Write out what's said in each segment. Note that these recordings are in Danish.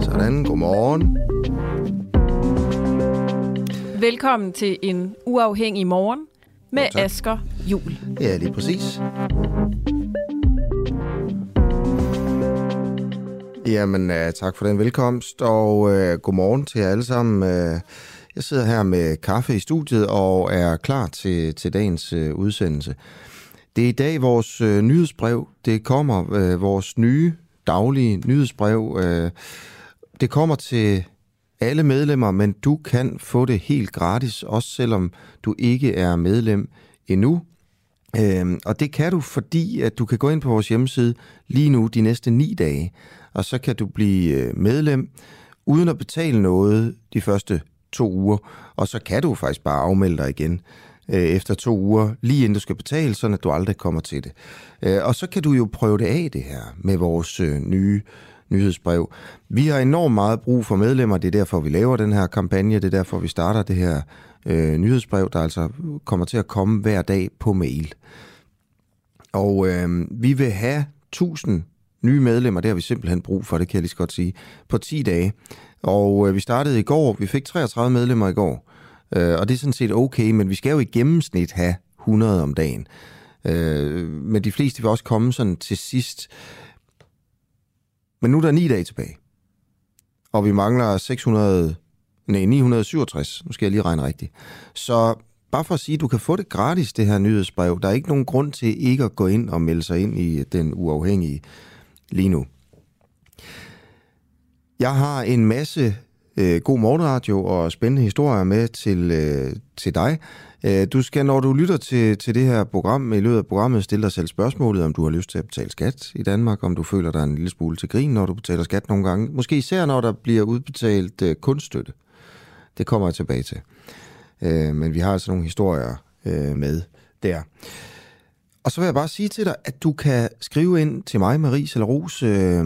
Sådan, godmorgen. Velkommen til en uafhængig morgen med tak. Asker Jul. Ja, lige præcis. Jamen, uh, tak for den velkomst, og uh, godmorgen til jer alle sammen. Uh, jeg sidder her med kaffe i studiet og er klar til, til dagens uh, udsendelse. Det er i dag vores uh, nyhedsbrev. Det kommer uh, vores nye daglige nyhedsbrev. Øh, det kommer til alle medlemmer, men du kan få det helt gratis, også selvom du ikke er medlem endnu. Øhm, og det kan du, fordi at du kan gå ind på vores hjemmeside lige nu de næste ni dage, og så kan du blive øh, medlem uden at betale noget de første to uger, og så kan du faktisk bare afmelde dig igen øh, efter to uger, lige inden du skal betale, så at du aldrig kommer til det. Øh, og så kan du jo prøve det af det her med vores øh, nye nyhedsbrev. Vi har enormt meget brug for medlemmer, det er derfor, vi laver den her kampagne, det er derfor, vi starter det her øh, nyhedsbrev, der altså kommer til at komme hver dag på mail. Og øh, vi vil have 1000 nye medlemmer, det har vi simpelthen brug for, det kan jeg lige så godt sige, på 10 dage. Og øh, vi startede i går, vi fik 33 medlemmer i går, øh, og det er sådan set okay, men vi skal jo i gennemsnit have 100 om dagen. Øh, men de fleste vil også komme sådan til sidst. Men nu er der 9 dage tilbage, og vi mangler 600, nej, 967, nu skal jeg lige regne rigtigt. Så bare for at sige, at du kan få det gratis, det her nyhedsbrev. Der er ikke nogen grund til ikke at gå ind og melde sig ind i den uafhængige lige nu. Jeg har en masse øh, god morgenradio og spændende historier med til, øh, til dig. Øh, du skal, når du lytter til, til det her program, i løbet af programmet, stille dig selv spørgsmålet, om du har lyst til at betale skat i Danmark, om du føler dig en lille smule til grin, når du betaler skat nogle gange. Måske især, når der bliver udbetalt øh, kunststøtte. Det kommer jeg tilbage til. Øh, men vi har altså nogle historier øh, med der. Og så vil jeg bare sige til dig, at du kan skrive ind til mig, Marie eller Rose, øh,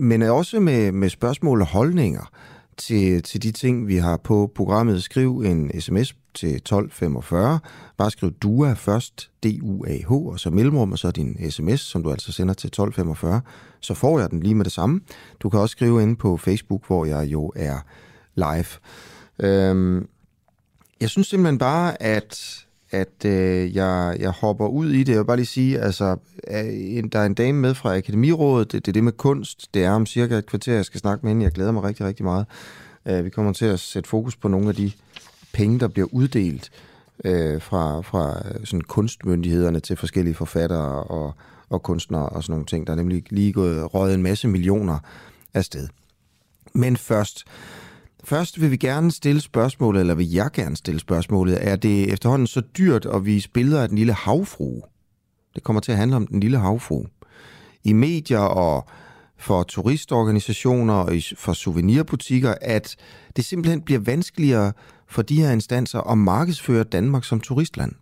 men også med, med spørgsmål og holdninger til, til de ting, vi har på programmet. Skriv en sms til 1245. Bare skriv DUA først, D-U-A-H, og så mellemrum, og så din sms, som du altså sender til 1245. Så får jeg den lige med det samme. Du kan også skrive ind på Facebook, hvor jeg jo er live. Øhm, jeg synes simpelthen bare, at at øh, jeg, jeg hopper ud i det. Jeg vil bare lige sige, altså, der er en dame med fra Akademirådet, det, det er det med kunst, det er om cirka et kvarter, jeg skal snakke med hende. Jeg glæder mig rigtig, rigtig meget. Uh, vi kommer til at sætte fokus på nogle af de penge, der bliver uddelt uh, fra, fra øh, sådan kunstmyndighederne til forskellige forfattere og, og kunstnere og sådan nogle ting. Der er nemlig lige gået røget en masse millioner afsted. Men først, Først vil vi gerne stille spørgsmålet, eller vil jeg gerne stille spørgsmålet, er det efterhånden så dyrt at vise billeder af den lille havfru? Det kommer til at handle om den lille havfru. I medier og for turistorganisationer og for souvenirbutikker, at det simpelthen bliver vanskeligere for de her instanser at markedsføre Danmark som turistland.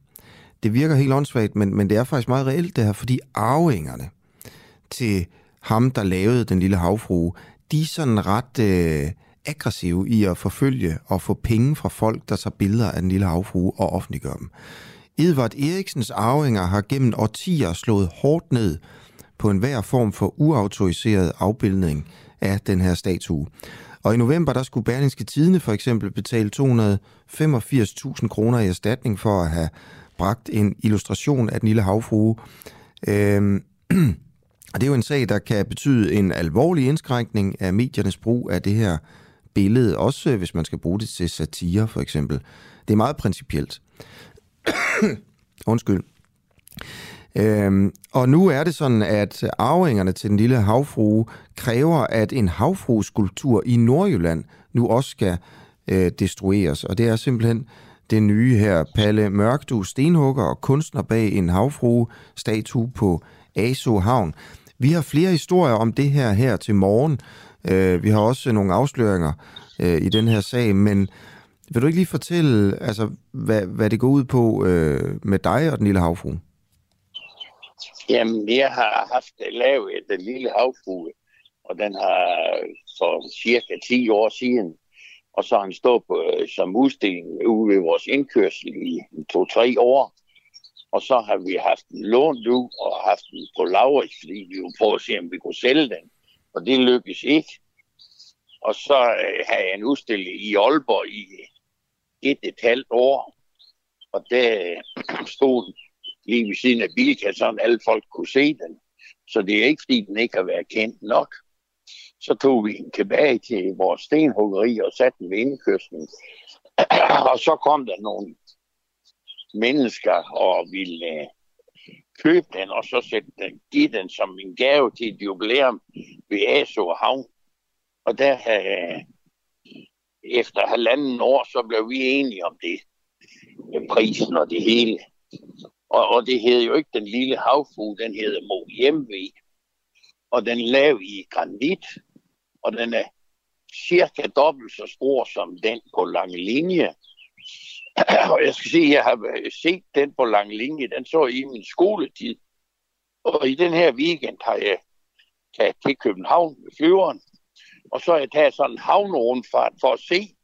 Det virker helt åndssvagt, men, men det er faktisk meget reelt det her, fordi arvingerne til ham, der lavede den lille havfru, de er sådan ret... Øh, aggressive i at forfølge og få penge fra folk, der tager billeder af den lille havfrue og offentliggør dem. Edvard Eriksens arvinger har gennem årtier slået hårdt ned på enhver form for uautoriseret afbildning af den her statue. Og i november der skulle Berlingske Tidene for eksempel betale 285.000 kroner i erstatning for at have bragt en illustration af den lille havfrue. Øhm, og det er jo en sag, der kan betyde en alvorlig indskrænkning af mediernes brug af det her billede, også øh, hvis man skal bruge det til satire for eksempel. Det er meget principielt. Undskyld. Øhm, og nu er det sådan, at arvingerne til den lille havfrue kræver, at en havfrueskulptur i Nordjylland nu også skal øh, destrueres. Og det er simpelthen det nye her. Palle Mørkdu, stenhugger og kunstner bag en havfrue-statue på Aso Havn. Vi har flere historier om det her her til morgen. Øh, vi har også nogle afsløringer øh, i den her sag, men vil du ikke lige fortælle, altså, hvad, hvad det går ud på øh, med dig og den lille havfru? Jamen, jeg har haft lavet øh, den lille havfru, og den har for cirka 10 år siden, og så har han stået på, øh, som udstilling ude ved vores indkørsel i to-tre år. Og så har vi haft den lånt ud og haft den på Laurits, fordi vi jo prøvede at se, om vi kunne sælge den. Og det lykkedes ikke. Og så øh, havde jeg en udstilling i Aalborg i et et halvt år. Og der øh, stod lige ved siden af Bilka, så alle folk kunne se den. Så det er ikke, fordi den ikke har været kendt nok. Så tog vi den tilbage til vores stenhuggeri og satte den ved indkørslen. og så kom der nogle mennesker og ville øh, købe den, og så sætte den, give den som en gave til et jubilæum ved Aso Havn. Og der, øh, efter halvanden år, så blev vi enige om det. Med prisen og det hele. Og, og det hed jo ikke den lille havfugl, den hedder Mo Hjemve. Og den lav i granit, og den er cirka dobbelt så stor som den på lange linje. Og jeg skal sige, at jeg har set den på lang linje, den så i min skoletid. Og i den her weekend har jeg taget til København med flyveren, og så har jeg taget sådan en havnerundfart for at se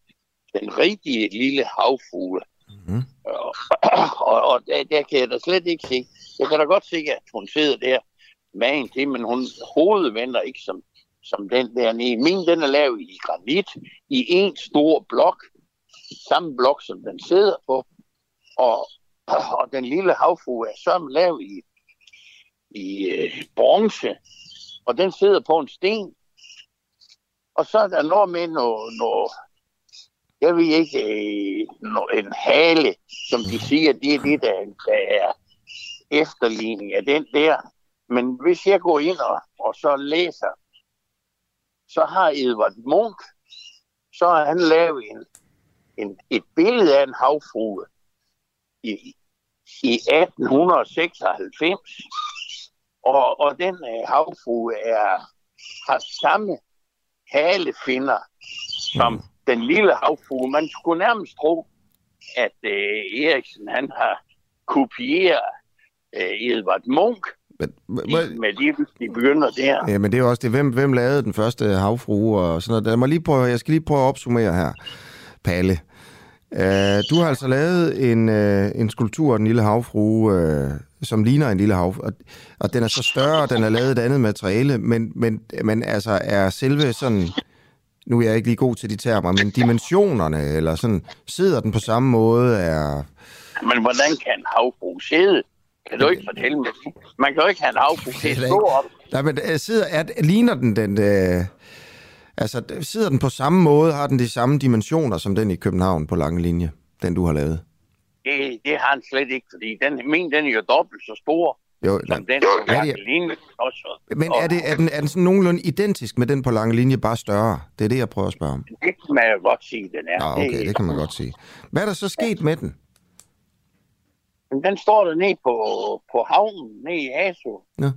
den rigtige lille havfugle. Mm. Og, og, og der, der kan jeg da slet ikke se. Jeg kan da godt se, at hun sidder der med en til, men hun hovedet vender ikke som, som den der nede. Min, den er lavet i granit, i en stor blok, samme blok, som den sidder på. Og, og den lille havfrue er så lavet i, i øh, bronze, og den sidder på en sten. Og så er der noget med noget, noget jeg ved ikke, øh, en hale, som de siger, det er det, der, der er efterligning af den der. Men hvis jeg går ind og, og så læser, så har Edvard Munch, så har han lavet en, en, et billede af en havfrue i, i 1896. Og, og den uh, havfrue er, har samme halefinder som den lille havfrue. Man skulle nærmest tro, at øh, Eriksen han har kopieret øh, Edvard Munch, men, men, med de, de begynder der. Ja, men det er jo også det. Hvem, hvem lavede den første havfrue og sådan noget? Jeg, må lige prøve, jeg skal lige prøve at opsummere her, Palle. Uh, du har altså lavet en, uh, en skulptur af den lille havfrue, uh, som ligner en lille hav, og, og den er så større, og den er lavet et andet materiale, men, men, men altså er selve sådan nu er jeg ikke lige god til de termer, men dimensionerne, eller sådan, sidder den på samme måde, er... Men hvordan kan en havbrug sidde? Kan du ikke fortælle mig? Man kan jo ikke have en havbrug til at stå op. Nej, men sidder, er, ligner den den... Øh, altså, sidder den på samme måde? Har den de samme dimensioner som den i København på lange linje? Den, du har lavet? Det, det har han slet ikke, fordi den, min den er jo dobbelt så stor. Jo, som den på lange det, linje også. Men er, det, er, den, er den sådan nogenlunde identisk med den på lange linje, bare større? Det er det, jeg prøver at spørge om. Det kan man jo godt sige, den er. Ah, okay, det, det kan man godt sige. Hvad er der så sket med den? Den står der nede på, på havnen, nede i Aso. Ja.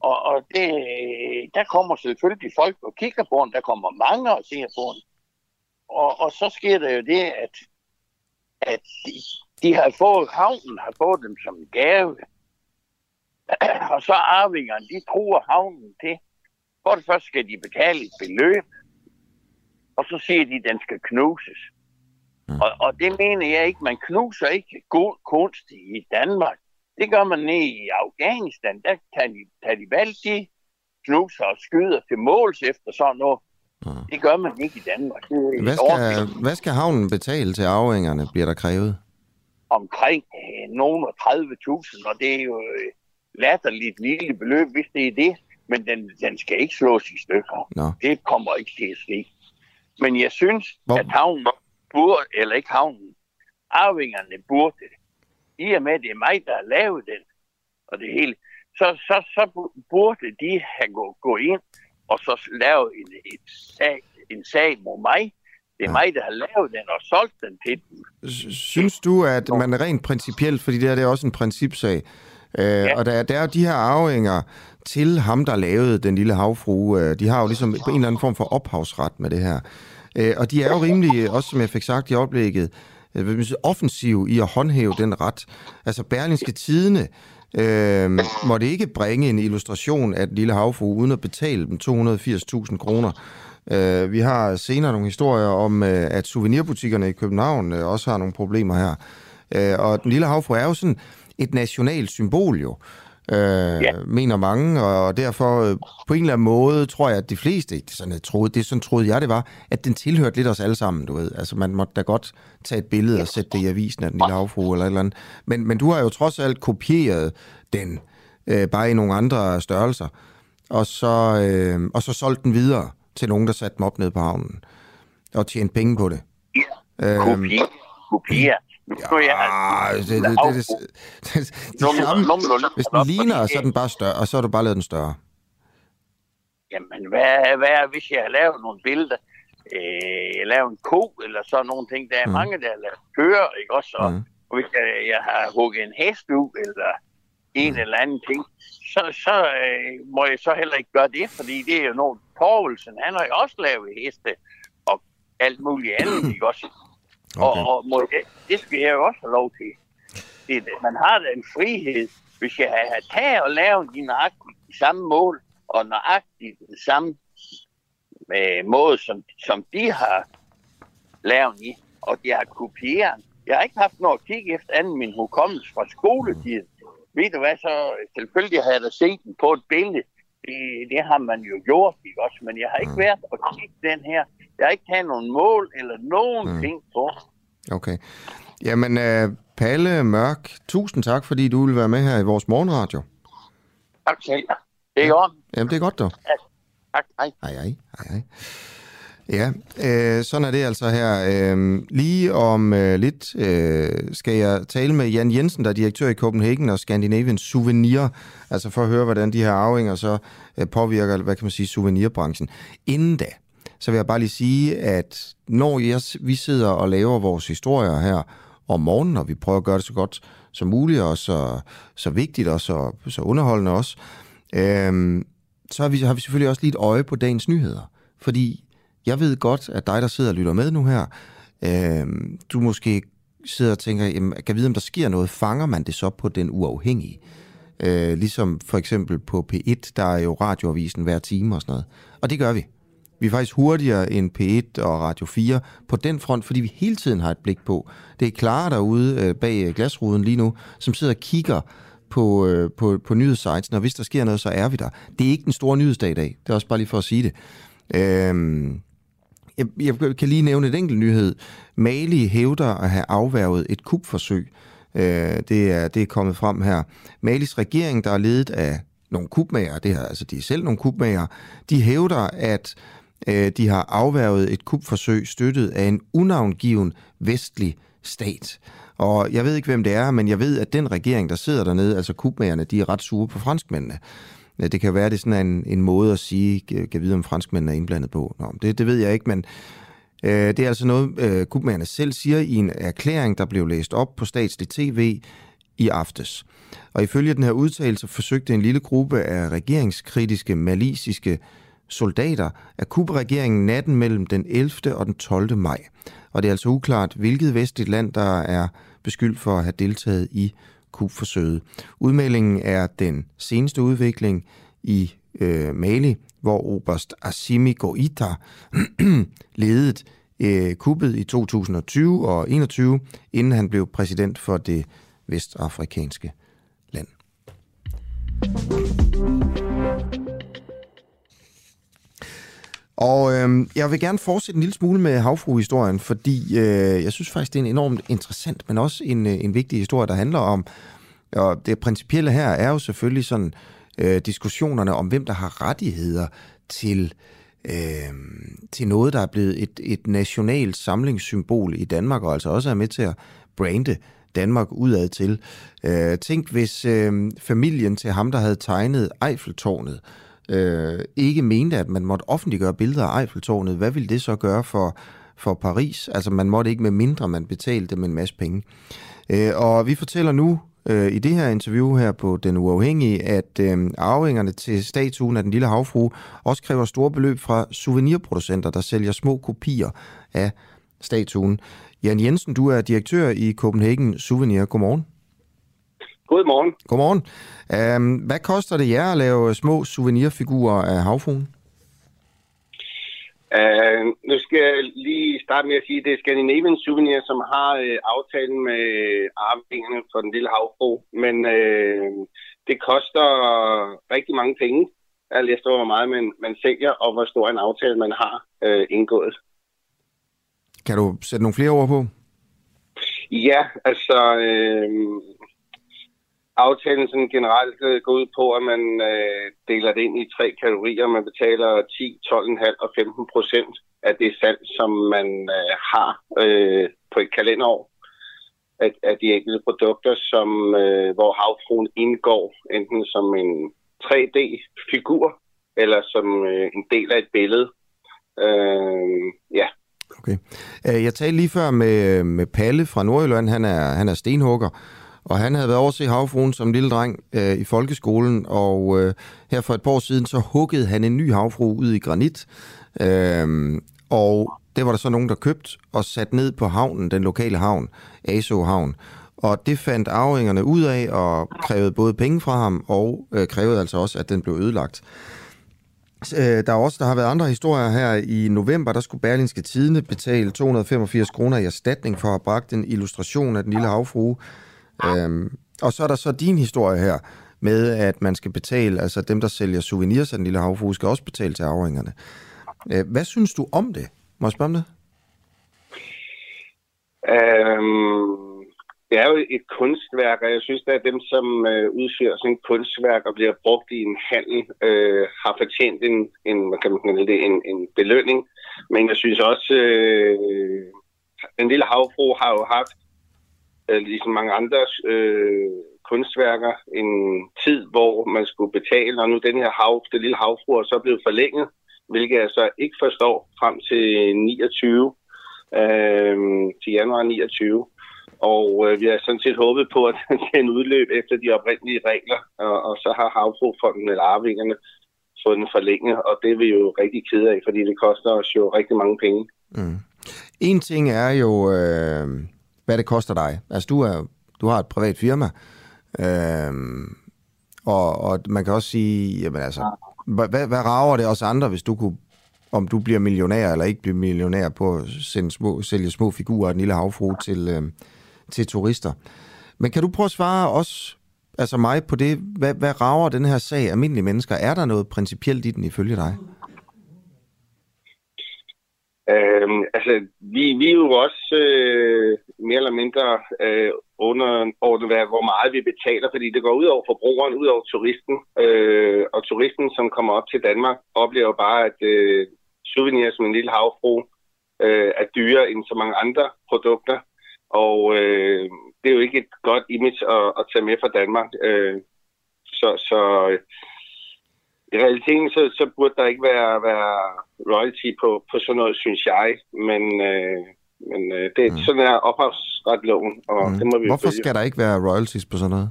Og, og det, der kommer selvfølgelig folk og kigger på den. Der kommer mange og ser på den. Og, og så sker der jo det, at, at de, de har fået, havnen har fået dem som gave. og så arvingerne, de truer havnen til. For det første skal de betale et beløb, og så siger de, at den skal knuses. Mm. Og, og det mener jeg ikke. Man knuser ikke god kunst i Danmark. Det gør man nede i Afghanistan. Der kan de, Taliban, de knuser og skyder til måls efter sådan noget. Mm. Det gør man ikke i Danmark. Det hvad, skal, hvad skal havnen betale til arvingerne, bliver der krævet? Omkring øh, nogle 30.000, og det er jo øh, latterligt lille beløb, hvis det er det, men den, den skal ikke slås i stykker. No. Det kommer ikke til at ske. Men jeg synes, Hvor- at havnen burde, eller ikke havnen, arvingerne burde, i og med, at det er mig, der har lavet den, og det hele, så, så, så bu- burde de have gå, gå ind og så lave en, et sag, en sag mod mig. Det er Ja. mig, der har lavet den og solgt den til dem. Synes du, at man er rent principielt, fordi det her det er også en principsag, øh, ja. og der, der er jo de her arvinger til ham, der lavede den lille havfrue, øh, de har jo ligesom en eller anden form for ophavsret med det her. Øh, og de er jo rimelig, også som jeg fik sagt i oplægget, Øh, offensiv i at håndhæve den ret. Altså Berlingske Tidene øh, måtte ikke bringe en illustration af den lille havfru uden at betale dem 280.000 kroner. Øh, vi har senere nogle historier om, øh, at souvenirbutikkerne i København øh, også har nogle problemer her. Øh, og den lille havfru er jo sådan et nationalt symbol jo, øh, ja. mener mange, og derfor øh, på en eller anden måde tror jeg, at de fleste, det sådan, jeg troede, det sådan troede jeg det var, at den tilhørte lidt os alle sammen, du ved. Altså man måtte da godt tage et billede og sætte det i avisen af den lille havfru eller et eller andet. Men, men du har jo trods alt kopieret den, øh, bare i nogle andre størrelser, og så, øh, og så solgt den videre til nogen, der satte dem op nede på havnen og tjente penge på det. Ja. Øhm, Kopier. Kopier. Jeg Ah, det, det, det, det, det, det, samme, hvis den ligner, så er den bare større, og så har du bare lavet den større. Jamen, hvad, hvad er, hvis jeg har lavet nogle billeder? Øh, jeg laver en ko, eller sådan nogle ting. Der er Mm. mange, der har lavet køer, ikke også? Og, Mm. hvis jeg, jeg har hugget en hest ud, eller en Mm. eller anden ting, så, så øh, må jeg så heller ikke gøre det, fordi det er jo noget, Torvelsen, han har jo også lavet heste, og alt muligt andet, ikke også? Okay. Og, og må jeg, det skal jeg jo også have lov til. Det, man har den frihed, hvis jeg har taget og lavet de nøjagtigt samme mål, og nøjagtigt den samme øh, måde, som, som de har lavet i, og de har kopieret. Jeg har ikke haft noget at kigge efter anden min hukommelse fra skoletiden. Ved du hvad, så selvfølgelig har jeg da set den på et billede. Det, det har man jo gjort, ikke også? Men jeg har ikke været og kigge den her. Jeg ikke taget nogen mål eller nogen Mm. ting på. Okay. Jamen, øh, Palle Mørk, tusind tak, fordi du vil være med her i vores morgenradio. Tak selv. Det er i orden. Jamen, det er godt, dog. Tak, hej. Hej, hej. hej, hej. Ja, øh, sådan er det altså her. Øh, lige om øh, lidt øh, skal jeg tale med Jan Jensen, der er direktør i Copenhagen og Scandinavian Souvenir, altså for at høre, hvordan de her arvinger så øh, påvirker, hvad kan man sige, souvenirbranchen. Inden da, så vil jeg bare lige sige, at når jeg, vi sidder og laver vores historier her om morgenen, og vi prøver at gøre det så godt som muligt, og så, så vigtigt og så, så underholdende også, øhm, så har vi, har vi selvfølgelig også lige et øje på dagens nyheder. Fordi jeg ved godt, at dig, der sidder og lytter med nu her, øhm, du måske sidder og tænker, jamen, kan vide, om der sker noget? Fanger man det så på den uafhængige? Øh, ligesom for eksempel på P1, der er jo radioavisen hver time og sådan noget. Og det gør vi. Vi er faktisk hurtigere end P1 og Radio 4 på den front, fordi vi hele tiden har et blik på. Det er Clara derude øh, bag øh, glasruden lige nu, som sidder og kigger på, øh, på, på nyhedssites, og hvis der sker noget, så er vi der. Det er ikke den store nyhedsdag i dag. Det er også bare lige for at sige det. Øhm, jeg, jeg kan lige nævne et enkelt nyhed. Mali hævder at have afværget et kupforsøg. Øh, det, er, det er kommet frem her. Malis regering, der er ledet af nogle kubmager, det her, altså de er selv nogle kubmager, de hævder, at Øh, de har afværget et kupforsøg støttet af en unavngiven vestlig stat. Og jeg ved ikke, hvem det er, men jeg ved, at den regering, der sidder dernede, altså kubmagerne, de er ret sure på franskmændene. Det kan være, det er sådan en, en måde at sige, kan kan vide, om franskmændene er indblandet på. Nå, det, det ved jeg ikke, men øh, det er altså noget, øh, kubmagerne selv siger i en erklæring, der blev læst op på statslig tv i aftes. Og ifølge den her udtalelse forsøgte en lille gruppe af regeringskritiske malisiske soldater af Kuba-regeringen natten mellem den 11. og den 12. maj. Og det er altså uklart, hvilket vestligt land, der er beskyldt for at have deltaget i kupforsøget. Udmeldingen er den seneste udvikling i øh, Mali, hvor oberst Assimi Goita ledede øh, kuppet i 2020 og 2021, inden han blev præsident for det vestafrikanske land. Og øh, jeg vil gerne fortsætte en lille smule med havfruhistorien, fordi øh, jeg synes faktisk, det er en enormt interessant, men også en, øh, en vigtig historie, der handler om, og det principielle her er jo selvfølgelig sådan øh, diskussionerne om, hvem der har rettigheder til øh, til noget, der er blevet et, et nationalt samlingssymbol i Danmark, og altså også er med til at brande Danmark udad til. Øh, tænk, hvis øh, familien til ham, der havde tegnet Eiffeltårnet, øh, øh, ikke mente, at man måtte offentliggøre billeder af Eiffeltårnet, hvad ville det så gøre for, for Paris? Altså, man måtte ikke med mindre, man betalte dem en masse penge. Øh, og vi fortæller nu øh, i det her interview her på Den Uafhængige, at øh, arvingerne til statuen af den lille havfru også kræver store beløb fra souvenirproducenter, der sælger små kopier af statuen. Jan Jensen, du er direktør i Copenhagen Souvenir. Godmorgen. Godmorgen. Godmorgen. Um, hvad koster det jer at lave små souvenirfigurer af havfruen? Uh, nu skal jeg lige starte med at sige, at det er Scandinavian Souvenir, som har uh, aftalen med arvingerne for den lille havfru. Men uh, det koster rigtig mange penge, alt efter hvor meget man, man sælger, og hvor stor en aftale man har uh, indgået. Kan du sætte nogle flere ord på? Ja, altså... Uh, aftalen sådan generelt øh, går ud på, at man øh, deler det ind i tre kategorier. Man betaler 10, 12,5 og 15 procent af det salg, som man øh, har øh, på et kalenderår af, af de enkelte produkter, som øh, hvor havfruen indgår enten som en 3D-figur eller som øh, en del af et billede. Øh, ja. Okay. Øh, jeg talte lige før med, med Palle fra Nordjylland. Han er, han er stenhugger. Og han havde været over til havfruen som lille dreng øh, i folkeskolen, og øh, her for et par år siden, så huggede han en ny havfru ud i granit. Øh, og det var der så nogen, der købte og satte ned på havnen, den lokale havn, Aso Havn. Og det fandt arvingerne ud af og krævede både penge fra ham og øh, krævede altså også, at den blev ødelagt. Øh, der er også der har været andre historier her i november, der skulle Berlinske Tidene betale 285 kroner i erstatning for at have bragt en illustration af den lille havfrue Øhm, og så er der så din historie her med, at man skal betale, altså dem, der sælger souvenirs af den lille havfrue, skal også betale til arvingerne. Øh, hvad synes du om det? Må jeg spørge om det? Øhm, det er jo et kunstværk, og jeg synes, at dem, som øh, udfører sådan et kunstværk og bliver brugt i en handel, øh, har fortjent en, en, hvad kan man kalde det, en, en belønning. Men jeg synes også, øh, den lille havfru har jo haft Øh, ligesom mange andre øh, kunstværker, en tid, hvor man skulle betale, og nu den her hav, det lille havfru er så blevet forlænget, hvilket jeg så ikke forstår frem til 29, øh, til januar 29. Og øh, vi har sådan set håbet på, at den udløb efter de oprindelige regler, og, og så har havfrufonden eller arvingerne fået den forlænget, og det er vi jo rigtig ked af, fordi det koster os jo rigtig mange penge. Mm. En ting er jo, øh, hvad det koster dig. Altså, du, er, du har et privat firma, øh, og, og man kan også sige, jamen altså, hvad, hvad rager det os andre, hvis du kunne, om du bliver millionær eller ikke bliver millionær på at sende små, sælge små figurer af den lille havfru til, øh, til turister. Men kan du prøve at svare os, altså mig, på det, hvad, hvad rager den her sag almindelige mennesker? Er der noget principielt i den ifølge dig? Øhm, altså, vi, vi er jo også øh, mere eller mindre øh, under, under, hvor meget vi betaler, fordi det går ud over forbrugeren, ud over turisten. Øh, og turisten, som kommer op til Danmark, oplever bare, at øh, souvenirs som en lille havfru øh, er dyrere end så mange andre produkter. Og øh, det er jo ikke et godt image at, at tage med fra Danmark. Øh, så så i realiteten så, så burde der ikke være, være royalty på, på sådan noget, synes jeg. Men, øh, men øh, det, mm. sådan er ophavsretloven, og mm. det må vi Hvorfor skal der ikke være royalties på sådan noget?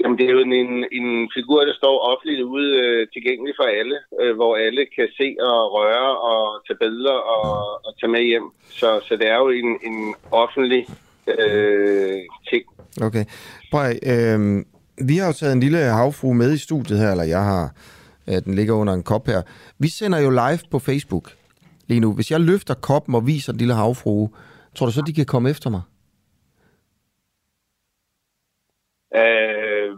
Jamen, det er jo en, en figur, der står offentligt ude øh, tilgængelig for alle, øh, hvor alle kan se og røre og tage billeder og, mm. og tage med hjem. Så, så det er jo en, en offentlig øh, ting. Okay. Prøv, øh, vi har jo taget en lille havfru med i studiet her, eller jeg har. Øh, den ligger under en kop her. Vi sender jo live på Facebook lige nu. Hvis jeg løfter koppen og viser den lille havfru, tror du så, de kan komme efter mig? Øh,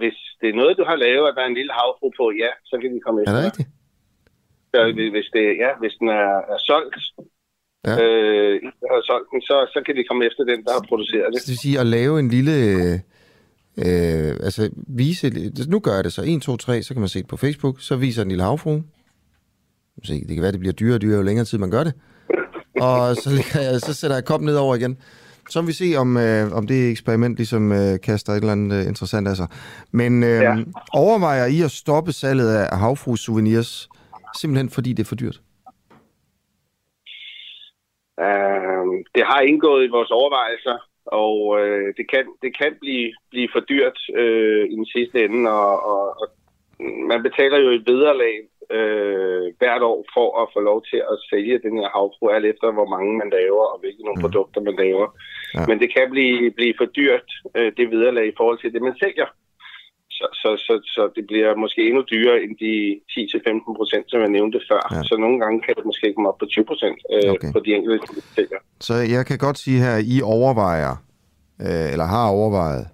hvis det er noget, du har lavet, at der er en lille havfru på, ja, så kan de komme efter Er det rigtigt? Så, hvis, det, ja, hvis den er, er solgt, ja. øh, har solgt den, så, så kan de komme efter den, der har produceret det. Det vil sige at lave en lille øh, altså vise, nu gør jeg det så, 1, 2, 3, så kan man se det på Facebook, så viser den lille havfru. Se, det kan være, det bliver dyrere og dyrere, jo længere tid man gør det. Og så, jeg, så sætter jeg kop ned over igen. Så vi se, om, øh, om det eksperiment ligesom øh, kaster et eller andet øh, interessant af sig. Men øh, ja. overvejer I at stoppe salget af havfrues souvenirs, simpelthen fordi det er for dyrt? Uh, det har indgået i vores overvejelser, og øh, det kan, det kan blive, blive for dyrt øh, i den sidste ende, og, og, og man betaler jo et vederlag øh, hvert år for at få lov til at sælge den her havfru, alt efter hvor mange man laver og hvilke nogle mm. produkter man laver. Ja. Men det kan blive, blive for dyrt, øh, det vederlag i forhold til det, man sælger. Så, så, så, så det bliver måske endnu dyrere end de 10-15 procent, som jeg nævnte før. Ja. Så nogle gange kan det måske komme op på 20 procent øh, okay. på de enkelte sælger. Så jeg kan godt sige her, at I overvejer, øh, eller har overvejet,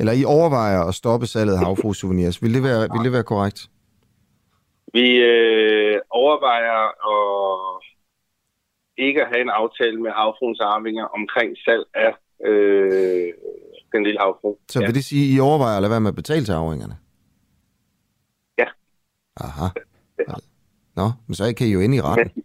eller I overvejer at stoppe salget af havfru souvenirs. Vil det være, vil det være korrekt? Vi øh, overvejer at ikke at have en aftale med havfruens arvinger omkring salg af øh, den lille havfru. Så ja. vil det sige, at I overvejer at lade være med at betale til arvingerne? Ja. Aha. Nå, men så kan I jo ind i retten. Men,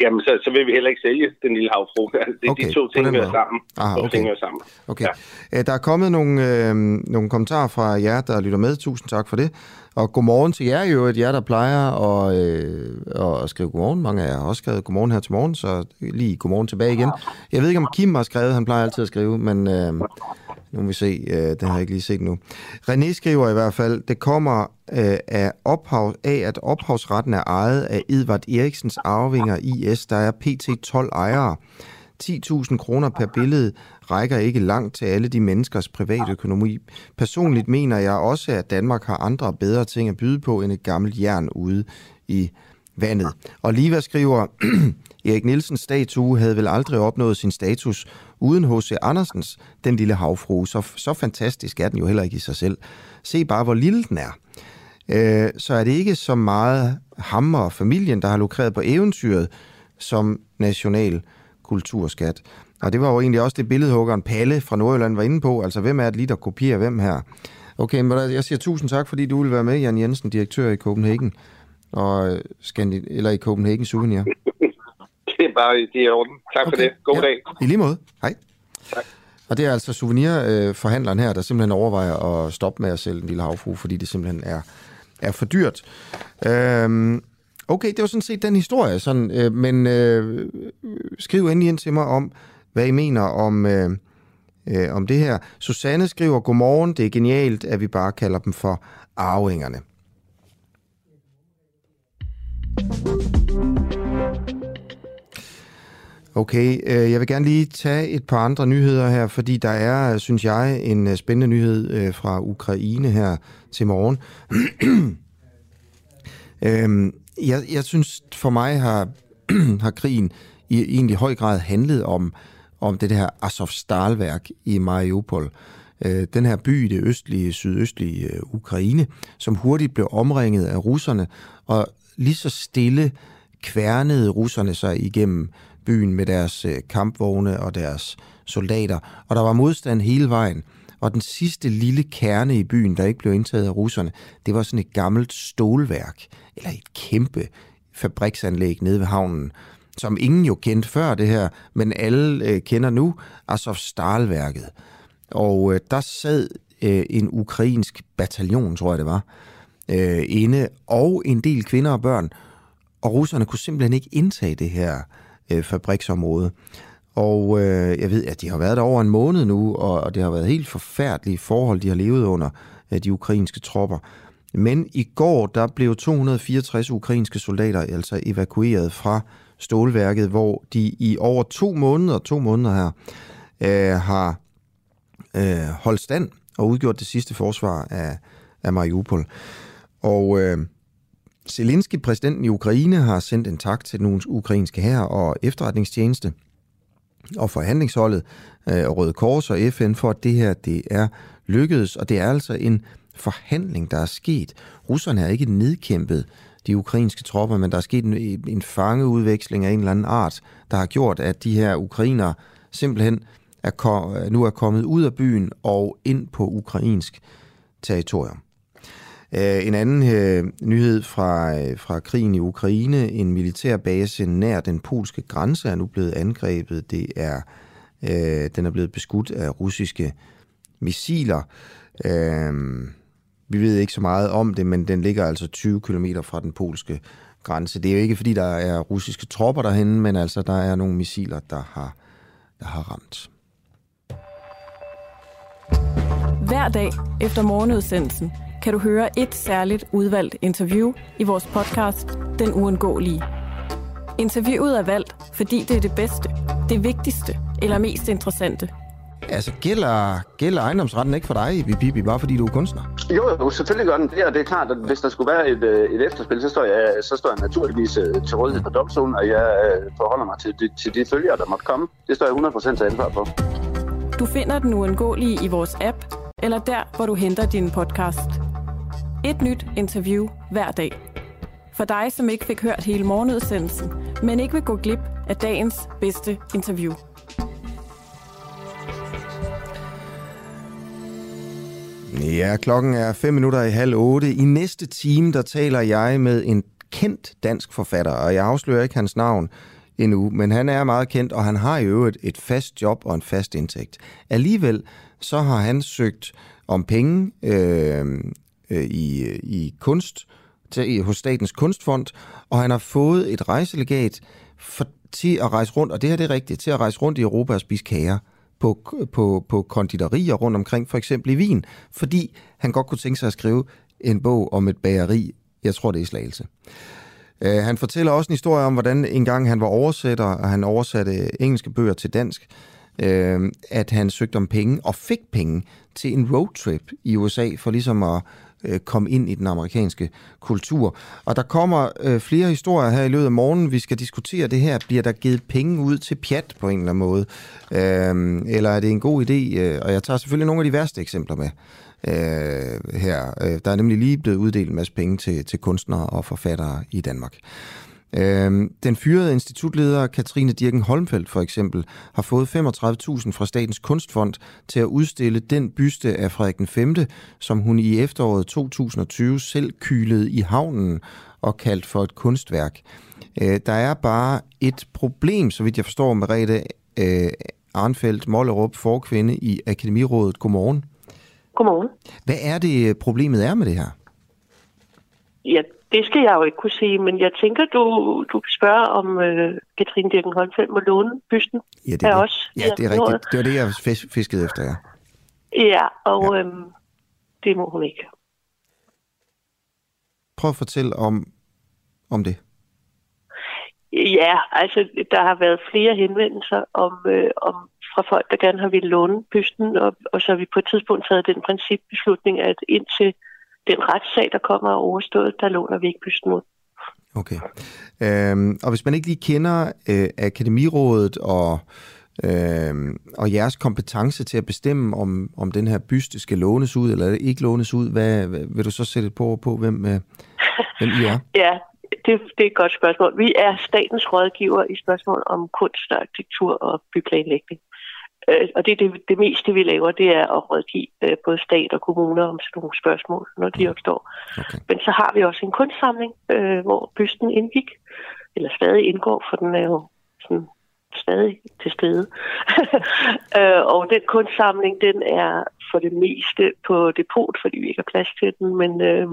Jamen, så, så vil vi heller ikke sælge den lille havfru. Det er okay, de to ting, vi sammen. Aha, okay. ting, sammen. Okay. Ja. Der er kommet nogle, øh, nogle kommentarer fra jer, der lytter med. Tusind tak for det. Og godmorgen til jer jo, at jer, der plejer at, øh, at skrive godmorgen. Mange af jer har også skrevet godmorgen her til morgen, så lige godmorgen tilbage igen. Jeg ved ikke, om Kim har skrevet. Han plejer altid at skrive, men øh, nu må vi se. Øh, det har jeg ikke lige set nu. René skriver i hvert fald, det kommer øh, af, ophav, af, at ophavsretten er ejet af Edvard Eriksens arvinger IS. Der er pt. 12 ejere. 10.000 kroner per billede rækker ikke langt til alle de menneskers private økonomi. Personligt mener jeg også, at Danmark har andre bedre ting at byde på end et gammelt jern ude i vandet. Og Liva skriver, Erik Nielsens statue havde vel aldrig opnået sin status uden H.C. Andersens Den Lille Havfru. Så, så fantastisk er den jo heller ikke i sig selv. Se bare, hvor lille den er. Øh, så er det ikke så meget ham og familien, der har lukreret på eventyret, som national kulturskat. Og det var jo egentlig også det billedhuggeren Palle fra Nordjylland var inde på. Altså, hvem er det lige, der kopierer hvem her? Okay, men jeg siger tusind tak, fordi du vil være med, Jan Jensen, direktør i Copenhagen, og øh, eller i Copenhagen Souvenir. Bare det er orden. Tak okay. for det. God ja. dag. I lige måde. Hej. Tak. Og det er altså souvenirforhandleren her, der simpelthen overvejer at stoppe med at sælge en lille havfru, fordi det simpelthen er, er for dyrt. Øhm, okay, det var sådan set den historie, sådan, øh, men øh, skriv endelig ind til mig om, hvad I mener om, øh, øh, om det her. Susanne skriver, godmorgen, det er genialt, at vi bare kalder dem for arvingerne. Okay, øh, jeg vil gerne lige tage et par andre nyheder her, fordi der er, synes jeg, en øh, spændende nyhed øh, fra Ukraine her til morgen. øhm, jeg, jeg synes, for mig har, har krigen i egentlig høj grad handlet om, om det her Azovstal-værk i Mariupol. Øh, den her by i det østlige, sydøstlige øh, Ukraine, som hurtigt blev omringet af russerne, og lige så stille kværnede russerne sig igennem byen med deres øh, kampvogne og deres soldater, og der var modstand hele vejen. Og den sidste lille kerne i byen, der ikke blev indtaget af russerne, det var sådan et gammelt stålværk, eller et kæmpe fabriksanlæg nede ved havnen, som ingen jo kendte før det her, men alle øh, kender nu, Azovstal-værket. Og øh, der sad øh, en ukrainsk bataljon, tror jeg det var, øh, inde, og en del kvinder og børn, og russerne kunne simpelthen ikke indtage det her øh, fabriksområde. Og øh, jeg ved, at de har været der over en måned nu, og, og det har været helt forfærdelige forhold, de har levet under, øh, de ukrainske tropper. Men i går, der blev 264 ukrainske soldater altså evakueret fra stålværket, hvor de i over to måneder, to måneder her, øh, har øh, holdt stand og udgjort det sidste forsvar af, af Mariupol. Og øh, Zelensky, præsidenten i Ukraine, har sendt en tak til den ukrainske hær og efterretningstjeneste og forhandlingsholdet og Røde Kors og FN for, at det her det er lykkedes, og det er altså en forhandling, der er sket. Russerne har ikke nedkæmpet de ukrainske tropper, men der er sket en, en fangeudveksling af en eller anden art, der har gjort, at de her ukrainere simpelthen er kom, nu er kommet ud af byen og ind på ukrainsk territorium. Øh, en anden øh, nyhed fra, øh, fra krigen i Ukraine. En militærbase nær den polske grænse er nu blevet angrebet. Det er, øh, den er blevet beskudt af russiske missiler. Øh, vi ved ikke så meget om det, men den ligger altså 20 km fra den polske grænse. Det er jo ikke, fordi der er russiske tropper derhen, men altså der er nogle missiler, der har, der har ramt. Hver dag efter morgenudsendelsen kan du høre et særligt udvalgt interview i vores podcast Den Uundgåelige. Interviewet er valgt, fordi det er det bedste, det vigtigste eller mest interessante. Altså, gælder, gælder ejendomsretten ikke for dig, Bibi, bare fordi du er kunstner? Jo, jo, selvfølgelig gør den det, og det er klart, at hvis der skulle være et, øh, et efterspil, så står, jeg, så står jeg naturligvis øh, til rådighed for domstolen, og jeg øh, forholder mig til de, til de følgere, der måtte komme. Det står jeg 100% til ansvar for. Du finder den uundgåelige i vores app, eller der, hvor du henter din podcast. Et nyt interview hver dag. For dig, som ikke fik hørt hele morgenudsendelsen, men ikke vil gå glip af dagens bedste interview. Ja, klokken er 5 minutter i halv otte. I næste time, der taler jeg med en kendt dansk forfatter, og jeg afslører ikke hans navn endnu, men han er meget kendt, og han har i øvrigt et fast job og en fast indtægt. Alligevel så har han søgt om penge øh, øh, i, øh, i kunst til, hos Statens Kunstfond, og han har fået et rejselegat for, til at rejse rundt, og det her det er rigtigt, til at rejse rundt i Europa og spise kager på, på, på konditorier rundt omkring, for eksempel i Wien, fordi han godt kunne tænke sig at skrive en bog om et bageri, jeg tror det er i Slagelse. Uh, han fortæller også en historie om, hvordan en gang han var oversætter, og han oversatte engelske bøger til dansk, øh, at han søgte om penge og fik penge til en roadtrip i USA, for ligesom at Øh, kom ind i den amerikanske kultur. Og der kommer øh, flere historier her i løbet af morgenen. Vi skal diskutere det her. Bliver der givet penge ud til pjat på en eller anden måde? Uh, eller er det en god idé? Øh, og jeg tager selvfølgelig nogle af de værste eksempler med øh, her. Øh, der er nemlig lige blevet uddelt en masse penge til, til kunstnere og forfattere i Danmark. Øh, den fyrede institutleder Katrine Dirken Holmfeldt for eksempel har fået 35.000 fra Statens Kunstfond til at udstille den byste af Frederik den 5., som hun i efteråret 2020 selv kylede i havnen og kaldt for et kunstværk. Øh, der er bare et problem, så vidt jeg forstår, Merete øh, Arnfeldt Mollerup, forkvinde i Akademirådet. Godmorgen. Godmorgen. Hvad er det, problemet er med det her? Ja, det skal jeg jo ikke kunne sige, men jeg tænker, du, du kan spørge, om øh, Katrine Dirken Holmfeldt må låne bysten Ja, det er, af os. Ja, det er rigtigt. Det var det, jeg fis- fiskede efter, ja. Ja, og ja. Øhm, det må hun ikke. Prøv at fortælle om, om det. Ja, altså der har været flere henvendelser om, øh, om fra folk, der gerne har ville låne bysten, og, og så har vi på et tidspunkt taget den principbeslutning, at indtil den retssag, der kommer er overstået, der låner vi ikke bysten ud. Okay. Øhm, og hvis man ikke lige kender øh, Akademirådet og, øh, og jeres kompetence til at bestemme, om, om den her byste skal lånes ud eller ikke lånes ud, hvad, hvad vil du så sætte et på, på hvem, øh, hvem I er? Ja, det, det er et godt spørgsmål. Vi er statens rådgiver i spørgsmål om kunst, arkitektur og byplanlægning. Øh, og det er det, det meste, vi laver, det er at rådgive øh, både stat og kommuner om sådan nogle spørgsmål, når de opstår. Okay. Men så har vi også en kunstsamling, øh, hvor bysten indgik, eller stadig indgår, for den er jo sådan stadig til stede. øh, og den kunstsamling, den er for det meste på depot, fordi vi ikke har plads til den, men, øh,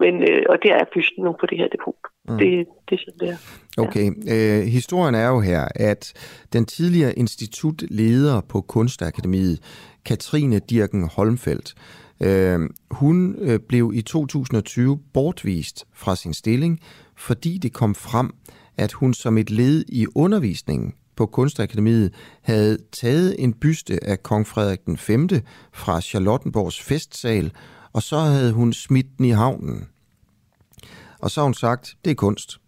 men øh, og der er bysten nu på det her depot. Mm. Det, det er sådan, det er. Okay. Øh, historien er jo her, at den tidligere institutleder på Kunstakademiet, Katrine Dirken Holmfeldt, øh, hun øh, blev i 2020 bortvist fra sin stilling, fordi det kom frem, at hun som et led i undervisningen på Kunstakademiet havde taget en byste af kong Frederik den 5. fra Charlottenborgs festsal, og så havde hun smidt den i havnen. Og så har hun sagt, det er kunst.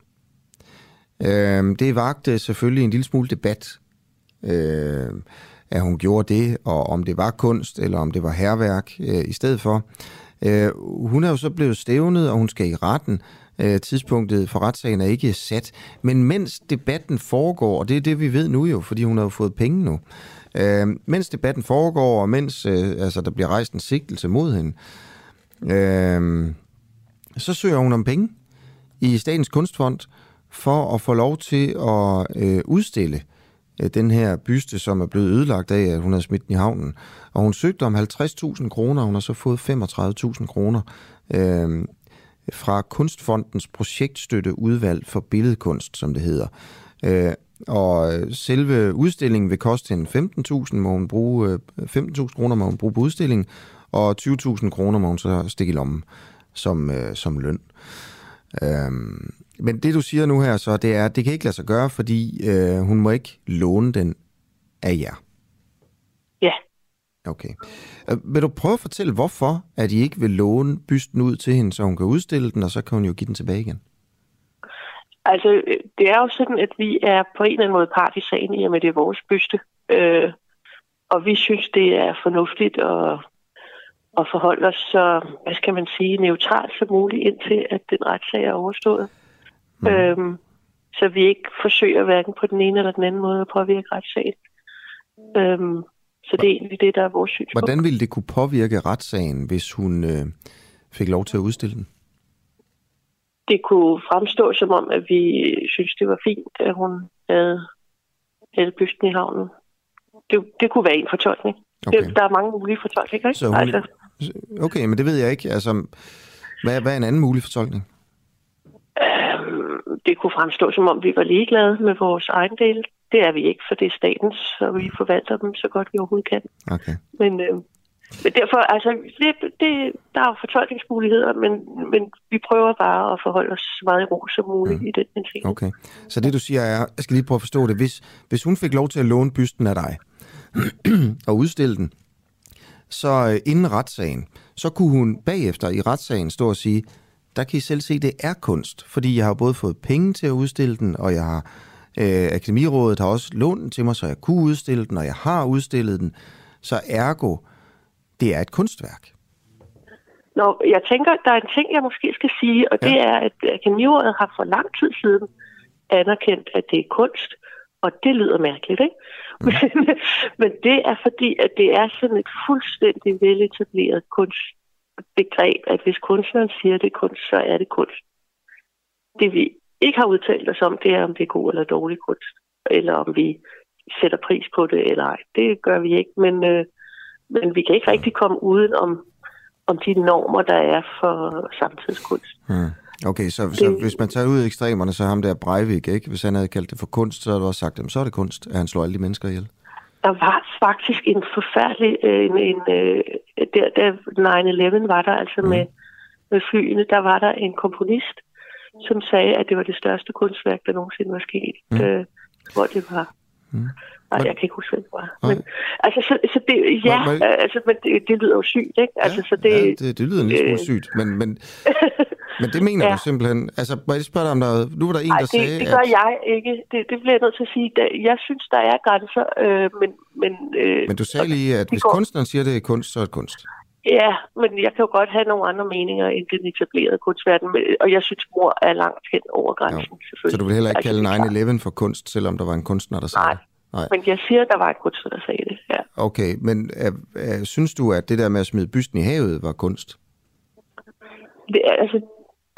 Øh, det vagte selvfølgelig en lille smule debat, øh, at hun gjorde det, og om det var kunst, eller om det var herværk øh, i stedet for. Øh, hun er jo så blevet stævnet, og hun skal i retten. Øh, tidspunktet for retssagen er ikke sat. Men mens debatten foregår, og det er det, vi ved nu jo, fordi hun har jo fået penge nu, Øh, mens debatten foregår, og mens øh, altså, der bliver rejst en sigtelse mod hende, øh, Øhm, så søger hun om penge i Statens Kunstfond for at få lov til at øh, udstille øh, den her byste, som er blevet ødelagt af, at hun havde smidt den i havnen. Og hun søgte om 50.000 kroner, og hun har så fået 35.000 kroner øh, fra Kunstfondens projektstøtte udvalg for billedkunst, som det hedder. Øh, og øh, selve udstillingen vil koste hende 15.000, må hun bruge, øh, 15.000 kroner må hun bruge på udstillingen, og 20.000 kroner må hun så stikke i lommen som, øh, som løn. Øhm, men det du siger nu her så, det er, at det kan ikke lade sig gøre, fordi øh, hun må ikke låne den af jer. Ja. Okay. Øh, vil du prøve at fortælle, hvorfor at I ikke vil låne bysten ud til hende, så hun kan udstille den, og så kan hun jo give den tilbage igen? Altså, det er jo sådan, at vi er på en eller anden måde part i sagen, i og med det er vores byste. Øh, og vi synes, det er fornuftigt at, at forholde os så, hvad skal man sige, neutralt som muligt, indtil at den retssag er overstået. Mm. Øhm, så vi ikke forsøger hverken på den ene eller den anden måde at påvirke retssagen. Øhm, så det er egentlig det, der er vores synspunkt. Hvordan ville det kunne påvirke retssagen, hvis hun øh, fik lov til at udstille den? Det kunne fremstå som om, at vi synes, det var fint, at hun havde, havde bysten i havnen. Det, det kunne være en fortolkning. Okay. Det, der er mange mulige fortolkninger, ikke? Så hun, altså. Okay, men det ved jeg ikke. Altså, hvad, hvad er en anden mulig fortolkning? Øhm, det kunne fremstå som om, vi var ligeglade med vores egen del. Det er vi ikke, for det er statens, så vi forvalter dem så godt vi overhovedet kan. Okay. Men, øh, men derfor, altså, det, det, der er jo fortolkningsmuligheder, men, men vi prøver bare at forholde os så meget i ro som muligt mm. i den ting. Okay. Så det du siger er, jeg skal lige prøve at forstå det, hvis, hvis hun fik lov til at låne bysten af dig, og udstille den, så øh, inden retssagen, så kunne hun bagefter i retssagen stå og sige, der kan I selv se, det er kunst, fordi jeg har både fået penge til at udstille den, og jeg har øh, Akademirådet har også lånt den til mig, så jeg kunne udstille den, og jeg har udstillet den. Så ergo, det er et kunstværk. Nå, jeg tænker, der er en ting, jeg måske skal sige, og ja. det er, at Akademirådet har for lang tid siden anerkendt, at det er kunst, og det lyder mærkeligt, ikke? Mm. Men, men det er fordi, at det er sådan et fuldstændig veletableret kunstbegreb, at hvis kunstneren siger, det er kunst, så er det kunst. Det vi ikke har udtalt os om, det er, om det er god eller dårlig kunst, eller om vi sætter pris på det eller ej. Det gør vi ikke, men, øh, men vi kan ikke rigtig komme uden om, om de normer, der er for samtidskunst. Mm. Okay, så, det, så hvis man tager ud i ekstremerne, så ham der Breivik, ikke? hvis han havde kaldt det for kunst, så havde du også sagt, at så er det kunst, at han slår alle de mennesker ihjel. Der var faktisk en forfærdelig, øh, en, en, øh, der, der 9-11 var der altså mm. med, med flyene, der var der en komponist, som sagde, at det var det største kunstværk, der nogensinde var sket, mm. øh, hvor det var mm. Nej, jeg kan ikke huske, hvad det var. Men, altså, så, så det, ja, altså, men det, det lyder jo sygt, ikke? Altså, ja, så det, ja, det, det lyder smule øh, sygt, men, men, men det mener ja. du simpelthen. Altså, må jeg spørge dig om noget? Nu var der en, Ej, der det, sagde, det gør at... jeg ikke. Det, det bliver jeg nødt til at sige. Jeg synes, der er grænser, øh, men... Men, øh, men du sagde lige, at hvis går... kunstneren siger, det er kunst, så er det kunst. Ja, men jeg kan jo godt have nogle andre meninger end den etablerede kunstverden, og jeg synes, mor er langt hen over grænsen, jo. selvfølgelig. Så du vil heller ikke altså, kalde 9-11 for kunst, selvom der var en kunstner, der sagde Nej. det? Nej. Men jeg siger, at der var en kunstner, der sagde det, ja. Okay, men er, er, synes du, at det der med at smide bysten i havet var kunst? Det, altså,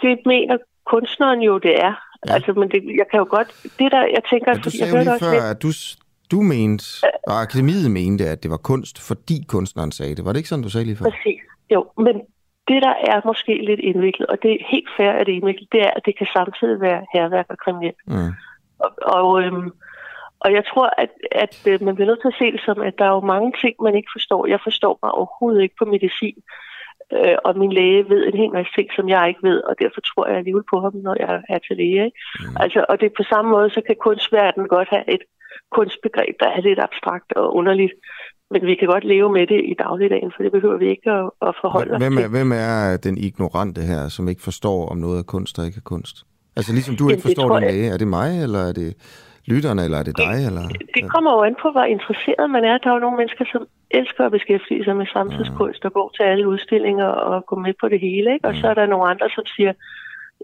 det mener kunstneren jo, det er. Ja. Altså, men det, jeg kan jo godt... Det der, jeg tænker... Ja, du sagde jeg jo lige før, at du, du mente, og akademiet mente, at det var kunst, fordi kunstneren sagde det. Var det ikke sådan, du sagde lige før? Præcis. Jo, men det, der er måske lidt indviklet, og det er helt fair, at det er indviklet, det er, at det kan samtidig være herværk og kriminelt. Mm. Og, og øhm, og jeg tror, at, at øh, man bliver nødt til at se det som, at der er jo mange ting, man ikke forstår. Jeg forstår mig overhovedet ikke på medicin, øh, og min læge ved en hel masse ting, som jeg ikke ved, og derfor tror jeg alligevel på ham, når jeg er til læge. Ikke? Mm. Altså, og det er på samme måde, så kan kunstverdenen godt have et kunstbegreb, der er lidt abstrakt og underligt, men vi kan godt leve med det i dagligdagen, for det behøver vi ikke at, at forholde hvem os er, til. Hvem er den ignorante her, som ikke forstår, om noget er kunst og ikke er kunst? Altså ligesom du Jamen, ikke forstår din læge, er det mig, eller er det lytterne, eller er det dig? Eller? Det kommer jo an på, hvor interesseret man er. Der er jo nogle mennesker, som elsker at beskæftige sig med samtidskunst og gå til alle udstillinger og gå med på det hele. Ikke? Og så er der nogle andre, som siger,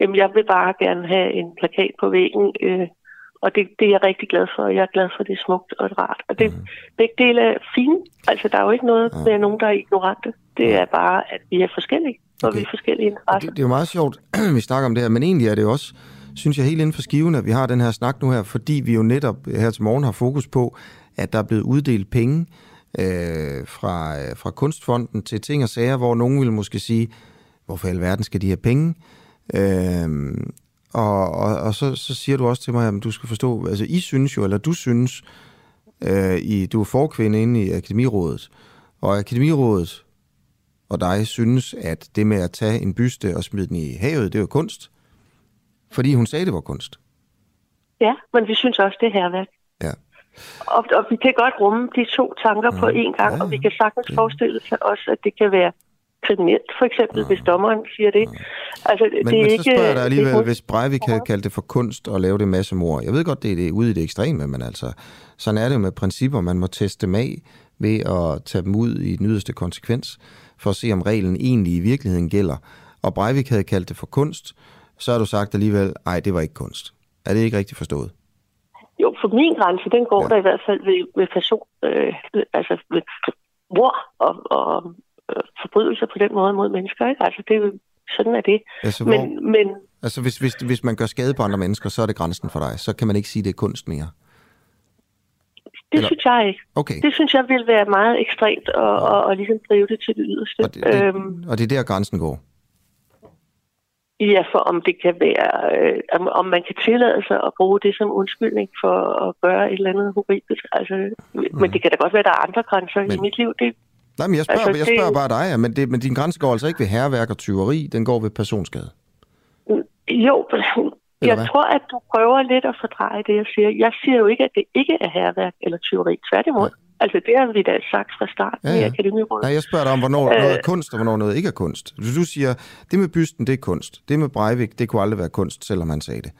jamen jeg vil bare gerne have en plakat på væggen, øh, Og det, det er jeg rigtig glad for, og jeg er glad for, at det er smukt og rart. Og det, mm. begge dele er fine. Altså, der er jo ikke noget ja. med nogen, der er ignorante. Det er bare, at vi er forskellige, og okay. vi er forskellige interesser. Det, det er jo meget sjovt, vi snakker om det her, men egentlig er det jo også, synes jeg, helt inden for skiven, at vi har den her snak nu her, fordi vi jo netop øh, her til morgen har fokus på, at der er blevet uddelt penge øh, fra, øh, fra Kunstfonden til ting og sager, hvor nogen vil måske sige, hvorfor i alverden skal de have penge? Øh, og, og, og så, så siger du også til mig, at du skal forstå, altså I synes jo, eller du synes, øh, I, du er forkvinde inde i Akademirådet, og Akademirådet og dig synes, at det med at tage en byste og smide den i havet, det er jo kunst. Fordi hun sagde, det var kunst. Ja, men vi synes også, det er herværk. Ja. Og, og vi kan godt rumme de to tanker ja. på én gang, ja, og vi kan sagtens det. forestille sig også, at det kan være kriminelt, for eksempel, ja. hvis dommeren siger det. Ja. Altså, men, det er men ikke, så spørger jeg dig alligevel, det, hvis Breivik havde kaldt det for kunst og lave det masse mor. Jeg ved godt, det er det, ude i det ekstreme, men altså, sådan er det jo med principper. Man må teste dem af ved at tage dem ud i den yderste konsekvens, for at se, om reglen egentlig i virkeligheden gælder. Og Breivik havde kaldt det for kunst, så har du sagt alligevel, nej, det var ikke kunst. Er det ikke rigtigt forstået? Jo, for min grænse, den går ja. der i hvert fald ved, ved person, øh, altså ved mor og, og øh, forbrydelser på den måde mod mennesker. Ikke? Altså, det, sådan er det. Altså, hvor, men, men, altså hvis, hvis, hvis man gør skade på andre mennesker, så er det grænsen for dig. Så kan man ikke sige, det er kunst mere. Det Eller? synes jeg ikke. Okay. Det synes jeg vil være meget ekstremt og, og, og ligesom drive det til det yderste. Og det, det, øhm, og det er der, grænsen går? Ja, for om det kan være, øh, om, om man kan tillade sig at bruge det som undskyldning for at gøre et eller andet horribelt. Altså, mm. Men det kan da godt være, at der er andre grænser men, i mit liv. Det, nej, men jeg spørger, altså, jeg spørger det, bare dig, men, det, men din grænse går altså ikke ved herværk og tyveri, den går ved personskade. Jo, jeg tror, at du prøver lidt at fordreje det, jeg siger. Jeg siger jo ikke, at det ikke er herværk eller tyveri. Tværtimod. Ja. Altså, det har vi da sagt fra starten ja, ja. i Akademirådet. Nej, jeg spørger dig om, hvornår øh, noget er kunst, og hvornår noget ikke er kunst. Du, du siger, det med bysten, det er kunst. Det med Breivik, det kunne aldrig være kunst, selvom han sagde det.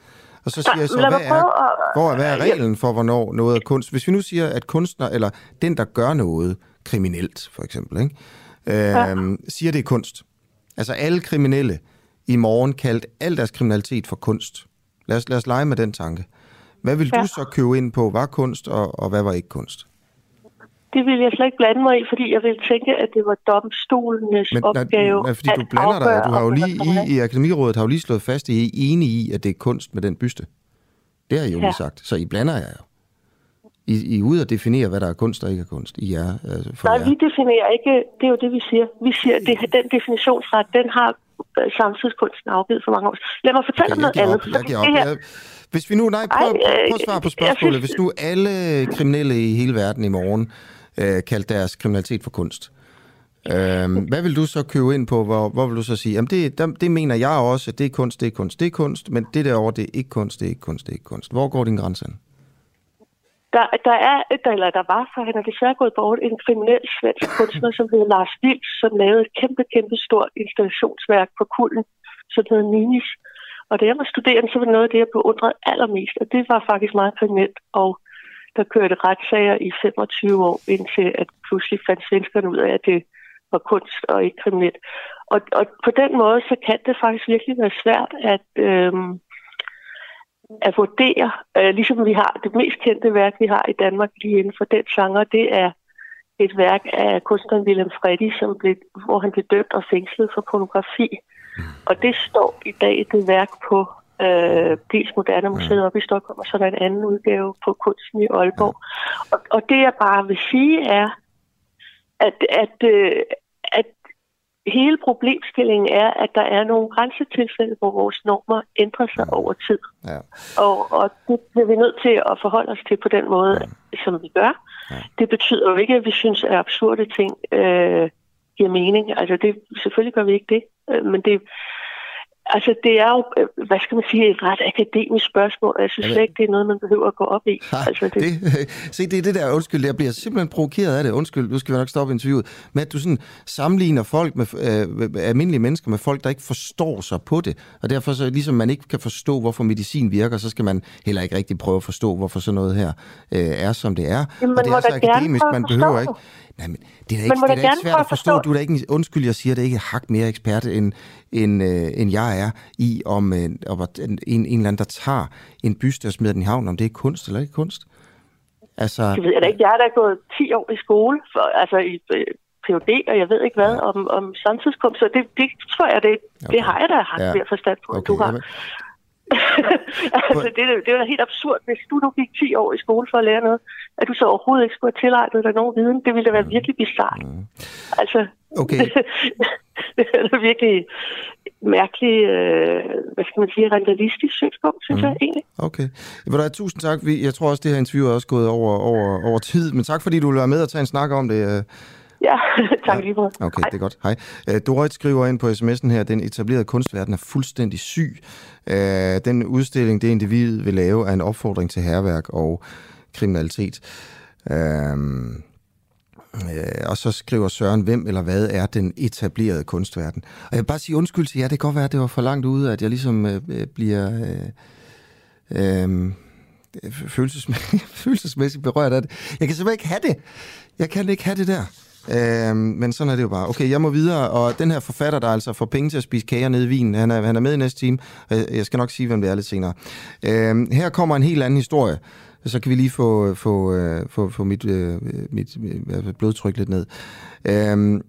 Og så siger jeg så, hvad er, hvor er, hvad er reglen for, hvornår noget er kunst? Hvis vi nu siger, at kunstner, eller den, der gør noget kriminelt, for eksempel, ikke? Øh, ja. siger, det er kunst. Altså alle kriminelle i morgen kaldt al deres kriminalitet for kunst. Lad os, lad os lege med den tanke. Hvad vil ja. du så købe ind på, var kunst, og, og hvad var ikke kunst? Det vil jeg slet ikke blande mig i, fordi jeg vil tænke, at det var domstolenes Men, opgave. Nej, fordi du blander dig. Du har jo lige i, i Akademirådet har jo lige slået fast, at I er enige i, at det er kunst med den byste. Det har I jo ja. lige sagt. Så I blander jer jo. I, I er ude at definere, hvad der er kunst og ikke er kunst. I er, altså for Nej, jer. vi definerer ikke. Det er jo det, vi siger. Vi siger, at den definitionsret, den har øh, samtidskunsten afgivet for mange år Lad mig fortælle okay, noget andet. Jeg giver op. Hvis vi nu, nej, prøv, prøv, prøv at svare på spørgsmålet. Hvis nu alle kriminelle i hele verden i morgen øh, kaldt deres kriminalitet for kunst. Øhm, hvad vil du så købe ind på? Hvor, hvor vil du så sige, jamen det, der, det mener jeg også, at det er kunst, det er kunst, det er kunst, men det derovre, det er ikke kunst, det er ikke kunst, det er ikke kunst. Hvor går din grænse hen? Der, der er, der, eller der var, for han er desværre gået bort, en kriminel svensk kunstner, som hedder Lars Vilks, som lavede et kæmpe, kæmpe stort installationsværk på kulden, som hedder Ninis. Og da jeg var studerende, så var det noget af det, jeg beundrede allermest, og det var faktisk meget kriminelt. Og der kørte retssager i 25 år, indtil at pludselig fandt svenskerne ud af, at det var kunst og ikke kriminelt. Og, og på den måde, så kan det faktisk virkelig være svært at, øhm, at vurdere, øh, ligesom vi har det mest kendte værk, vi har i Danmark lige inden for den genre, det er et værk af kunstneren Willem Freddy, som blev, hvor han blev dømt og fængslet for pornografi. Mm. Og det står i dag det værk på øh, Pils Moderne Museet mm. oppe i Stockholm, og så er der en anden udgave på Kunsten i Aalborg. Og, og det jeg bare vil sige er, at, at, øh, at hele problemstillingen er, at der er nogle grænsetilfælde, hvor vores normer ændrer sig ja. over tid. Ja. Og, og det bliver vi nødt til at forholde os til på den måde, ja. som vi gør. Ja. Det betyder jo ikke, at vi synes, at absurde ting øh, giver mening. Altså det, selvfølgelig gør vi ikke det, øh, men det, Altså, det er jo, øh, hvad skal man sige, et ret akademisk spørgsmål, jeg synes slet ikke, det er noget, man behøver at gå op i. Nej, altså, det... Det, se, det er det der, undskyld, jeg bliver simpelthen provokeret af det, undskyld, nu skal vi nok stoppe interviewet, med at du sådan sammenligner folk med, øh, almindelige mennesker med folk, der ikke forstår sig på det, og derfor så ligesom man ikke kan forstå, hvorfor medicin virker, så skal man heller ikke rigtig prøve at forstå, hvorfor sådan noget her øh, er, som det er. Jamen, og det er så akademisk, man behøver ikke. Nej, men det er da ikke, det er da ikke svært at forstå. Du er da ikke, undskyld, jeg siger det ikke hak mere ekspert, end, end, øh, end jeg er i, om, øh, om en, en, en eller anden, der tager en byste og smider den i havn, om det er kunst eller ikke kunst. Altså... Det ved jeg da ikke. Jeg har da gået 10 år i skole, for, altså i øh, PhD, og jeg ved ikke hvad, ja. om, om samtidskunst, så det, det tror jeg, det, okay. det har jeg da haft ja. mere forstand på, okay. du har. Jamen, altså, det, det er jo helt absurd, hvis du nu gik 10 år i skole for at lære noget, at du så overhovedet ikke skulle have tilegnet dig nogen viden. Det ville da være mm. virkelig bizart. Mm. Altså, okay. det, er da virkelig mærkelig, øh, hvad skal man sige, rentalistisk synspunkt, synes mm. jeg egentlig. Okay. Vil du tusind tak. Jeg tror også, det her interview er også gået over, over, over tid, men tak fordi du vil være med og tage en snak om det. Øh. Ja, tak lige på. Okay, Hej. det er godt. Hej. Uh, Dorit skriver ind på sms'en her, den etablerede kunstverden er fuldstændig syg. Uh, den udstilling, det individ vil lave, er en opfordring til herværk og kriminalitet. Uh, uh, og så skriver Søren, hvem eller hvad er den etablerede kunstverden? Og jeg vil bare sige undskyld til jer, det kan godt være, at det var for langt ude, at jeg ligesom uh, bliver... Uh, uh, følelsesmæssigt, følelsesmæssigt berørt af det. Jeg kan simpelthen ikke have det. Jeg kan ikke have det der. Øh, men sådan er det jo bare. Okay, jeg må videre, og den her forfatter, der altså får penge til at spise kager nede i Wien, han er, han er med i næste time. Jeg skal nok sige, hvem det er lidt senere. Øh, her kommer en helt anden historie. Så kan vi lige få, få, øh, få, få øh, mit, mit, mit blodtryk lidt ned. Øh,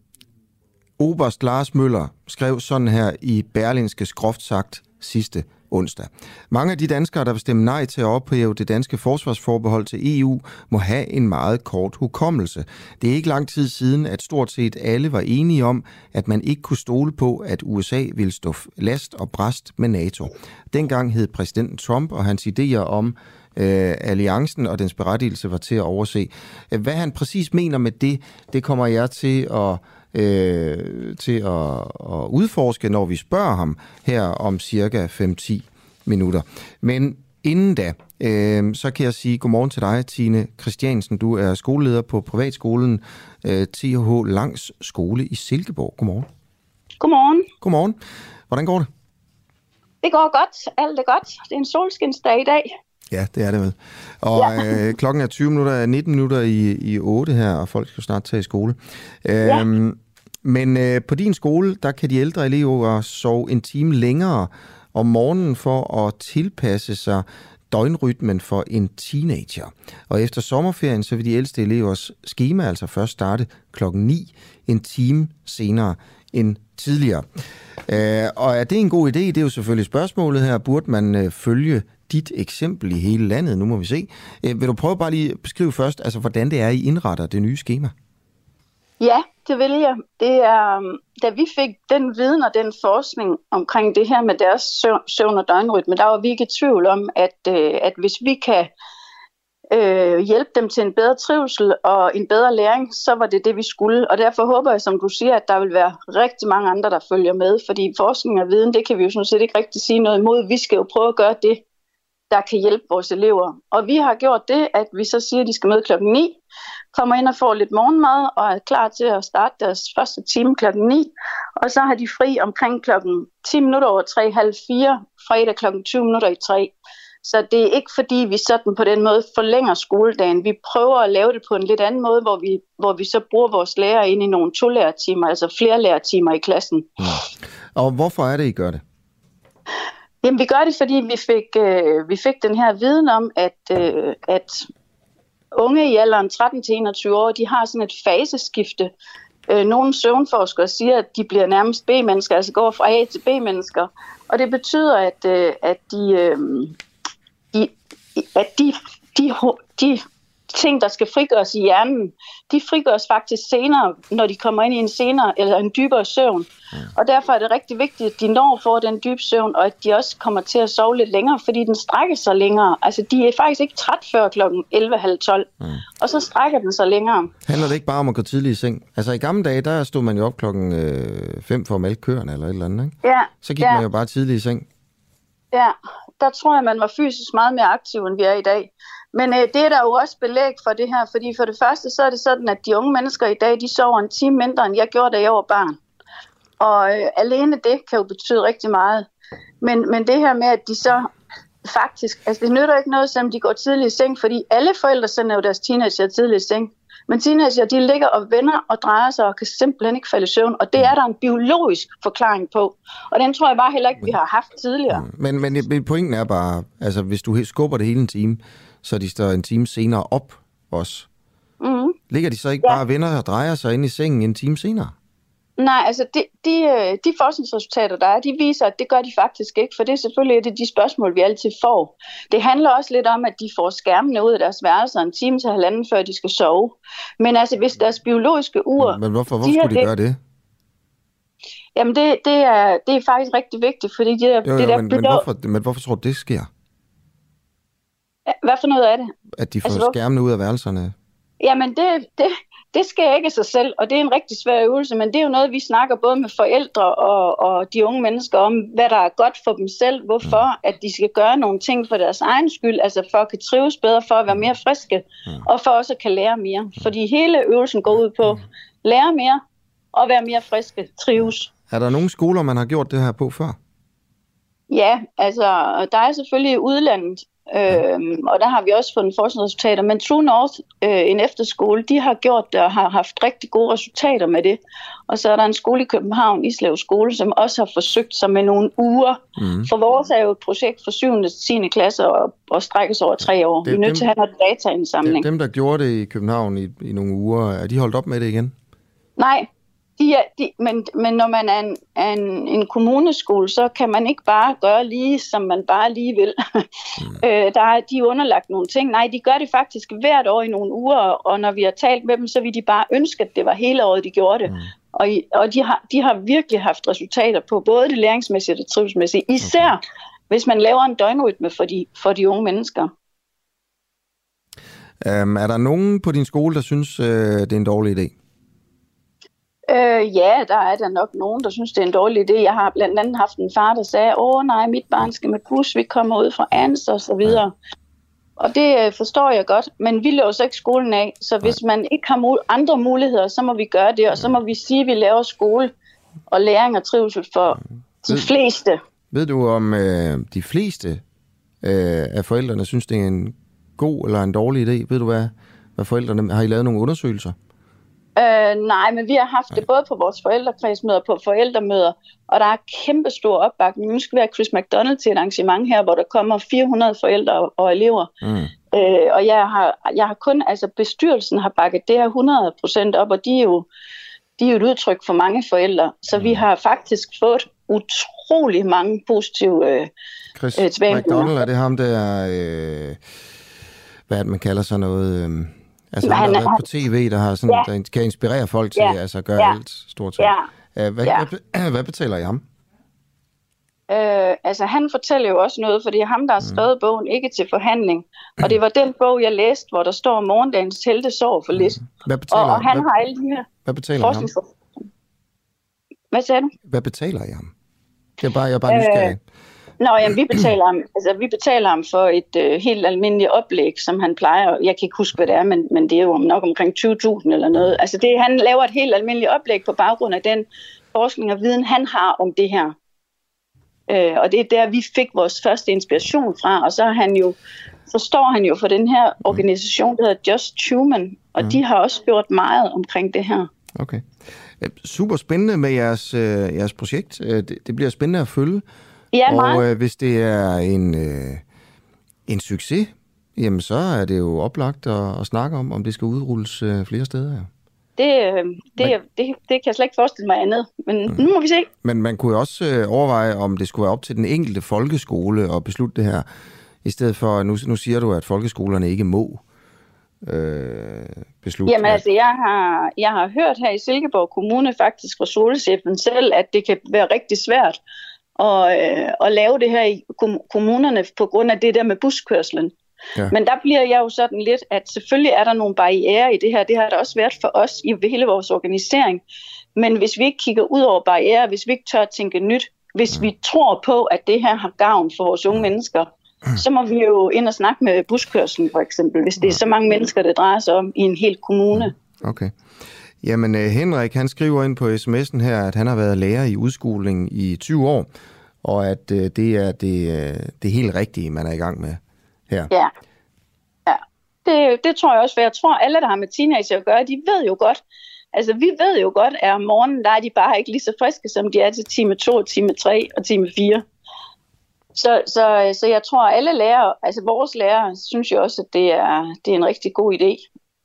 Oberst Lars Møller skrev sådan her i Berlinske Skroft sagt sidste onsdag. Mange af de danskere, der vil stemme nej til at ophæve det danske forsvarsforbehold til EU, må have en meget kort hukommelse. Det er ikke lang tid siden, at stort set alle var enige om, at man ikke kunne stole på, at USA ville stå last og bræst med NATO. Dengang hed præsidenten Trump og hans idéer om øh, alliancen og dens berettigelse var til at overse. Hvad han præcis mener med det, det kommer jeg til at øh, til at, at udforske, når vi spørger ham her om cirka 5-10 minutter. Men inden da, øh, så kan jeg sige godmorgen til dig, Tine Christiansen. Du er skoleleder på privatskolen øh, TH Langs Skole i Silkeborg. Godmorgen. Godmorgen. Godmorgen. Hvordan går det? Det går godt. Alt er godt. Det er en solskinsdag i dag. Ja, det er det vel. Og ja. øh, klokken er 20 minutter, 19 minutter i, i 8 her, og folk skal snart tage i skole. Ja. Men øh, på din skole, der kan de ældre elever sove en time længere om morgenen for at tilpasse sig døgnrytmen for en teenager. Og efter sommerferien, så vil de ældste elevers schema altså først starte klokken 9, en time senere end tidligere. Øh, og er det en god idé? Det er jo selvfølgelig spørgsmålet her. Burde man øh, følge dit eksempel i hele landet? Nu må vi se. Øh, vil du prøve bare lige at beskrive først, altså hvordan det er, I indretter det nye schema? Ja, det vil jeg. Det er, øhm, da vi fik den viden og den forskning omkring det her med deres søvn og døgnrytme, der var vi ikke i tvivl om, at, øh, at hvis vi kan øh, hjælpe dem til en bedre trivsel og en bedre læring, så var det det, vi skulle. Og derfor håber jeg, som du siger, at der vil være rigtig mange andre, der følger med, fordi forskning og viden, det kan vi jo sådan set ikke rigtig sige noget imod. Vi skal jo prøve at gøre det, der kan hjælpe vores elever. Og vi har gjort det, at vi så siger, at de skal møde klokken 9, kommer ind og får lidt morgenmad og er klar til at starte deres første time klokken 9. Og så har de fri omkring klokken 10 minutter over 3, halv 4, fredag klokken 20 minutter i 3. Så det er ikke fordi, vi sådan på den måde forlænger skoledagen. Vi prøver at lave det på en lidt anden måde, hvor vi, hvor vi så bruger vores lærere ind i nogle to lærertimer, altså flere lærertimer i klassen. Ja. Og hvorfor er det, I gør det? Jamen, vi gør det, fordi vi fik, øh, vi fik den her viden om, at, øh, at unge i alderen 13-21 år, de har sådan et faseskifte. Øh, nogle søvnforskere siger, at de bliver nærmest B-mennesker, altså går fra A til B-mennesker. Og det betyder, at, øh, at de, øh, de, at de, de, de ting, der skal frigøres i hjernen, de frigøres faktisk senere, når de kommer ind i en senere eller en dybere søvn. Ja. Og derfor er det rigtig vigtigt, at de når får den dybe søvn, og at de også kommer til at sove lidt længere, fordi den strækker sig længere. Altså, de er faktisk ikke træt før kl. 11.30, ja. og så strækker den sig længere. Handler det ikke bare om at gå tidligt i seng? Altså, i gamle dage, der stod man jo op klokken 5 øh, for at mælke køerne eller et eller andet, ikke? Ja. Så gik ja. man jo bare tidligt i seng. Ja, der tror jeg, man var fysisk meget mere aktiv, end vi er i dag. Men øh, det er der jo også belæg for det her, fordi for det første så er det sådan, at de unge mennesker i dag, de sover en time mindre, end jeg gjorde, da jeg var barn. Og øh, alene det kan jo betyde rigtig meget. Men, men det her med, at de så faktisk, altså det nytter ikke noget, selvom de går tidligt i seng, fordi alle forældre sender jo deres teenager tidligt i seng. Men teenager, de ligger og vender og drejer sig og kan simpelthen ikke falde i søvn, og det er der en biologisk forklaring på. Og den tror jeg bare heller ikke, vi har haft tidligere. Men, men, men pointen er bare, altså hvis du skubber det hele en time, så de står en time senere op også. Mm. Ligger de så ikke ja. bare og vender og drejer sig ind i sengen en time senere? Nej, altså de, de, øh, de forskningsresultater, der er, de viser, at det gør de faktisk ikke, for det er selvfølgelig et af de spørgsmål, vi altid får. Det handler også lidt om, at de får skærmene ud af deres værelser en time til halvanden, før de skal sove. Men altså, hvis deres biologiske ur... Men hvorfor, hvorfor de skulle de gøre det? Jamen, det, det, er, det er faktisk rigtig vigtigt, fordi det, jo, jo, det der... Men, men, hvorfor, men hvorfor tror du, det sker? Hvad for noget af det? At de får altså, skærmene ud af værelserne? Jamen, det, det, det sker ikke sig selv, og det er en rigtig svær øvelse, men det er jo noget, vi snakker både med forældre og, og de unge mennesker om, hvad der er godt for dem selv, hvorfor mm. at de skal gøre nogle ting for deres egen skyld, altså for at kan trives bedre, for at være mere friske, mm. og for også at kan lære mere. Mm. Fordi hele øvelsen går ud på lære mere og være mere friske, trives. Er der nogle skoler, man har gjort det her på før? Ja, altså der er selvfølgelig udlandet, Øhm, og der har vi også fået forskningsresultater. Men True North, øh, en efterskole, de har gjort det og har haft rigtig gode resultater med det. Og så er der en skole i København, Islev Skole, som også har forsøgt sig med nogle uger. Mm. For vores er jo et projekt for 7. og 10. klasse og, og strækkes over tre år. Det, vi er nødt dem, til at have noget dataindsamling. Dem, der gjorde det i København i, i nogle uger, er de holdt op med det igen? Nej, de er, de, men, men når man er en, en, en kommuneskole, så kan man ikke bare gøre lige, som man bare lige vil. Mm. øh, der er de er underlagt nogle ting. Nej, de gør det faktisk hvert år i nogle uger, og når vi har talt med dem, så vil de bare ønske, at det var hele året, de gjorde det. Mm. Og, og de, har, de har virkelig haft resultater på både det læringsmæssige og det trivsmæssige. Især okay. hvis man laver en døgnrytme for de, for de unge mennesker. Um, er der nogen på din skole, der synes, uh, det er en dårlig idé? Øh, ja, der er der nok nogen, der synes, det er en dårlig idé. Jeg har blandt andet haft en far, der sagde, åh nej, mit barn skal med bus, vi kommer ud fra ANS og så videre. Og det øh, forstår jeg godt, men vi så ikke skolen af, så hvis man ikke har andre muligheder, så må vi gøre det, og så må vi sige, at vi laver skole og læring og trivsel for de ved, fleste. Ved du om øh, de fleste øh, af forældrene synes, det er en god eller en dårlig idé? Ved du hvad, hvad forældrene har I lavet nogle undersøgelser? Øh, nej, men vi har haft det både på vores forældrekredsmøder og på forældremøder, og der er kæmpe stor opbakning. Nu skal vi have Chris McDonald til et arrangement her, hvor der kommer 400 forældre og elever. Mm. Øh, og jeg har, jeg har kun, altså bestyrelsen har bakket det her 100% op, og de er jo, de er jo et udtryk for mange forældre. Så mm. vi har faktisk fået utrolig mange positive øh, Chris øh, McDonald, er det ham, der er, øh, hvad man kalder sådan noget... Øh Altså han, han har været på tv, der, har sådan, ja. der kan inspirere folk til ja. altså, at gøre ja. alt stort set. Ja. Hvad, ja. hvad, hvad betaler I ham? Øh, altså han fortæller jo også noget, for det er ham, der har mm. skrevet mm. bogen Ikke til forhandling. Og det var den bog, jeg læste, hvor der står Morgendagens helte sår for lidt. Mm. Hvad betaler, og, og han hvad, har alle de her Hvad betaler ham? Hvad sagde du? Hvad betaler I ham? Jeg er bare, jeg er bare øh, nysgerrig. Nå, jamen, vi betaler ham, altså, vi betaler ham for et øh, helt almindeligt oplæg, som han plejer. Jeg kan ikke huske, hvad det er, men, men det er jo nok omkring 20.000 eller noget. Altså, det, han laver et helt almindeligt oplæg på baggrund af den forskning og viden, han har om det her. Øh, og det er der, vi fik vores første inspiration fra, og så er han jo, så står han jo for den her organisation, der hedder Just Human, og mm. de har også gjort meget omkring det her. Okay. Super spændende med jeres, øh, jeres projekt. Øh, det, det bliver spændende at følge. Ja, og øh, hvis det er en, øh, en succes, jamen så er det jo oplagt at, at snakke om, om det skal udrulles øh, flere steder. Det, øh, det, men, det, det kan jeg slet ikke forestille mig andet, men mm. nu må vi se. Men man kunne jo også øh, overveje, om det skulle være op til den enkelte folkeskole at beslutte det her, i stedet for, nu, nu siger du, at folkeskolerne ikke må øh, beslutte Jamen altså, jeg har, jeg har hørt her i Silkeborg Kommune faktisk fra skolechefen selv, at det kan være rigtig svært og, øh, og lave det her i kommunerne på grund af det der med buskørslen. Ja. Men der bliver jeg jo sådan lidt, at selvfølgelig er der nogle barriere i det her. Det har der også været for os i hele vores organisering. Men hvis vi ikke kigger ud over barriere, hvis vi ikke tør at tænke nyt, hvis vi tror på, at det her har gavn for vores unge mennesker, så må vi jo ind og snakke med buskørslen for eksempel, hvis det er så mange mennesker, det drejer sig om i en hel kommune. Okay. Jamen, øh, Henrik, han skriver ind på sms'en her, at han har været lærer i udskoling i 20 år, og at øh, det er det, øh, det helt rigtige, man er i gang med her. Ja, ja. Det, det, det tror jeg også, for jeg tror, alle, der har med teenager at gøre, de ved jo godt, altså vi ved jo godt, at om morgenen, der er de bare ikke lige så friske, som de er til time 2, time 3 og time 4. Så, så, så jeg tror, at alle lærere, altså vores lærere, synes jo også, at det er, det er en rigtig god idé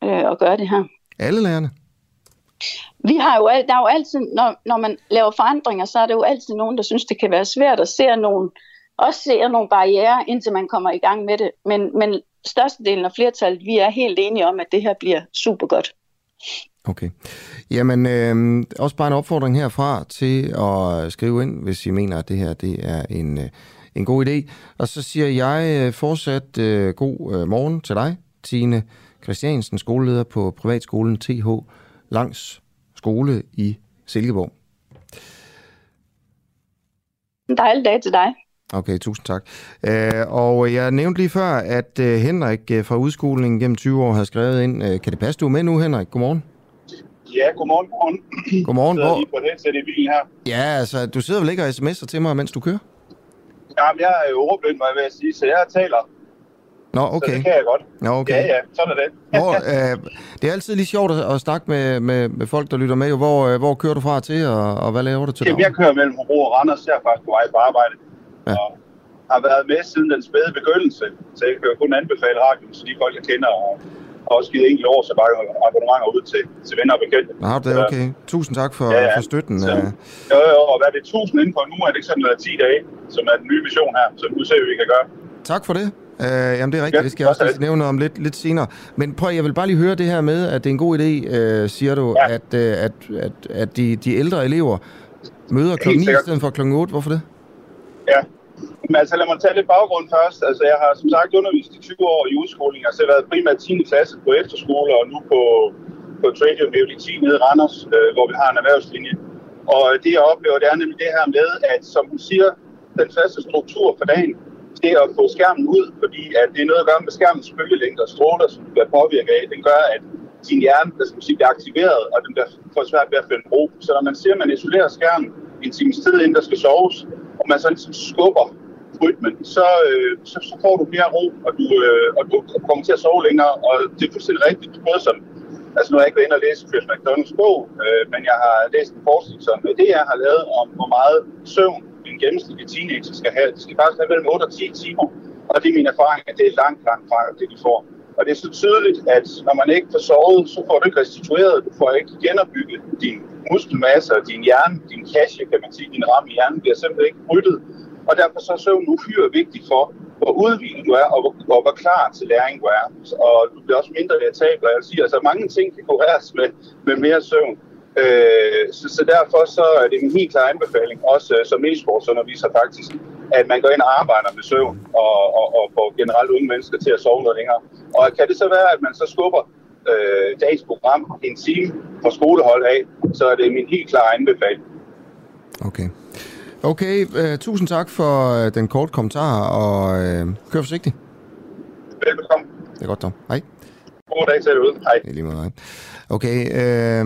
øh, at gøre det her. Alle lærerne? Vi har jo, der er jo altid, når, når man laver forandringer, så er det jo altid nogen, der synes, det kan være svært at se nogle, også ser nogle barriere, indtil man kommer i gang med det. Men, men størstedelen af flertallet, vi er helt enige om, at det her bliver super godt. Okay. Jamen, øh, også bare en opfordring herfra til at skrive ind, hvis I mener, at det her det er en, øh, en god idé. Og så siger jeg øh, fortsat øh, god øh, morgen til dig, Tine Christiansen, skoleleder på privatskolen TH Langs Skole i Silkeborg. En dejlig dag til dig. Okay, tusind tak. Øh, og jeg nævnte lige før, at øh, Henrik øh, fra udskolingen gennem 20 år har skrevet ind. Øh, kan det passe, du er med nu, Henrik? Godmorgen. Ja, godmorgen, godmorgen. Godmorgen. Jeg sidder lige på et headset i bilen her. Ja, altså, du sidder vel ikke og sms'er til mig, mens du kører? Jamen, jeg er jo må jeg vil sige, så jeg taler. Nå, okay. Så det kan jeg godt. Nå, okay. Ja, ja, sådan er det. Hvor, øh, det er altid lige sjovt at snakke med, med, med folk, der lytter med. Hvor, øh, hvor kører du fra til, og, og hvad laver du til Jamen, jeg kører mellem Hobro og Randers. Jeg er faktisk på vej på arbejde. Ja. Og har været med siden den spæde begyndelse. Så jeg kan kun anbefale radioen til de folk, jeg kender. Og har også givet enkelt år, så bare abonnementer ud til, til venner og bekendte. Nå, det er okay. Tusind tak for, ja, ja. for støtten. Så, jo, jo, og hvad er det 1000 inden for nu, er det ikke sådan, at 10 dage, som er den nye mission her. Så nu ser vi, vi kan gøre. Tak for det. Uh, jamen, det er rigtigt. Ja, det skal jeg også lige nævne om lidt, lidt senere. Men prøv, jeg vil bare lige høre det her med, at det er en god idé, uh, siger du, ja. at, uh, at, at, at de, de ældre elever møder kl. 9 i stedet for kl. 8. Hvorfor det? Ja, men altså lad mig tage lidt baggrund først. Altså jeg har som sagt undervist i 20 år i udskoling. Jeg har selv været primært 10. klasse på efterskole og nu på, på Trade University 10 nede i Randers, øh, hvor vi har en erhvervslinje. Og det jeg oplever, det er nemlig det her med, at som hun siger, den faste struktur for dagen, det at få skærmen ud, fordi at det er noget at gøre med skærmens bølgelængde og stråler, som du bliver påvirket af. Den gør, at din hjerne der skal sige, bliver aktiveret, og den bliver for svært ved at finde ro. Så når man siger, at man isolerer skærmen en times tid, inden der skal soves, og man så ligesom skubber rytmen, så, øh, så, så får du mere ro, og du, øh, og du kommer til at sove længere. Og det er fuldstændig rigtigt, både som, altså nu har jeg ikke været inde og læse Chris McDonald's bog, øh, men jeg har læst en forskning, som øh, det jeg har lavet om, hvor meget søvn en gennemsnitlig teenager skal have. Det skal faktisk have mellem 8 og 10 timer, og det er min erfaring, at det er langt, langt fra det, de får. Og det er så tydeligt, at når man ikke får sovet, så får du ikke restitueret, du får ikke genopbygget din muskelmasse og din hjerne, din cache, kan man sige, din ramme i hjernen bliver simpelthen ikke ryddet. Og derfor så er søvn uhyre vigtig for, hvor udvildet du er, og hvor, og hvor klar til læring du er. Og du bliver også mindre irritabel. Jeg vil sige, altså mange ting kan kureres med, med mere søvn. Øh, så, så derfor så er det en helt klar anbefaling, også uh, som e-sportsunderviser faktisk, at man går ind og arbejder med søvn og, og, og får generelt unge mennesker til at sove noget længere. Og kan det så være, at man så skubber øh, dagens program en time fra skolehold af, så er det min helt klare anbefaling. Okay. Okay, uh, tusind tak for uh, den korte kommentar, og uh, kør forsigtigt. Velbekomme. Det er godt, Tom. Hej. God dag til derude. Hej. Det er lige meget. Okay, øh,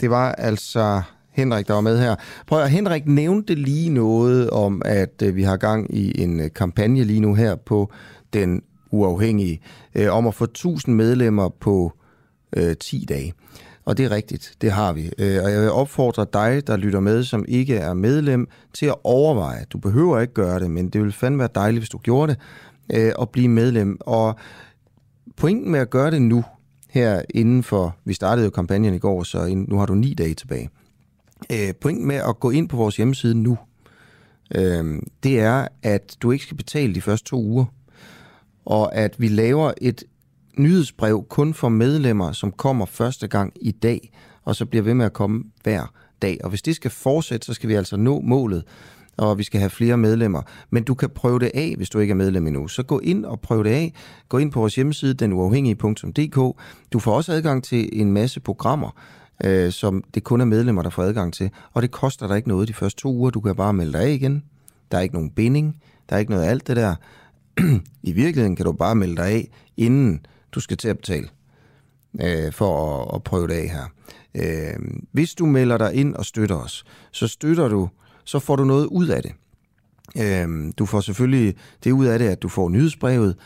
det var altså Henrik, der var med her. Prøv at Henrik nævnte lige noget om, at øh, vi har gang i en øh, kampagne lige nu her på den uafhængige, øh, om at få 1000 medlemmer på øh, 10 dage. Og det er rigtigt, det har vi. Øh, og jeg vil opfordre dig, der lytter med, som ikke er medlem, til at overveje. Du behøver ikke gøre det, men det ville fandme være dejligt, hvis du gjorde det, øh, at blive medlem. Og pointen med at gøre det nu, her inden for, vi startede jo kampagnen i går, så nu har du ni dage tilbage. Øh, pointen med at gå ind på vores hjemmeside nu, øh, det er, at du ikke skal betale de første to uger, og at vi laver et nyhedsbrev kun for medlemmer, som kommer første gang i dag, og så bliver ved med at komme hver dag. Og hvis det skal fortsætte, så skal vi altså nå målet, og vi skal have flere medlemmer. Men du kan prøve det af, hvis du ikke er medlem endnu. Så gå ind og prøv det af. Gå ind på vores hjemmeside, denuafhængige.dk. Du får også adgang til en masse programmer, øh, som det kun er medlemmer, der får adgang til. Og det koster dig ikke noget de første to uger. Du kan bare melde dig af igen. Der er ikke nogen binding. Der er ikke noget af alt det der. I virkeligheden kan du bare melde dig af, inden du skal til at betale øh, for at, at prøve det af her. Øh, hvis du melder dig ind og støtter os, så støtter du så får du noget ud af det. Øh, du får selvfølgelig det ud af det, at du får nyhedsbrevet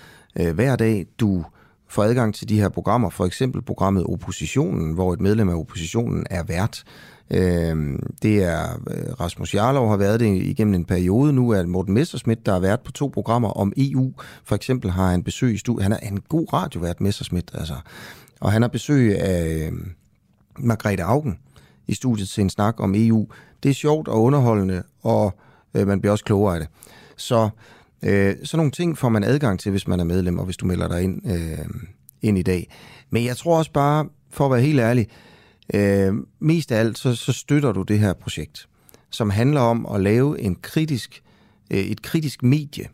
øh, hver dag. Du får adgang til de her programmer, for eksempel programmet Oppositionen, hvor et medlem af oppositionen er vært. Øh, det er øh, Rasmus Jarlov har været det igennem en periode. Nu er Morten Messerschmidt, der har været på to programmer om EU. For eksempel har han besøg i studiet. Han er en god radiovært, Messerschmidt, altså. Og han har besøg af øh, Margrethe Augen i studiet til en snak om EU. Det er sjovt og underholdende, og øh, man bliver også klogere af det. Så øh, sådan nogle ting får man adgang til, hvis man er medlem, og hvis du melder dig ind, øh, ind i dag. Men jeg tror også bare, for at være helt ærlig, øh, mest af alt, så, så støtter du det her projekt, som handler om at lave en kritisk, øh, et kritisk medie,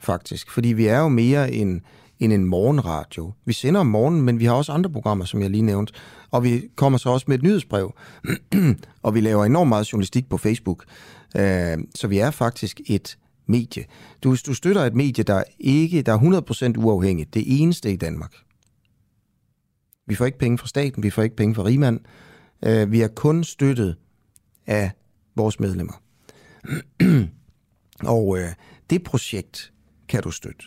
faktisk. Fordi vi er jo mere end, end en morgenradio. Vi sender om morgenen, men vi har også andre programmer, som jeg lige nævnte. Og vi kommer så også med et nyhedsbrev. og vi laver enormt meget journalistik på Facebook. Øh, så vi er faktisk et medie. Du, du støtter et medie, der ikke der er 100% uafhængigt. Det eneste i Danmark. Vi får ikke penge fra staten, vi får ikke penge fra rigmand. Øh, vi er kun støttet af vores medlemmer. og øh, det projekt kan du støtte.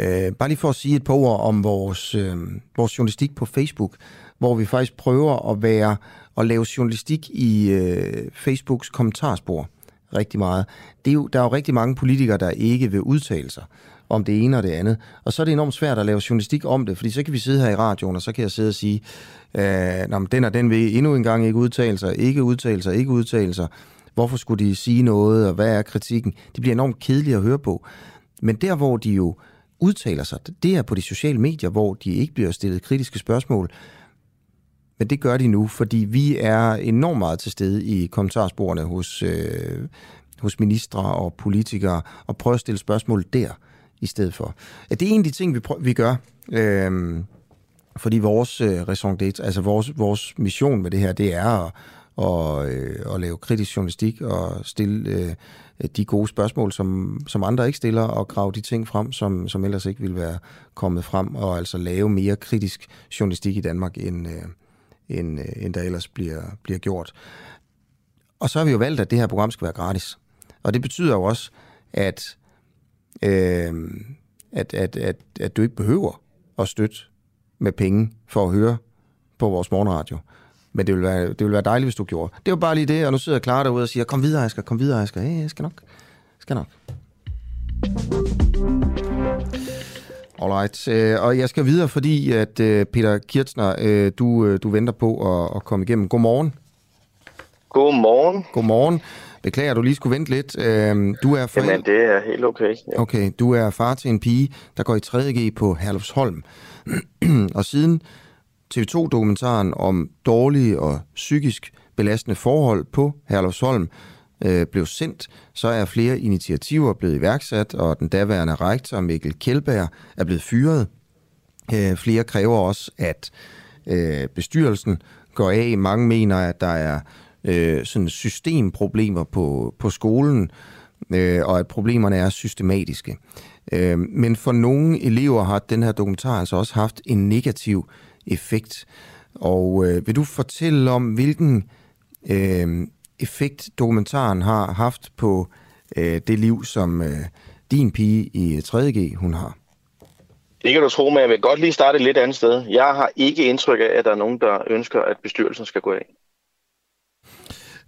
Øh, bare lige for at sige et par ord om vores, øh, vores journalistik på Facebook, hvor vi faktisk prøver at være og lave journalistik i øh, Facebooks kommentarspor rigtig meget. Det er jo, der er jo rigtig mange politikere, der ikke vil udtale sig om det ene og det andet. Og så er det enormt svært at lave journalistik om det, fordi så kan vi sidde her i radioen, og så kan jeg sidde og sige, øh, den og den vil endnu engang ikke udtale sig, ikke udtale sig, ikke udtale sig. Hvorfor skulle de sige noget, og hvad er kritikken? Det bliver enormt kedeligt at høre på. Men der, hvor de jo udtaler sig, det er på de sociale medier, hvor de ikke bliver stillet kritiske spørgsmål. Men det gør de nu, fordi vi er enormt meget til stede i kommentarsporene hos, øh, hos ministre og politikere, og prøver at stille spørgsmål der i stedet for. Det er en af de ting, vi, prøver, vi gør. Øh, fordi vores øh, raison d'être, altså vores, vores mission med det her, det er at, og, øh, at lave kritisk journalistik og stille øh, de gode spørgsmål, som, som andre ikke stiller, og grave de ting frem, som, som ellers ikke ville være kommet frem, og altså lave mere kritisk journalistik i Danmark, end, øh, end, øh, end der ellers bliver, bliver gjort. Og så har vi jo valgt, at det her program skal være gratis. Og det betyder jo også, at, øh, at, at, at, at du ikke behøver at støtte med penge for at høre på vores morgenradio. Men det vil, være, det vil være dejligt, hvis du gjorde. Det var bare lige det, og nu sidder jeg klar derude og siger, kom videre, Asger, kom videre, Asger. Hey, jeg skal nok. Jeg skal nok. Alright, øh, og jeg skal videre, fordi at øh, Peter Kirchner, øh, du, du venter på at, at komme igennem. Godmorgen. Godmorgen. Godmorgen. Beklager, du lige skulle vente lidt. Du er forældre... Jamen, det er helt okay. Ja. Okay, du er far til en pige, der går i 3.G på Herlufsholm. og siden TV2-dokumentaren om dårlige og psykisk belastende forhold på Herlufsholm øh, Øh, blev sendt, så er flere initiativer blevet iværksat, og den daværende rektor Mikkel Kjeldberg er blevet fyret. Øh, flere kræver også, at øh, bestyrelsen går af. Mange mener, at der er øh, sådan systemproblemer på, på skolen, øh, og at problemerne er systematiske. Øh, men for nogle elever har den her dokumentar altså også haft en negativ effekt. Og øh, vil du fortælle om, hvilken øh, effekt dokumentaren har haft på øh, det liv, som øh, din pige i 3.G, hun har? Det kan du tro, men jeg vil godt lige starte et lidt andet sted. Jeg har ikke indtryk af, at der er nogen, der ønsker, at bestyrelsen skal gå af.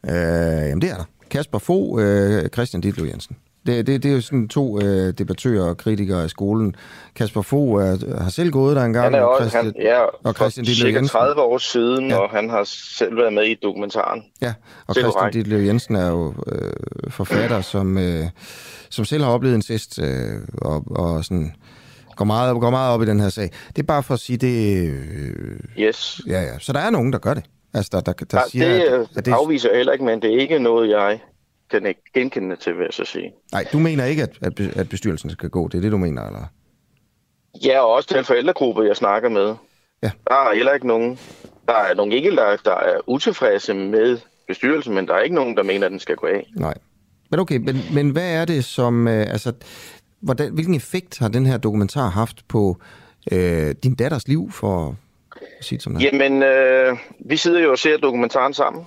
Øh, jamen det er der. Kasper Fo, øh, Christian Ditlev Jensen. Det, det, det er jo sådan to øh, debattører og kritikere i skolen. Kasper Fo er, har selv gået der engang. Han er også, og Christian, han, ja, og Christian for cirka 30 år siden, ja. og han har selv været med i dokumentaren. Ja, og Christian Ditlev Jensen er jo øh, forfatter, som, øh, som selv har oplevet incest, øh, og, og sådan går meget, går meget op i den her sag. Det er bare for at sige, det... Øh, yes. Ja, ja. Så der er nogen, der gør det. Altså, der, der, der ja, siger, det, at, at det afviser jeg heller ikke, men det er ikke noget, jeg kan ikke genkende til, vil jeg så sige. Nej, du mener ikke, at, at bestyrelsen skal gå. Det er det, du mener, eller? Ja, og også den forældregruppe, jeg snakker med. Ja. Der er heller ikke nogen... Der er nogle ikke, der, der er utilfredse med bestyrelsen, men der er ikke nogen, der mener, at den skal gå af. Nej. Men okay, men, men hvad er det som... Øh, altså, hvordan, hvilken effekt har den her dokumentar haft på øh, din datters liv, for at sige det som det Jamen, øh, vi sidder jo og ser dokumentaren sammen.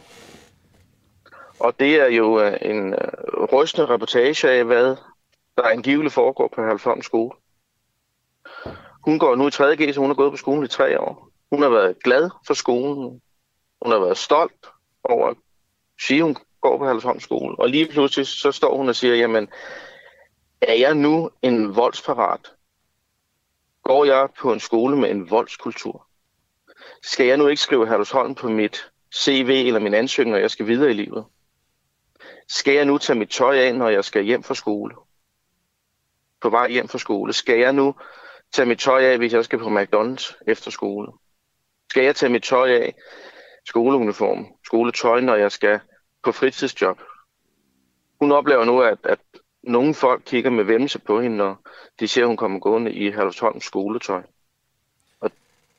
Og det er jo øh, en øh, rystende reportage af, hvad der angiveligt foregår på Halvfond skole. Hun går nu i 3.G, så hun har gået på skolen i tre år. Hun har været glad for skolen. Hun har været stolt over at sige, at hun går på Halsholm skole. Og lige pludselig så står hun og siger, jamen, er jeg nu en voldsparat? Går jeg på en skole med en voldskultur? Skal jeg nu ikke skrive Herlevsholm på mit CV eller min ansøgning, når jeg skal videre i livet? Skal jeg nu tage mit tøj af, når jeg skal hjem fra skole? På vej hjem fra skole. Skal jeg nu tage mit tøj af, hvis jeg skal på McDonald's efter skole? Skal jeg tage mit tøj af, skoleuniform, skoletøj, når jeg skal på fritidsjob? Hun oplever nu, at, at nogle folk kigger med vemmelse på hende, når de ser, at hun kommer gående i Herlevsholms skoletøj.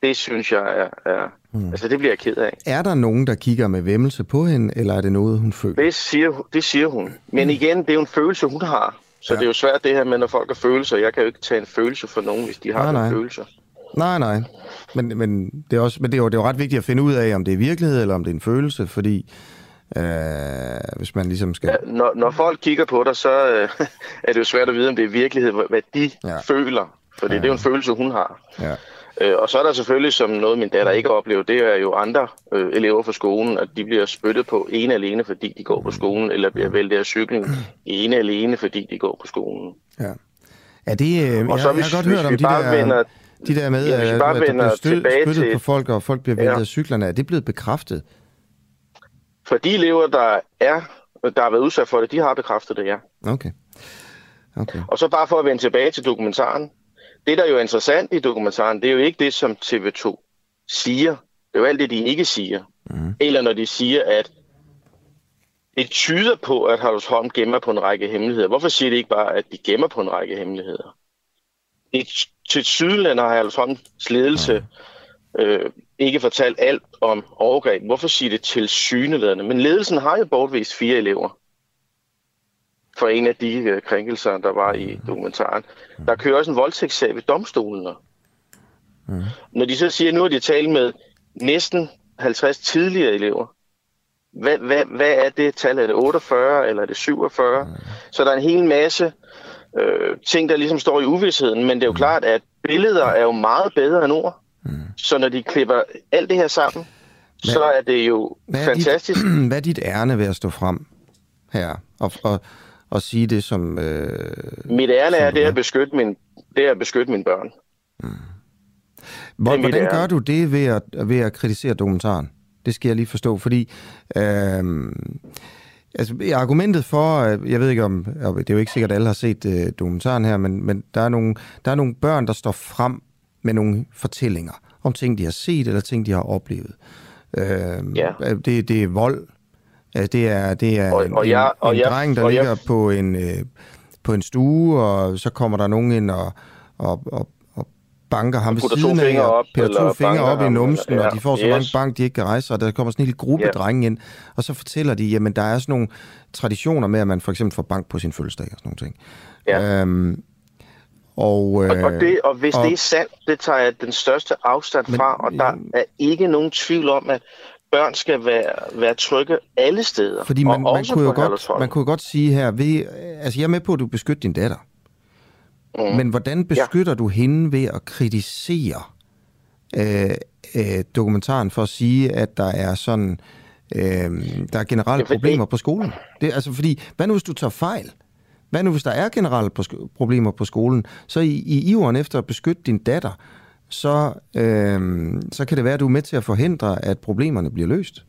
Det synes jeg er, er hmm. altså det bliver jeg ked af. Er der nogen, der kigger med vemmelse på hende, eller er det noget, hun føler? Det siger, det siger hun. Men hmm. igen, det er jo en følelse, hun har. Så ja. det er jo svært det her med, når folk har følelser. Jeg kan jo ikke tage en følelse for nogen, hvis de har nej, nej. følelser. Nej, nej. Men, men, det er også, men det er, jo, det er jo ret vigtigt at finde ud af, om det er virkelighed, eller om det er en følelse, fordi øh, hvis man ligesom skal... Ja, når, når folk kigger på dig, så øh, er det jo svært at vide, om det er virkelighed, hvad de ja. føler. Fordi ja. det er jo en følelse, hun har. Ja. Øh, og så er der selvfølgelig, som noget min datter ikke oplever, det er jo andre øh, elever fra skolen, at de bliver spyttet på ene alene, fordi de går på skolen, eller bliver væltet af cyklen ene alene, fordi de går på skolen. Ja. Er det, øh, og så jeg, hvis, jeg har godt hørt om de der, vender, de der med, ja, at, at der bliver stød, spyttet til, på folk, og folk bliver væltet ja. af cyklerne. Er det blevet bekræftet? For de elever, der er, der har været udsat for det, de har bekræftet det, ja. Okay. okay. Og så bare for at vende tilbage til dokumentaren, det, der er jo interessant i dokumentaren, det er jo ikke det, som TV2 siger. Det er jo alt det, de ikke siger. Mm. Eller når de siger, at det tyder på, at Holm gemmer på en række hemmeligheder. Hvorfor siger de ikke bare, at de gemmer på en række hemmeligheder? Det til Sydland har Holms ledelse mm. øh, ikke fortalt alt om overgreb. Hvorfor siger det til syneladende? Men ledelsen har jo bortvist fire elever for en af de øh, krænkelser, der var i dokumentaren. Der kører også en voldtægtssag ved domstolen. Mm. Når de så siger, at nu har de talt med næsten 50 tidligere elever, hvad, hvad, hvad er det tal? Er det 48 eller er det 47? Mm. Så der er en hel masse øh, ting, der ligesom står i uvidsheden, men det er jo mm. klart, at billeder er jo meget bedre end ord. Mm. Så når de klipper alt det her sammen, hvad, så er det jo hvad er fantastisk. Dit, hvad er dit ærne ved at stå frem her og, og, og sige det som... Øh, mit ærne er det at beskytte min, det er at beskytte mine børn. Mm. Hvordan gør ærne. du det ved at, ved at kritisere dokumentaren? Det skal jeg lige forstå, fordi... Øh, Altså, argumentet for, jeg ved ikke om, det er jo ikke sikkert, at alle har set uh, dokumentaren her, men, men der, er nogle, der er nogle børn, der står frem med nogle fortællinger om ting, de har set, eller ting, de har oplevet. Uh, ja. det, det er vold. Det er, det er og, en, og jeg, og en, en jeg, dreng, der og ligger jeg... på, en, uh, på en stue, og så kommer der nogen ind og, og, og banker ham ved siden af, og piller to fingre op i numsen, ja, og de får så yes. mange bank, de ikke kan rejse, og der kommer sådan en lille gruppe yeah. drenge ind, og så fortæller de, jamen der er sådan nogle traditioner med, at man for eksempel får bank på sin fødselsdag og sådan nogle ting. Ja. Øhm, og, øh, og, og, det, og hvis og, det er sandt, det tager jeg den største afstand men, fra, og der er ikke nogen tvivl om, at børn skal være, være trygge alle steder. Fordi man, man, kunne jo godt, man kunne jo godt sige her, ved, altså jeg er med på, at du beskytter din datter. Mm. Men hvordan beskytter ja. du hende ved at kritisere øh, øh, dokumentaren for at sige, at der er sådan øh, der er generelle problemer på skolen? Det, altså fordi, hvad nu hvis du tager fejl? Hvad nu hvis der er generelle problemer på skolen? Så i, i iveren efter at beskytte din datter, så, øh, så kan det være, at du er med til at forhindre, at problemerne bliver løst.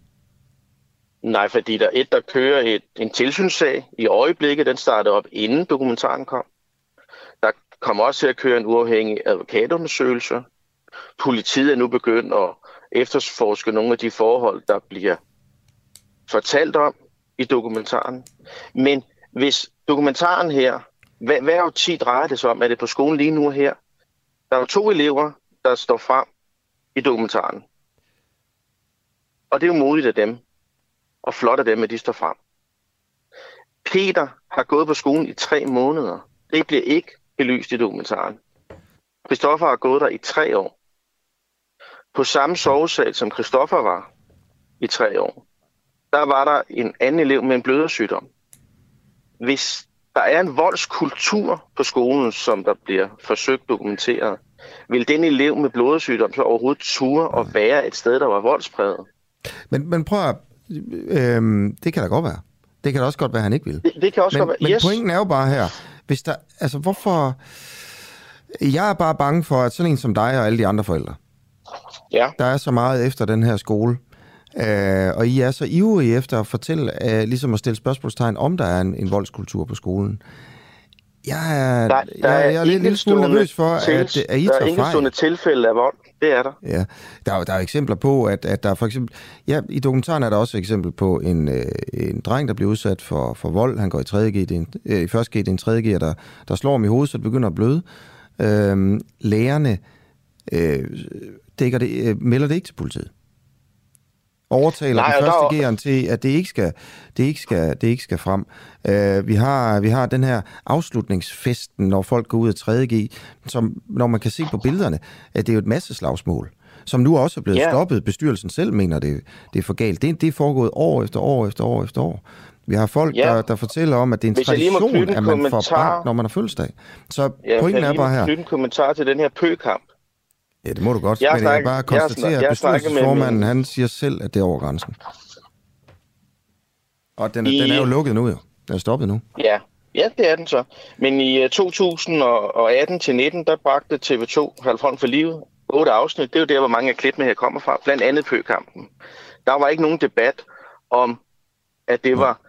Nej, fordi der er et, der kører et, en tilsynssag i øjeblikket, den startede op inden dokumentaren kom Der kommer også til at køre en uafhængig advokatundersøgelse. Politiet er nu begyndt at efterforske nogle af de forhold, der bliver fortalt om i dokumentaren. Men hvis dokumentaren her, hvad, hvad er tid drejer det sig om? Er det på skolen lige nu her? Der er jo to elever, der står frem i dokumentaren. Og det er jo modigt af dem, og flot af dem, at de står frem. Peter har gået på skolen i tre måneder. Det bliver ikke belyst i dokumentaren. Christoffer har gået der i tre år. På samme sovesal, som Christoffer var i tre år, der var der en anden elev med en blødersygdom. Hvis der er en voldskultur på skolen, som der bliver forsøgt dokumenteret, vil den elev med blodsygdom så overhovedet ture og være et sted, der var voldspræget? Men, men prøv at... Øh, det kan da godt være. Det kan da også godt være, at han ikke vil. Det, det kan også men, godt være. Men yes. pointen er jo bare her, hvis der, altså hvorfor... Jeg er bare bange for, at sådan en som dig og alle de andre forældre, Ja. der er så meget efter den her skole, øh, og I er så ivrige efter at fortælle, øh, ligesom at stille spørgsmålstegn, om der er en, en voldskultur på skolen. Jeg er, Der, der jeg, jeg er lidt, lidt smule enkeltstående nervøs for, at, at I Der er tager fejl. enkeltstående tilfælde af vold. Det er der. Ja, der er, der er eksempler på, at, at der for eksempel... Ja, i dokumentaren er der også et eksempel på en, øh, en dreng, der bliver udsat for, for vold. Han går i 3. G, det er en, øh, i første G, det er en 3. G, der, der slår ham i hovedet, så det begynder at bløde. Øhm, lærerne øh, dækker det, øh, melder det ikke til politiet. Overtaler Nej, den der første er- G'eren til, at det ikke skal, det ikke skal, det ikke skal frem. Øh, vi, har, vi har den her afslutningsfesten, når folk går ud af 3. G, som, når man kan se på billederne, at det er jo et masse slagsmål, som nu også er blevet Ja. stoppet. Bestyrelsen selv mener, det, det er for galt. Det, det er foregået år efter år efter år efter år. Vi har folk, Ja. der, der fortæller om, at det er en Hvis jeg tradition, at man får kommentar- brændt, når man har fødselsdag. Så Ja, pointen jeg er bare her. knytte en kommentar til den her pøkamp. Ja, det må du godt. Jeg men jeg bare jeg har konstatere, at jeg med bestyrelsesformanden, han siger selv, at det er over grænsen. Og den, er- I- den er jo lukket nu, jo. Den er stoppet nu. Ja, ja det er den så. Men i øh, 2018 til 19, der bragte TV2 Halvfront for livet otte afsnit. Det er jo der, hvor mange af klippene her kommer fra. Blandt andet pøkampen. Der var ikke nogen debat om, at det var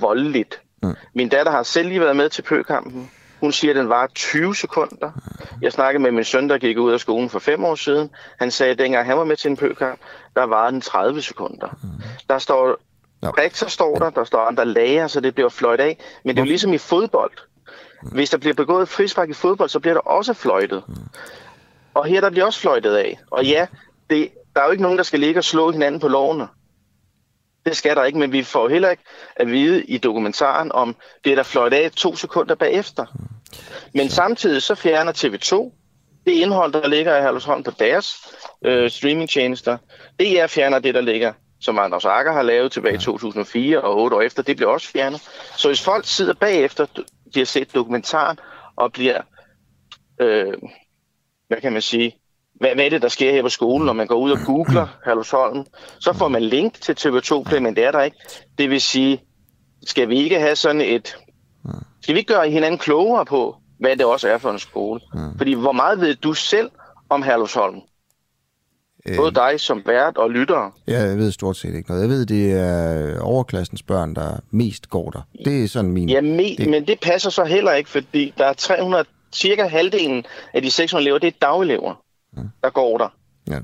voldeligt. Mm. Min datter har selv lige været med til pøkampen. Hun siger, at den var 20 sekunder. Jeg snakkede med min søn, der gik ud af skolen for fem år siden. Han sagde, at dengang han var med til en pøkamp, der var den 30 sekunder. Der står Nå. Rektor står der, der står andre læger, så det bliver fløjt af. Men det er jo ligesom i fodbold. Hvis der bliver begået et frispark i fodbold, så bliver der også fløjtet. Og her der bliver også fløjtet af. Og ja, det, der er jo ikke nogen, der skal ligge og slå hinanden på lovene. Det skal der ikke, men vi får heller ikke at vide i dokumentaren, om det er der fløjt af to sekunder bagefter. Men samtidig så fjerner TV2 det indhold, der ligger i Herlevsholm på deres øh, streamingtjenester. DR fjerner det, der ligger, som Anders Akker har lavet tilbage i 2004 og otte år efter. Det bliver også fjernet. Så hvis folk sidder bagefter, de har set dokumentaren og bliver, øh, hvad kan man sige, hvad, hvad er det, der sker her på skolen, når man går ud og googler Herlevsholm, så får man link til TV2 Play, men det er der ikke. Det vil sige, skal vi ikke have sådan et... Skal vi ikke gøre hinanden klogere på, hvad det også er for en skole? Fordi hvor meget ved du selv om Herlevsholm? Både dig som vært og lyttere. Ja, jeg ved stort set ikke noget. Jeg ved, det er overklassens børn, der mest går der. Det er sådan min... Ja, me, det... men det passer så heller ikke, fordi der er 300, cirka halvdelen af de 600 elever, det er dagelever, der går der. Ja.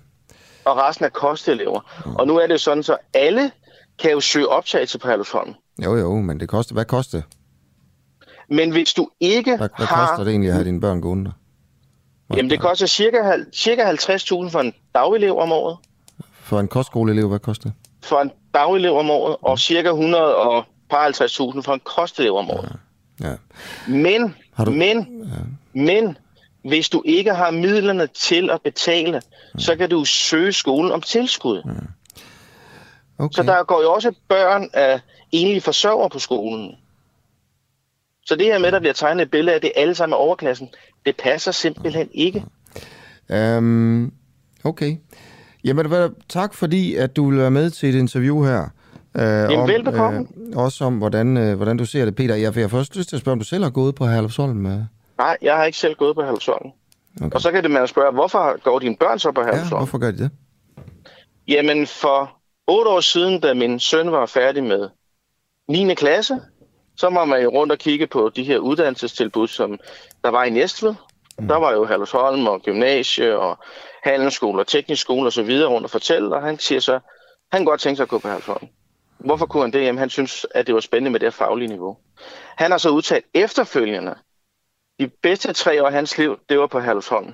Og resten er kostelever. Og nu er det sådan, så alle kan jo søge optagelse på Herlevsholm. Jo, jo, men det koster... Hvad koster det? Men hvis du ikke Hvad, hvad har... koster det egentlig at have dine børn gående der? Jamen, det koster cirka, cirka 50.000 for en dagelev om året. For en kostskoleelev, hvad koster det? For en dagelev om året, og cirka 100 og par 50.000 for en kostelev om året. Ja. Men, Har du- men, men, hvis du ikke har midlerne til at betale, så kan du søge skolen om tilskud. Okay. Så der går jo også børn af enlige forsørgere på skolen. Så det her med, at der bliver tegnet et billede af, at det alle sammen er overklassen, det passer simpelthen ikke. Um, okay. Jamen, tak fordi, at du vil være med til et interview her. Uh, Jamen, velbekomme. Uh, også om, hvordan, uh, hvordan du ser det, Peter. Jeg har først lyst til at spørge, om du selv har gået på Herlufsholm. Uh. Nej, jeg har ikke selv gået på Halvsholm. Okay. Og så kan det man spørge, hvorfor går dine børn så på Ja, Halvsholm? hvorfor gør de det? Jamen, for otte år siden, da min søn var færdig med 9. klasse, så var man jo rundt og kigge på de her uddannelsestilbud, som der var i Næstved. Mm. Der var jo Herlevsholm og gymnasie og handelsskole og teknisk skole og så videre rundt og fortælle, og han siger så, han kunne godt tænke sig at gå på Herlevsholm. Hvorfor kunne han det? Jamen, han synes, at det var spændende med det her faglige niveau. Han har så udtalt efterfølgende, de bedste tre år af hans liv, det var på Herlevsholm.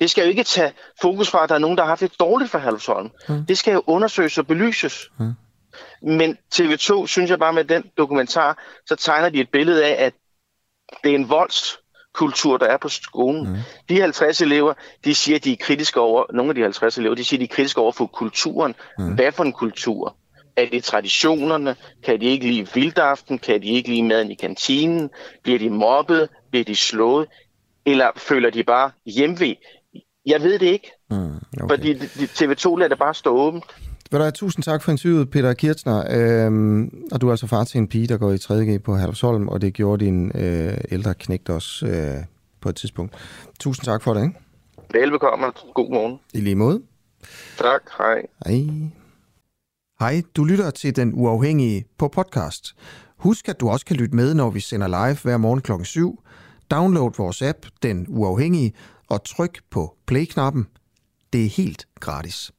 Det skal jo ikke tage fokus fra, at der er nogen, der har haft det dårligt for Herlevsholm. Mm. Det skal jo undersøges og belyses. Mm. Men TV2, synes jeg bare med den dokumentar, så tegner de et billede af, at det er en voldskultur, der er på skolen. Mm. De 50 elever, de siger, at de er kritiske over, nogle af de 50 elever, de siger, at de er kritiske over for kulturen. Mm. Hvad for en kultur? Er det traditionerne? Kan de ikke lide vildaften? Kan de ikke lide maden i kantinen? Bliver de mobbet? Bliver de slået? Eller føler de bare hjemve? Jeg ved det ikke. Mm, okay. Fordi TV2 lader det bare stå åbent. Ved du, tusind tak for interviewet, Peter Kirchner. Øhm, og du er altså far til en pige, der går i 3.G på Herlufsholm, og det gjorde din øh, ældre knægt også øh, på et tidspunkt. Tusind tak for det, ikke? Velbekomme. God morgen. I lige måde. Tak. Hej. Hej. Hej, du lytter til Den Uafhængige på podcast. Husk, at du også kan lytte med, når vi sender live hver morgen klokken 7. Download vores app, Den Uafhængige, og tryk på play-knappen. Det er helt gratis.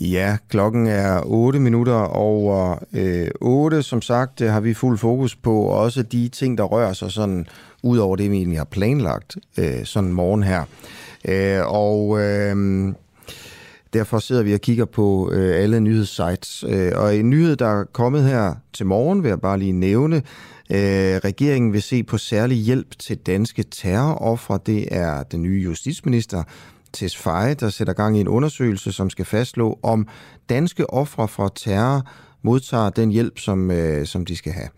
Ja, klokken er 8 minutter over øh, 8. Som sagt øh, har vi fuld fokus på også de ting, der rører sig sådan ud over det, vi egentlig har planlagt øh, sådan en morgen her. Øh, og øh, derfor sidder vi og kigger på øh, alle nyhedssites. Øh, og en nyhed, der er kommet her til morgen, vil jeg bare lige nævne. Øh, regeringen vil se på særlig hjælp til danske terroroffre. Det er den nye justitsminister, Tesfaye, der sætter gang i en undersøgelse, som skal fastslå, om danske ofre for terror modtager den hjælp, som, øh, som de skal have.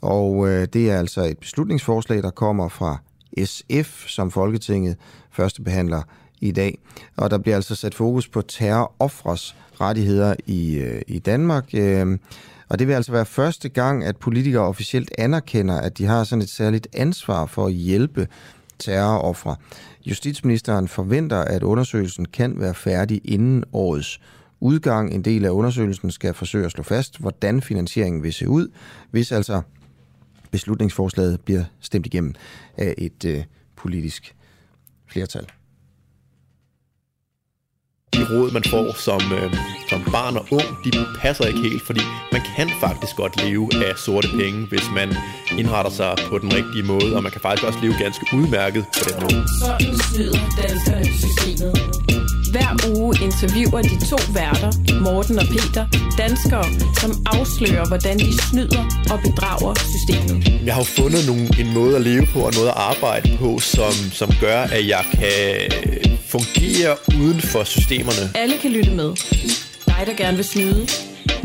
Og øh, det er altså et beslutningsforslag, der kommer fra SF, som Folketinget første behandler i dag. Og der bliver altså sat fokus på terroroffres rettigheder i, øh, i Danmark. Øh, og det vil altså være første gang, at politikere officielt anerkender, at de har sådan et særligt ansvar for at hjælpe terroroffre. Justitsministeren forventer, at undersøgelsen kan være færdig inden årets udgang. En del af undersøgelsen skal forsøge at slå fast, hvordan finansieringen vil se ud, hvis altså beslutningsforslaget bliver stemt igennem af et øh, politisk flertal de råd, man får som, øh, som barn og ung, de passer ikke helt, fordi man kan faktisk godt leve af sorte penge, hvis man indretter sig på den rigtige måde, og man kan faktisk også leve ganske udmærket på den måde. Sådan snyder danskerne systemet. Hver uge interviewer de to værter, Morten og Peter, danskere, som afslører, hvordan de snyder og bedrager systemet. Jeg har fundet nogle, en måde at leve på og noget at arbejde på, som, som gør, at jeg kan fungerer uden for systemerne. Alle kan lytte med. Dig, der gerne vil snyde,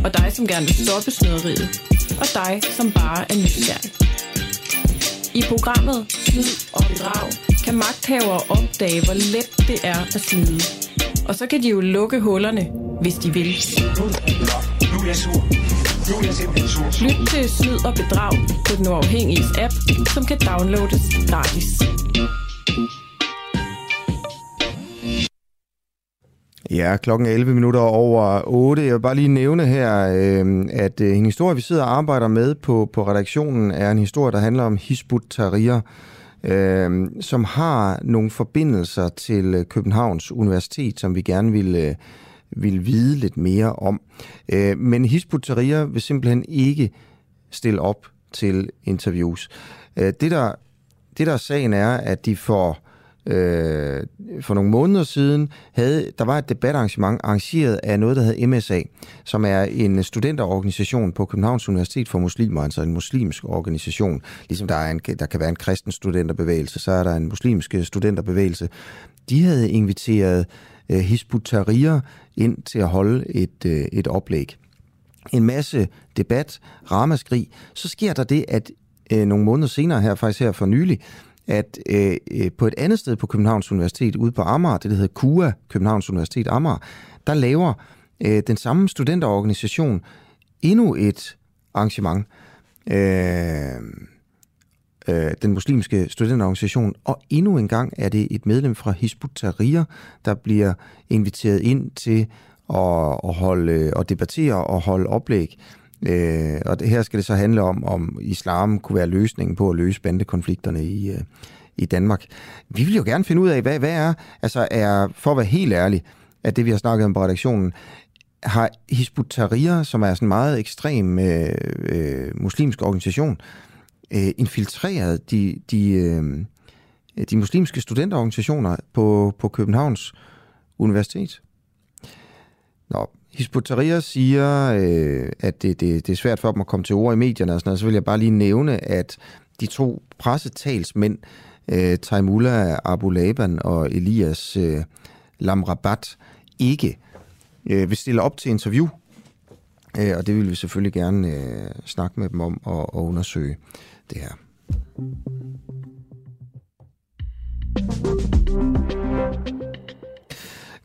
og dig, som gerne vil stoppe snyderiet, og dig, som bare er nysgerrig. I programmet Snyd og Bedrag kan magthavere opdage, hvor let det er at snyde. Og så kan de jo lukke hullerne, hvis de vil. Lyt til Snyd og Bedrag på den uafhængige app, som kan downloades gratis. Ja, klokken 11 minutter over 8. Jeg vil bare lige nævne her, øhm, at øh, en historie, vi sidder og arbejder med på, på redaktionen, er en historie, der handler om Hizbut Tahrir, øh, som har nogle forbindelser til øh, Københavns Universitet, som vi gerne vil, øh, vil vide lidt mere om. Øh, men Hisputeria vil simpelthen ikke stille op til interviews. Øh, det, der, det der sagen er, at de får øh, for nogle måneder siden, havde, der var et debatarrangement arrangeret af noget, der hedder MSA, som er en studenterorganisation på Københavns Universitet for Muslimer, altså en muslimsk organisation. Ligesom der, er en, der kan være en kristen studenterbevægelse, så er der en muslimsk studenterbevægelse. De havde inviteret øh, Hizbut Tahrir ind til at holde et, øh, et oplæg. En masse debat, ramaskrig. Så sker der det, at øh, nogle måneder senere her, faktisk her for nylig, at øh, øh, på et andet sted på Københavns Universitet, ude på Amager, det der hedder KUA, Københavns Universitet Amager, der laver øh, den samme studenterorganisation endnu et arrangement. Øh, øh, den muslimske studenterorganisation, og endnu en gang er det et medlem fra Hizbut Tahrir, der bliver inviteret ind til at, at holde øh, og debattere og holde oplæg Øh, og det, her skal det så handle om, om islam kunne være løsningen på at løse bandekonflikterne i, øh, i Danmark. Vi vil jo gerne finde ud af, hvad, hvad er, altså er, for at være helt ærlig, at det vi har snakket om på redaktionen, har Hizbut Tahrir, som er sådan en meget ekstrem øh, øh, muslimsk organisation, øh, infiltreret de, de, øh, de muslimske studenterorganisationer på, på Københavns Universitet. Nå, Hizbut siger, øh, at det, det, det er svært for dem at komme til ord i medierne og sådan noget, så vil jeg bare lige nævne, at de to pressetalsmænd, øh, Taimula Abu Laban og Elias øh, Lamrabat, ikke øh, vil stille op til interview. Øh, og det vil vi selvfølgelig gerne øh, snakke med dem om og, og undersøge det her.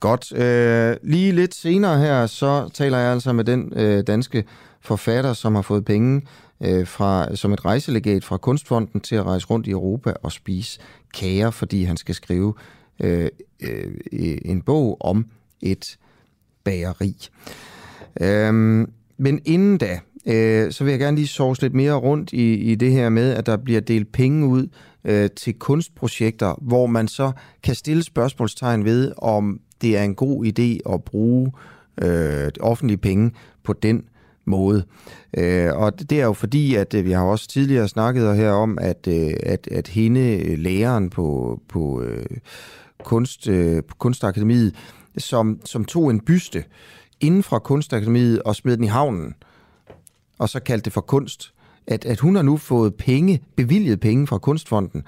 Godt. Øh, lige lidt senere her, så taler jeg altså med den øh, danske forfatter, som har fået penge øh, fra, som et rejselegat fra Kunstfonden til at rejse rundt i Europa og spise kager, fordi han skal skrive øh, øh, en bog om et bageri. Øh, men inden da, øh, så vil jeg gerne lige sove lidt mere rundt i, i det her med, at der bliver delt penge ud øh, til kunstprojekter, hvor man så kan stille spørgsmålstegn ved, om det er en god idé at bruge øh, offentlige penge på den måde. Øh, og det er jo fordi, at øh, vi har også tidligere snakket her om, at, øh, at, at hende, øh, læreren på, på, øh, kunst, øh, på Kunstakademiet, som, som tog en byste inden fra Kunstakademiet og smed den i havnen, og så kaldte det for kunst, at, at hun har nu fået penge, bevilget penge fra Kunstfonden,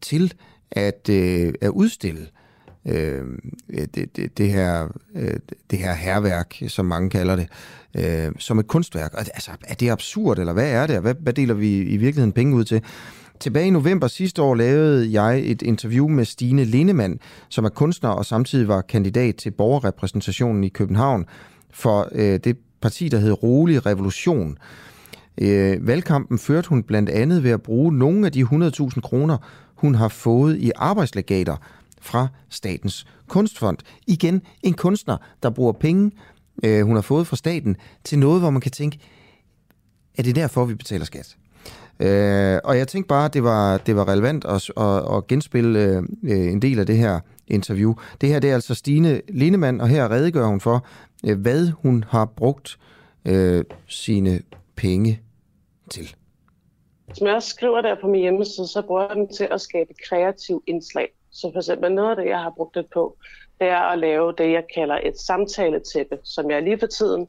til at, øh, at udstille øh, Øh, øh, det, det, det, her, øh, det her herværk, som mange kalder det, øh, som et kunstværk. Altså, er det absurd, eller hvad er det? Hvad, hvad deler vi i virkeligheden penge ud til? Tilbage i november sidste år lavede jeg et interview med Stine Lindemann, som er kunstner og samtidig var kandidat til borgerrepræsentationen i København for øh, det parti, der hed Rolig Revolution. Øh, valgkampen førte hun blandt andet ved at bruge nogle af de 100.000 kroner, hun har fået i arbejdslegater fra Statens Kunstfond. Igen en kunstner, der bruger penge, øh, hun har fået fra staten, til noget, hvor man kan tænke, er det derfor, vi betaler skat? Øh, og jeg tænkte bare, at det var, det var relevant at, at, at genspille øh, øh, en del af det her interview. Det her det er altså Stine Lindemann, og her redegør hun for, øh, hvad hun har brugt øh, sine penge til. Som jeg også skriver der på min hjemmeside, så bruger jeg den til at skabe kreativ indslag. Så for eksempel noget af det, jeg har brugt det på, det er at lave det, jeg kalder et samtaletæppe, som jeg lige for tiden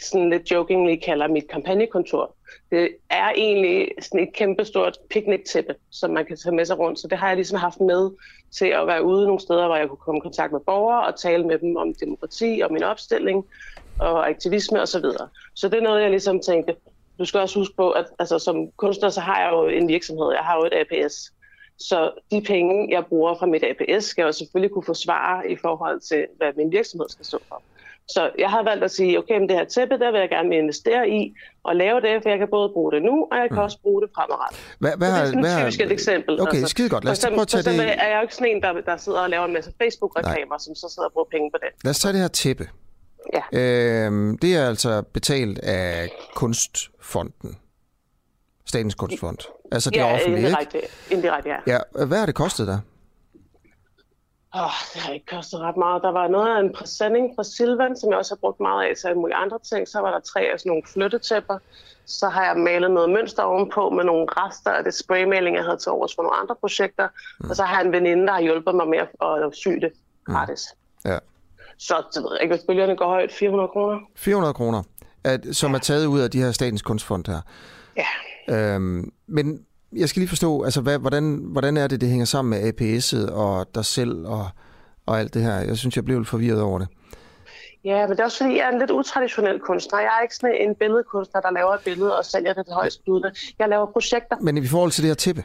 sådan lidt jokingly kalder mit kampagnekontor. Det er egentlig sådan et kæmpestort picnic-tæppe, som man kan tage med sig rundt. Så det har jeg ligesom haft med til at være ude nogle steder, hvor jeg kunne komme i kontakt med borgere og tale med dem om demokrati og min opstilling og aktivisme osv. Så, videre. så det er noget, jeg ligesom tænkte, du skal også huske på, at altså, som kunstner, så har jeg jo en virksomhed. Jeg har jo et APS. Så de penge, jeg bruger fra mit APS, skal jeg selvfølgelig kunne forsvare i forhold til, hvad min virksomhed skal stå for. Så jeg har valgt at sige, okay, men det her tæppe, der vil jeg gerne investere i og lave det, for jeg kan både bruge det nu, og jeg kan mm. også bruge det fremadrettet. Hvad, hvad, så det er sådan hvad, et typisk et eksempel. Okay, altså, skide godt. Lad os for eksempel, prøve at tage for det... er jeg jo ikke sådan en, der, der sidder og laver en masse Facebook-reklamer, som så sidder og bruger penge på det. Lad os tage det her tæppe. Ja. Øhm, det er altså betalt af Kunstfonden. Statens Kunstfond. Altså det ja, er offentligt, indirekte, ikke? indirekte, ja. Ja, hvad har det kostet dig? Oh, det har ikke kostet ret meget. Der var noget af en præsending fra Silvan, som jeg også har brugt meget af til alle mulige andre ting. Så var der tre af sådan nogle flyttetæpper. Så har jeg malet noget mønster ovenpå med nogle rester af det spraymaling, jeg havde til overs for nogle andre projekter. Mm. Og så har jeg en veninde, der har hjulpet mig med at sy det gratis. Mm. Ja. Så det ved jeg ikke, hvis bølgerne går højt, 400 kroner. 400 kroner, som ja. er taget ud af de her statens kunstfond her. Ja. Øhm, men jeg skal lige forstå, altså, hvad, hvordan, hvordan er det, det hænger sammen med APS'et og dig selv og, og alt det her? Jeg synes, jeg blev lidt forvirret over det. Ja, men det er også fordi, jeg er en lidt utraditionel kunstner. Jeg er ikke sådan en billedkunstner, der laver et billede og sælger det til højst budende. Jeg laver projekter. Men i forhold til det her tippe?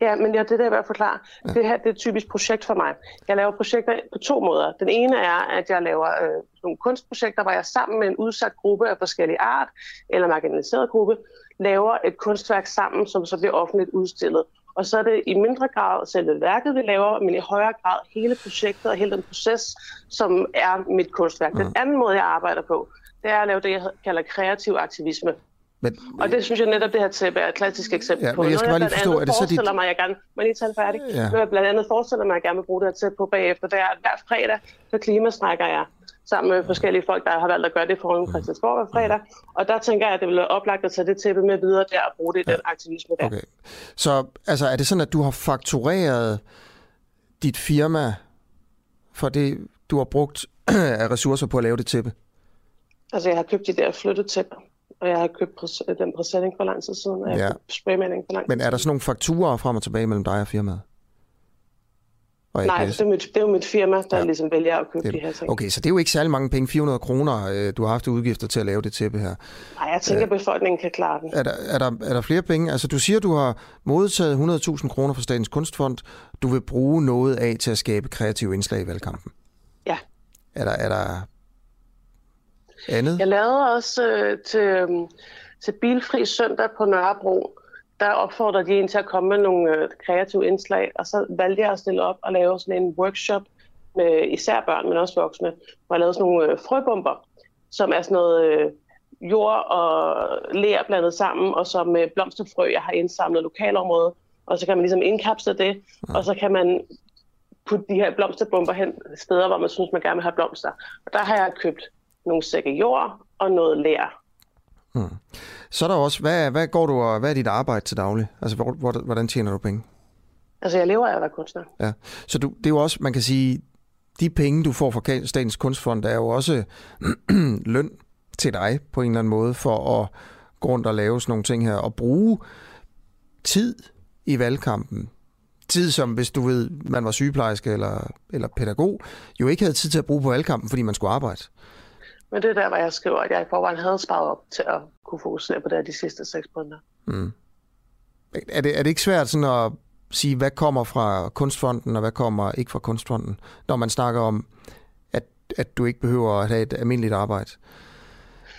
Ja, men ja, det er det, jeg vil forklare. Ja. Det her det er et typisk projekt for mig. Jeg laver projekter på to måder. Den ene er, at jeg laver øh, nogle kunstprojekter, hvor jeg sammen med en udsat gruppe af forskellige art, eller marginaliseret gruppe, laver et kunstværk sammen, som så bliver offentligt udstillet. Og så er det i mindre grad selve værket, vi laver, men i højere grad hele projektet og hele den proces, som er mit kunstværk. Den anden måde, jeg arbejder på, det er at lave det, jeg kalder kreativ aktivisme. Men, og det synes jeg netop, det her tæppe er et klassisk eksempel ja, på. Men jeg skal bare lige forstå, er det så dit... mig, jeg gerne... Må lige tale færdig? Ja. Noget, jeg blandt andet forestiller mig, at jeg gerne vil bruge det her tæppe på bagefter, det er, at hver fredag, så klimasnakker jeg sammen med forskellige folk, der har valgt at gøre det for Christiansborg hver fredag. Og der tænker jeg, at det vil være oplagt at tage det tæppe med videre der og bruge det i ja. den aktivisme der. Okay. Så altså, er det sådan, at du har faktureret dit firma for det, du har brugt af ressourcer på at lave det tæppe? Altså, jeg har købt de der flyttetæpper, og jeg har købt den præsending for lang tid siden, og jeg Ja. har købt spraymaling for lang tid Men er der sådan nogle fakturer frem og tilbage mellem dig og firmaet? Og Nej, det er, mit, det er jo mit firma, der Ja. ligesom vælger at købe Det- de her ting. Okay, så det er jo ikke særlig mange penge, 400 kroner, øh, du har haft udgifter til at lave det tæppe her. Nej, jeg tænker, at befolkningen kan klare den. Er der, er, der, er der flere penge? Altså, du siger, du har modtaget 100.000 kroner fra Statens Kunstfond. Du vil bruge noget af til at skabe kreative indslag i valgkampen. Ja. Er der, er der andet? Jeg lavede også øh, til, øhm, til Bilfri Søndag på Nørrebro. Der opfordrede de en til at komme med nogle øh, kreative indslag, og så valgte jeg at stille op og lave sådan en workshop med især børn, men også voksne, hvor jeg lavede sådan nogle øh, frøbomber, som er sådan noget øh, jord og ler blandet sammen, og så med blomsterfrø, jeg har indsamlet lokalområdet, og så kan man ligesom indkapsle det, og så kan man putte de her blomsterbomber hen steder, hvor man synes, man gerne vil have blomster. Og der har jeg købt nogle sække jord og noget lær. Så er der også, hvad, hvad går du og hvad er dit arbejde til daglig? Altså, hvor, hvor, hvordan tjener du penge? Altså, jeg lever af at være kunstner. Ja. Så du, det er jo også, man kan sige, de penge, du får fra Statens Kunstfond, er jo også løn til dig på en eller anden måde for at gå rundt og lave sådan nogle ting her, og bruge tid i valgkampen. Tid, som hvis du ved, man var sygeplejerske eller, eller pædagog, jo ikke havde tid til at bruge på valgkampen, fordi man skulle arbejde. Men det er der, hvor jeg skriver, at jeg i forvejen havde sparet op til at kunne fokusere på det her de sidste seks måneder. Er det, er det ikke svært sådan at sige, hvad kommer fra Kunstfonden, og hvad kommer ikke fra Kunstfonden, når man snakker om, at, at du ikke behøver at have et almindeligt arbejde?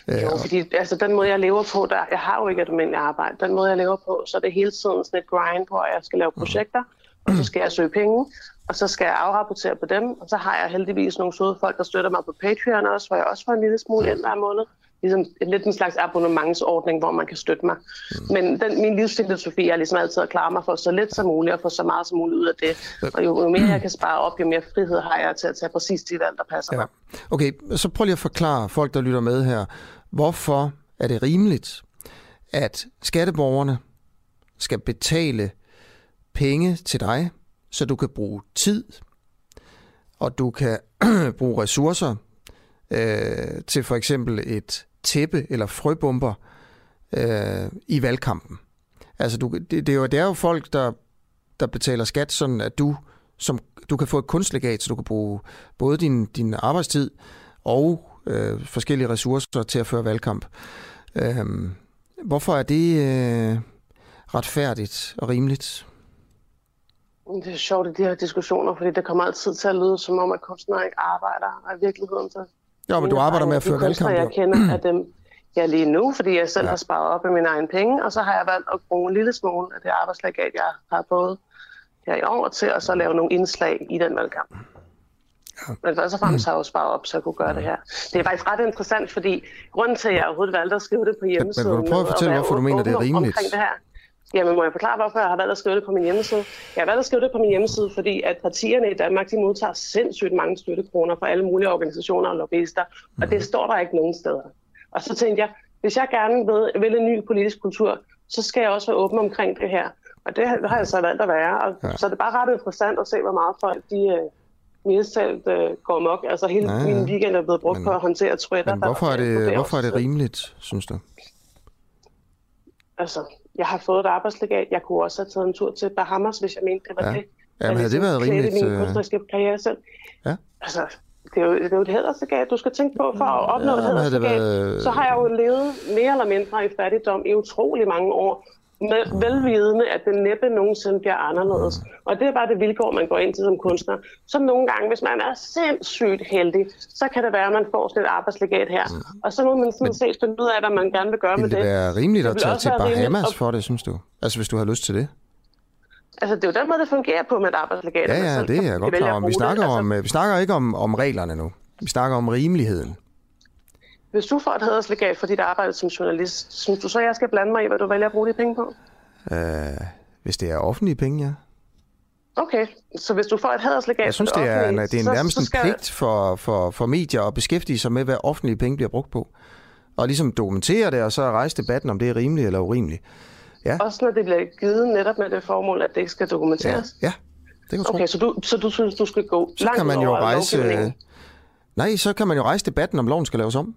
Jo, fordi altså, den måde, jeg lever på, der, jeg har jo ikke et almindeligt arbejde. Den måde, jeg lever på, så er det hele tiden sådan et grind, hvor jeg skal lave projekter, og så skal jeg søge penge, og så skal jeg afrapportere på dem, og så har jeg heldigvis nogle søde folk, der støtter mig på Patreon også, hvor jeg også får en lille smule ind hver måned. Ligesom en lidt en slags abonnementsordning, hvor man kan støtte mig. Men den, min livsfilosofi er ligesom altid at klare mig for så lidt som muligt, og få så meget som muligt ud af det. Og jo, jo mere jeg kan spare op, jo mere frihed har jeg til at tage præcis de valg, der passer Ja. mig. Okay, så prøv lige at forklare folk, der lytter med her, hvorfor er det rimeligt, at skatteborgerne skal betale penge til dig, så du kan bruge tid, og du kan bruge ressourcer øh, til for eksempel et tæppe eller frøbomber øh, i valgkampen. Altså, du, det, det, er jo, det er jo folk, der, der betaler skat, sådan at du, som, du kan få et kunstlegat, så du kan bruge både din, din arbejdstid og øh, forskellige ressourcer til at føre valgkamp. Øh, hvorfor er det øh, retfærdigt og rimeligt? Det er sjovt i de her diskussioner, fordi det kommer altid til at lyde som om, at kunstnere ikke arbejder, og i virkeligheden så... Jo, men du arbejder med at føre valgkamp. jeg kender, er dem, jeg lige nu, fordi jeg selv Ja. ja. har sparet op af mine egne penge, og så har jeg valgt at bruge en lille smule af det arbejdslegat, jeg har fået her i år til, at så lave nogle indslag i den valgkamp. Ja. Men først og fremmest har jeg jo sparet op, så jeg kunne gøre det her. Det er faktisk ret interessant, fordi grunden til, at jeg overhovedet valgte at skrive det på hjemmesiden... vil du prøve at fortælle, hvorfor du mener, det er rimeligt? Det her. Jamen, må jeg forklare, hvorfor jeg har valgt at skrive det på min hjemmeside? Jeg har valgt at skrive det på min hjemmeside, fordi at partierne i Danmark, de modtager sindssygt mange støttekroner fra alle mulige organisationer og lobbyister, og det står der ikke nogen steder. Og så tænkte jeg, hvis jeg gerne vil, vil en ny politisk kultur, så skal jeg også være åben omkring det her. Og det har jeg så valgt at være. Og Ja. Så er det bare ret interessant at se, hvor meget folk de, øh, mildest talt øh, går mok. Altså hele Ja, ja, min weekend er blevet brugt Men- på at håndtere Twitter. Men hvorfor er det, hvorfor er det rimeligt, synes du? Altså, jeg har fået et arbejdslegat. Jeg kunne også have taget en tur til Bahamas, hvis jeg mente, det var Ja. ja. det. Jamen, havde det været rimeligt? min øh, kunstneriske karriere selv. Ja. Altså, det er, jo, det er jo et hæderslegat, du skal tænke på for at opnå Ja, et men hæderslegat. været- Så har jeg jo levet mere eller mindre i fattigdom i utrolig mange år. Med velvidende, at det næppe nogensinde bliver anderledes. Og det er bare det vilkår, man går ind til som kunstner. Så nogle gange, hvis man er sindssygt heldig, så kan det være, at man får sådan et arbejdslegat her. Og så må man sådan set finde ud af, hvad man gerne vil gøre med Ville det det. være rimeligt at tage til Bahamas for det, synes du? Altså, hvis du har lyst til det? Altså, det er jo den måde, det fungerer på med et arbejdslegat. Ja, ja, det er jeg godt klar om. Vi snakker, Altså, om, øh, vi snakker ikke om, om reglerne nu. Vi snakker om rimeligheden. Hvis du får et hæderslegat for dit arbejde som journalist, synes du så, jeg skal blande mig i, hvad du vælger at bruge de penge på? Øh, hvis det er offentlige penge, ja. Okay, så hvis du får et hæderslegat Jeg synes, det er, en, det er så- nærmest så en skal- pligt for, for, for medier at beskæftige sig med, hvad offentlige penge bliver brugt på. Og ligesom dokumentere det, og så rejse debatten, om det er rimeligt eller urimeligt. Også når det bliver givet netop med det formål, at det ikke skal Ja, dokumenteres. ja det kan. Okay, så du, så du synes, du skal gå så langt kan man jo rejse... Nej, så kan man jo rejse debatten, om loven skal laves om.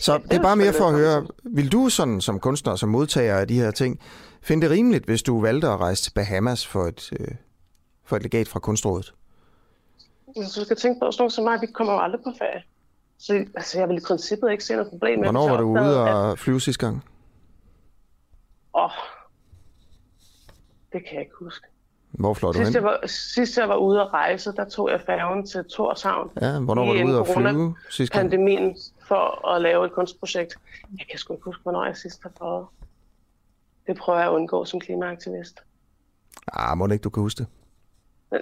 Så det, er bare mere for at høre, vil du sådan som kunstner, som modtager af de her ting, finde det rimeligt, hvis du valgte at rejse til Bahamas for et, øh, for et legat fra Kunstrådet? Altså, du skal tænke på, at sådan nogen som mig, vi kommer jo aldrig på ferie. Så altså, jeg vil i princippet ikke se noget problem med, Hvornår hvis var jeg du ude at- og flyve sidste gang? Åh, det kan jeg ikke huske. Hvor fløj du Sidst jeg, hen? var, sidst jeg var ude at rejse, der tog jeg færgen til Torshavn. Ja, hvornår var du ude at flyve sidste gang? Pandemien for at lave et kunstprojekt. Jeg kan sgu ikke huske, hvornår jeg sidst har fløjet. Det prøver jeg at undgå som klimaaktivist. Ah, må ikke, du kan huske det?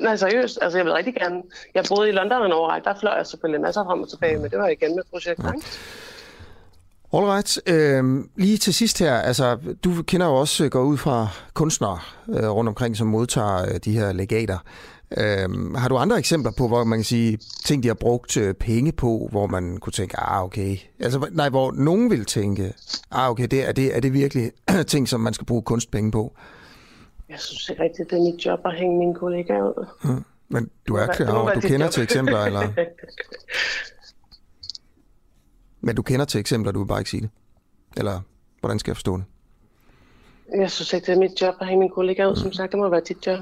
Nej, seriøst. Altså, jeg vil rigtig gerne... Jeg boede i London en årrække. Der fløj jeg selvfølgelig masser frem og tilbage, men det var igen med projekter, ikke? Alright. Øh, lige til sidst her, altså, du kender jo også, øh, går ud fra kunstnere øh, rundt omkring, som modtager øh, de her legater. Øh, har du andre eksempler på, hvor man kan sige, ting, de har brugt øh, penge på, hvor man kunne tænke, ah, okay. Altså, nej, hvor nogen vil tænke, ah, okay, det, er, det, er det virkelig ting, som man skal bruge kunstpenge på? Jeg synes ikke rigtigt, det er mit job at hænge mine kollegaer ud. Hmm. Men du er Det klar over, det du kender til eksempler, eller? Men du kender til eksempler, du vil bare ikke sige det? Eller hvordan skal jeg forstå det? Jeg synes ikke, det er mit job at hænge mine kollegaer ud. Som sagt, det må være dit job.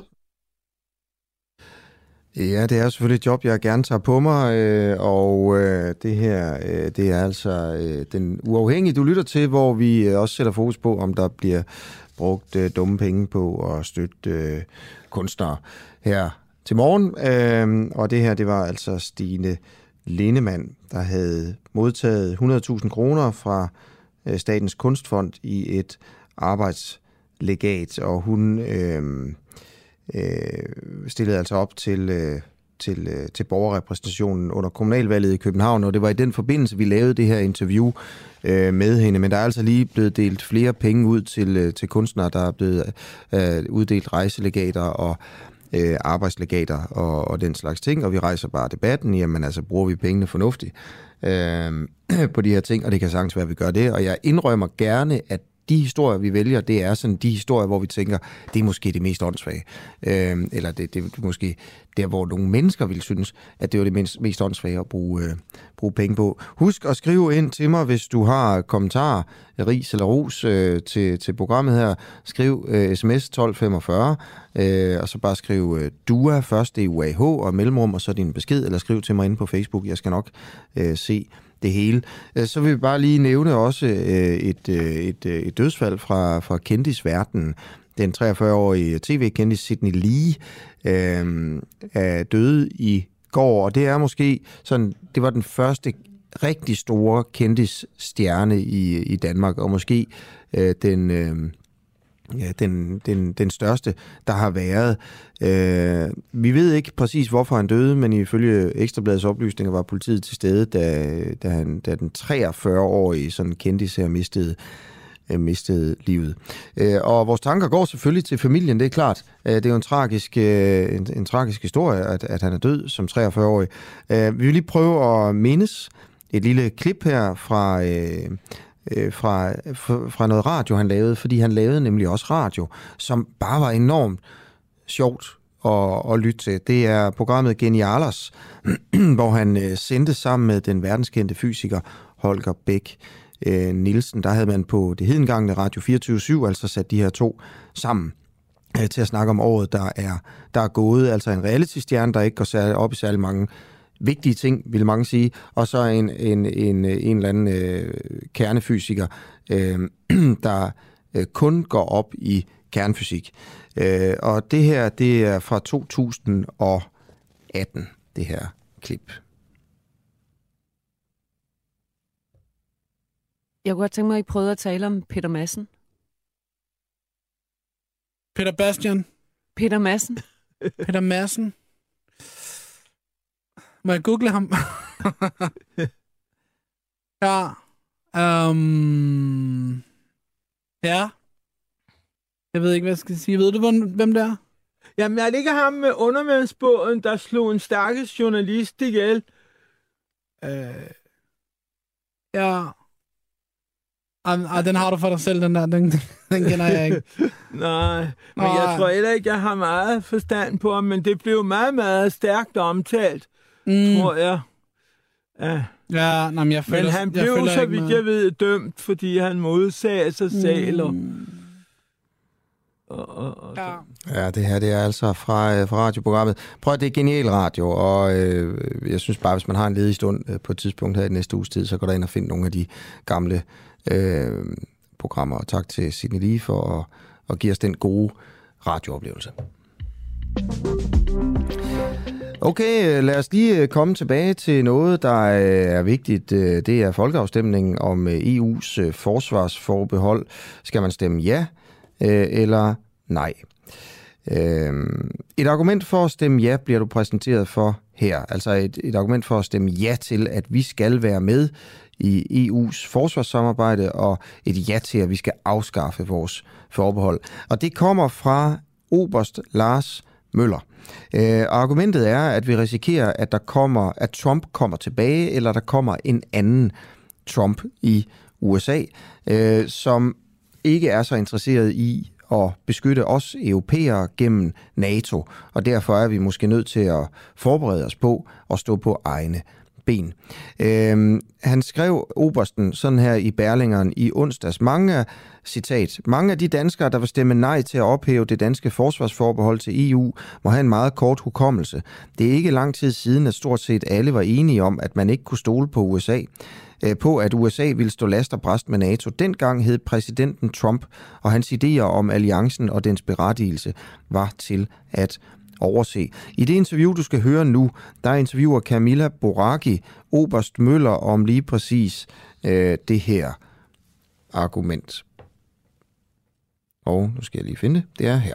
Ja, det er selvfølgelig et job, jeg gerne tager på mig, øh, og øh, det her, øh, det er altså øh, den uafhængige, du lytter til, hvor vi øh, også sætter fokus på, om der bliver brugt øh, dumme penge på at støtte øh, kunstnere her til morgen. Øh, og det her, det var altså Stine Lindemann, der havde modtaget 100.000 kroner fra øh, Statens Kunstfond i et arbejdslegat, og hun... Øh, øh, stillede altså op til, øh, til, øh, til borgerrepræsentationen under kommunalvalget i København, og det var i den forbindelse, vi lavede det her interview øh, med hende. Men der er altså lige blevet delt flere penge ud til, øh, til kunstnere, der er blevet øh, uddelt rejselegater og øh, arbejdslegater og, og den slags ting, og vi rejser bare debatten, jamen altså bruger vi pengene fornuftigt øh, på de her ting, og det kan sagtens være, at vi gør det, og jeg indrømmer gerne, at de historier, vi vælger, det er sådan de historier, hvor vi tænker, det er måske det mest åndssvage. Øh, eller det, det er måske der, hvor nogle mennesker vil synes, at det var det mest, mest åndssvage at bruge, øh, bruge penge på. Husk at skrive ind til mig, hvis du har kommentarer, ris eller ros øh, til, til programmet her. Skriv øh, sms 1245, øh, og så bare skriv øh, DUA først, det er UAH, og mellemrum, og så din besked, eller skriv til mig inde på Facebook. Jeg skal nok øh, se det hele. Øh, så vil vi bare lige nævne også øh, et, øh, et, et dødsfald fra, fra kendis verden. Den 43-årige tv-kendis Sidney Lee øh, er døde i går, og det er måske sådan, det var den første rigtig store kendis stjerne i, i Danmark, og måske øh, den... Øh, ja, den, den, den største, der har været. Øh, vi ved ikke præcis, hvorfor han døde, men ifølge Ekstrabladets oplysninger var politiet til stede, da, da, han, da den 43-årige sådan kendis her mistede, øh, mistede livet. Øh, og vores tanker går selvfølgelig til familien, det er klart. Øh, det er jo en tragisk, øh, en, en tragisk historie, at, at han er død som 43-årig. Øh, vi vil lige prøve at mindes et lille klip her fra... Øh, øh, fra, fra, noget radio, han lavede, fordi han lavede nemlig også radio, som bare var enormt sjovt at, at lytte til. Det er programmet Genialers, hvor han øh, sendte sammen med den verdenskendte fysiker Holger Bæk øh, Nielsen. Der havde man på det hedengangne Radio 24-7 altså sat de her to sammen øh, til at snakke om året, der er, der er gået. Altså en reality-stjerne, der ikke går særlig op i særlig mange vigtige ting, vil mange sige, og så en, en, en, en eller anden øh, kernefysiker, øh, der øh, kun går op i kernefysik. Øh, og det her, det er fra 2018, det her klip. Jeg kunne godt tænke mig, at I prøvede at tale om Peter Madsen. Peter Bastian. Peter Madsen. Peter Madsen. Må jeg google ham? ja. Um, ja. Jeg ved ikke, hvad jeg skal sige. Ved du, hvem det er? Jamen, er det ikke ham med undervandsbåden, der slog en stakkels journalist ihjel? Øh, ja. Ah, den har du for dig selv, den der. Den, den kender jeg ikke. Nej, men Nej. jeg tror heller ikke, jeg har meget forstand på ham, men det blev meget, meget stærkt omtalt, Mm. tror jeg. Ja. Ja, nej, men jeg føler, Men han jeg blev, føler så vidt jeg ved, dømt, fordi han modsagde sig selv. Og, Mm. og, og, og Ja. Ja, det her det er altså fra, øh, fra radioprogrammet. Prøv at det er genial radio, og øh, jeg synes bare, hvis man har en ledig stund øh, på et tidspunkt her i næste uges tid, så går der ind og find nogle af de gamle øh, programmer. Og tak til Sidney Lee for at, at give os den gode radiooplevelse. Okay, øh, lad os lige øh, komme tilbage til noget, der øh, er vigtigt. Det er folkeafstemningen om EU's forsvarsforbehold. Skal man stemme ja eller nej? Øhm, et argument for at stemme ja bliver du præsenteret for her. Altså et, et argument for at stemme ja til, at vi skal være med i EU's forsvarssamarbejde, og et ja til, at vi skal afskaffe vores forbehold. Og det kommer fra Oberst Lars Møller. Øh, argumentet er, at vi risikerer, at der kommer, at Trump kommer tilbage, eller der kommer en anden Trump i USA, øh, som ikke er så interesseret i at beskytte os europæere gennem NATO, og derfor er vi måske nødt til at forberede os på at stå på egne ben. Øhm, han skrev Obersten sådan her i Berlingeren i onsdags. Mange citat, mange af de danskere, der vil stemme nej til at ophæve det danske forsvarsforbehold til EU, må have en meget kort hukommelse. Det er ikke lang tid siden, at stort set alle var enige om, at man ikke kunne stole på USA øh, på, at USA ville stå last og bræst med NATO. Dengang hed præsidenten Trump, og hans idéer om alliancen og dens berettigelse var til at overse. I det interview, du skal høre nu, der interviewer Camilla Boraki Oberst Møller om lige præcis øh, det her argument. Og nu skal jeg lige finde det. Det er her.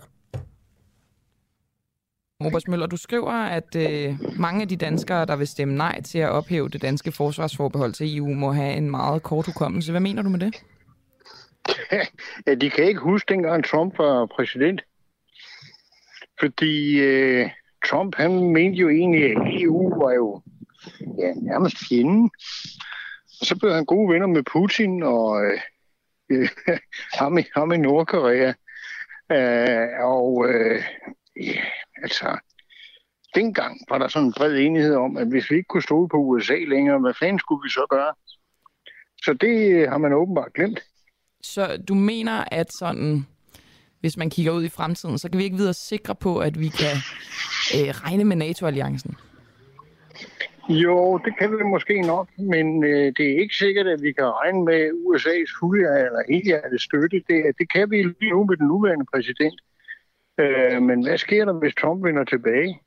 Robert Møller, du skriver, at øh, mange af de danskere, der vil stemme nej til at ophæve det danske forsvarsforbehold til EU, må have en meget kort hukommelse. Hvad mener du med det? Ja, de kan ikke huske dengang Trump var præsident. Fordi øh, Trump, han mente jo egentlig, at EU var jo ja, nærmest fjenden. Og så blev han gode venner med Putin og øh, ham, i, ham i Nordkorea. Øh, og øh, ja, altså, dengang var der sådan en bred enighed om, at hvis vi ikke kunne stole på USA længere, hvad fanden skulle vi så gøre? Så det øh, har man åbenbart glemt. Så du mener, at sådan, hvis man kigger ud i fremtiden, så kan vi ikke videre sikre på, at vi kan øh, regne med NATO-alliancen? Jo, det kan vi måske nok, men øh, det er ikke sikkert, at vi kan regne med USA's fulde eller helhjertet støtte. Det, det kan vi lige nu med den nuværende præsident. Øh, men hvad sker der, hvis Trump vender tilbage?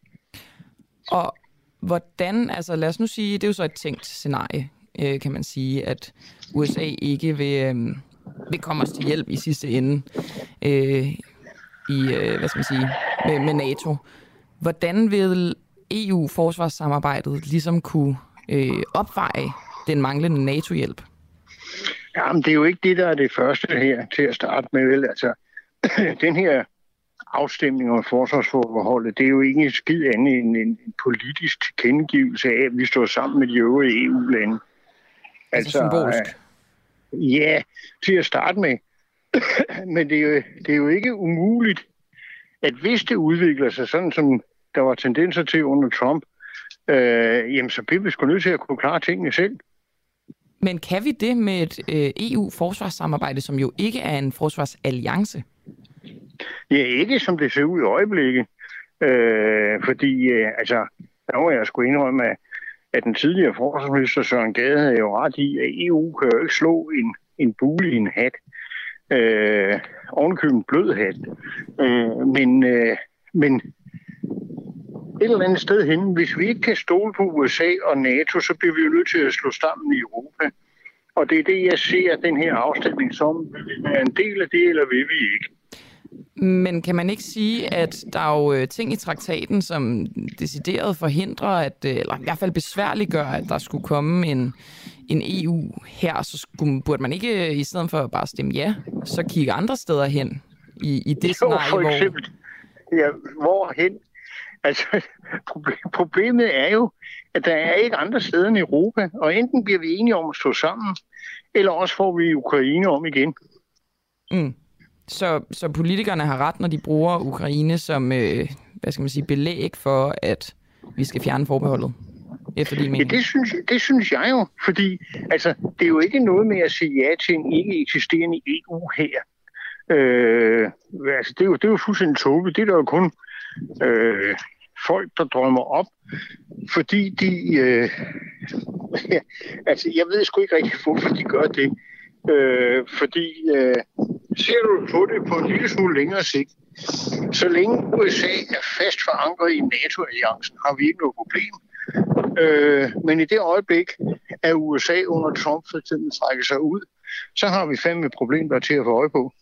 Og hvordan, altså lad os nu sige, det er jo så et tænkt scenarie, øh, kan man sige, at USA ikke vil, øh, vil komme os til hjælp i sidste ende øh, i, øh, hvad skal man sige, med, med NATO. Hvordan vil EU-forsvarssamarbejdet ligesom kunne øh, opveje den manglende NATO-hjælp? Jamen, det er jo ikke det, der er det første her til at starte med. Vel? Altså, den her afstemning om forsvarsforbeholdet, det er jo ikke en skid andet end en politisk tilkendegivelse af, at vi står sammen med de øvrige EU-lande. Altså symbolsk? Ja, til at starte med. Men det er, jo, det er jo ikke umuligt, at hvis det udvikler sig sådan, som der var tendenser til under Trump, øh, jamen så bliver vi sgu nødt til at kunne klare tingene selv. Men kan vi det med et øh, EU-forsvarssamarbejde, som jo ikke er en forsvarsalliance? Ja, ikke som det ser ud i øjeblikket. Øh, fordi, øh, altså, der må jeg sgu indrømme, at, at den tidligere forsvarsminister Søren Gade havde jo ret i, at EU kan jo ikke slå en, en bule i en hat. Øh, ovenkøben blød hat. Øh, men, øh, men et eller andet sted hen, hvis vi ikke kan stole på USA og NATO, så bliver vi jo nødt til at slå sammen i Europa. Og det er det, jeg ser den her afstemning som. Vil vi være en del af det, eller vil vi ikke? Men kan man ikke sige, at der er jo øh, ting i traktaten, som decideret forhindrer, at, øh, eller i hvert fald besværliggør, at der skulle komme en, en EU her, så skulle, burde man ikke, øh, i stedet for bare stemme ja, så kigge andre steder hen i, i det Jo, scenarie, for hvor... eksempel. Ja, hvorhen? Altså, proble- problemet er jo, at der er ikke andre steder end Europa, og enten bliver vi enige om at stå sammen, eller også får vi Ukraine om igen. Mm. Så, så politikerne har ret, når de bruger Ukraine som, øh, hvad skal man sige, belæg for, at vi skal fjerne forbeholdet, efter din Ja, mening? det synes, det synes jeg jo, fordi altså, det er jo ikke noget med at sige ja til en ikke eksisterende EU her. Øh, altså, det, er jo, det er jo fuldstændig tåbeligt. Det er der jo kun øh, folk, der drømmer op, fordi de... Øh, ja, altså, jeg ved sgu ikke rigtig, hvorfor de gør det. Øh, fordi øh, ser du på det på en lille smule længere sigt, så længe USA er fast forankret i NATO-alliancen, har vi ikke noget problem. Øh, men i det øjeblik, at USA under Trump for eksempel trækker sig ud, så har vi fandme et problem, der er til at få øje på.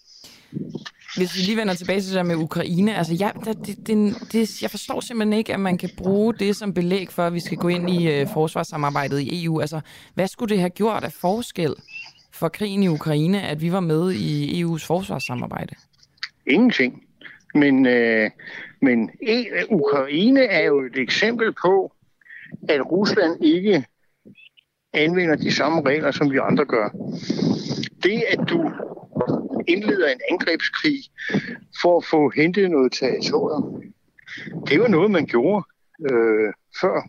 Hvis vi lige vender tilbage til det der med Ukraine, altså jeg, det, det, det, jeg forstår simpelthen ikke, at man kan bruge det som belæg for, at vi skal gå ind i uh, forsvarssamarbejdet i EU. Altså, hvad skulle det have gjort af forskel for krigen i Ukraine, at vi var med i EU's forsvarssamarbejde? Ingenting. Men, øh, men e, Ukraine er jo et eksempel på, at Rusland ikke anvender de samme regler, som vi andre gør. Det, at du indleder en angrebskrig for at få hentet noget territorium, det var noget, man gjorde øh, før.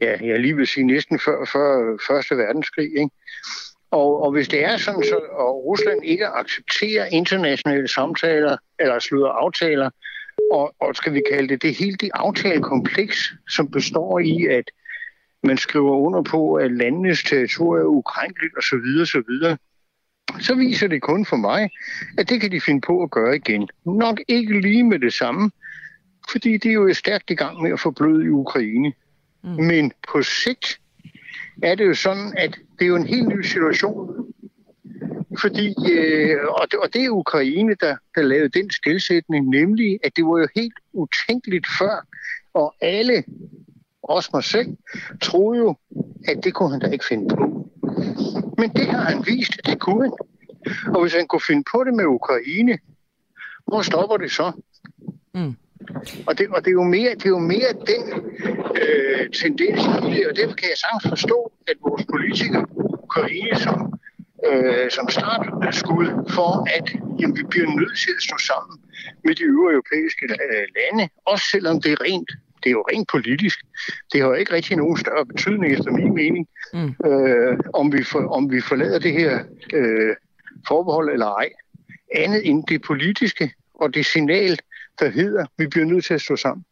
Ja, jeg lige vil sige næsten før, før Første Verdenskrig. Ikke? Og, og hvis det er sådan, så og Rusland ikke accepterer internationale samtaler, eller slutter aftaler, og, og skal vi kalde det, det hele det aftalekompleks, som består i, at man skriver under på, at landenes territorium er ukrænkeligt osv. osv., så viser det kun for mig, at det kan de finde på at gøre igen. Nok ikke lige med det samme, fordi det er jo stærkt i gang med at forbløde i Ukraine. Mm. Men på sigt er det jo sådan, at det er jo en helt ny situation. Fordi, øh, og, det, og det er Ukraine, der, der lavede den skilsætning, nemlig at det var jo helt utænkeligt før, og alle, også mig selv, troede jo, at det kunne han da ikke finde på. Men det har han vist, at det kunne han. Og hvis han kunne finde på det med Ukraine, hvor stopper det så? Mm. Og, det, og det, er jo mere, det er jo mere den øh, tendens i det, og derfor kan jeg sagtens forstå, at vores politikere bruger Ukraine som, øh, som startskud for, at jamen, vi bliver nødt til at stå sammen med de øvrige europæiske øh, lande, også selvom det er rent det er jo rent politisk. Det har jo ikke rigtig nogen større betydning, efter min mening, mm. øh, om, vi for, om vi forlader det her øh, forbehold eller ej. Andet end det politiske og det signal, der hedder, at vi bliver nødt til at stå sammen.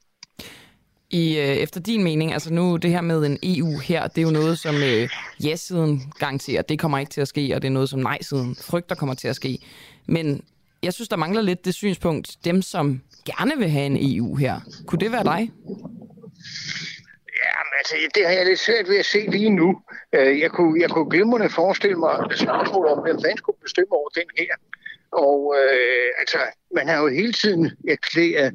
I, øh, efter din mening, altså nu det her med en EU her, det er jo noget, som øh, ja-siden garanterer, det kommer ikke til at ske, og det er noget, som nej-siden frygter kommer til at ske. Men jeg synes, der mangler lidt det synspunkt, dem som gerne vil have en EU her. Kunne det være dig? Ja, altså, det har jeg lidt svært ved at se lige nu. Øh, jeg kunne, jeg kunne glimrende forestille mig spørgsmål om, hvem fanden skulle bestemme over den her. Og øh, altså, man har jo hele tiden erklæret,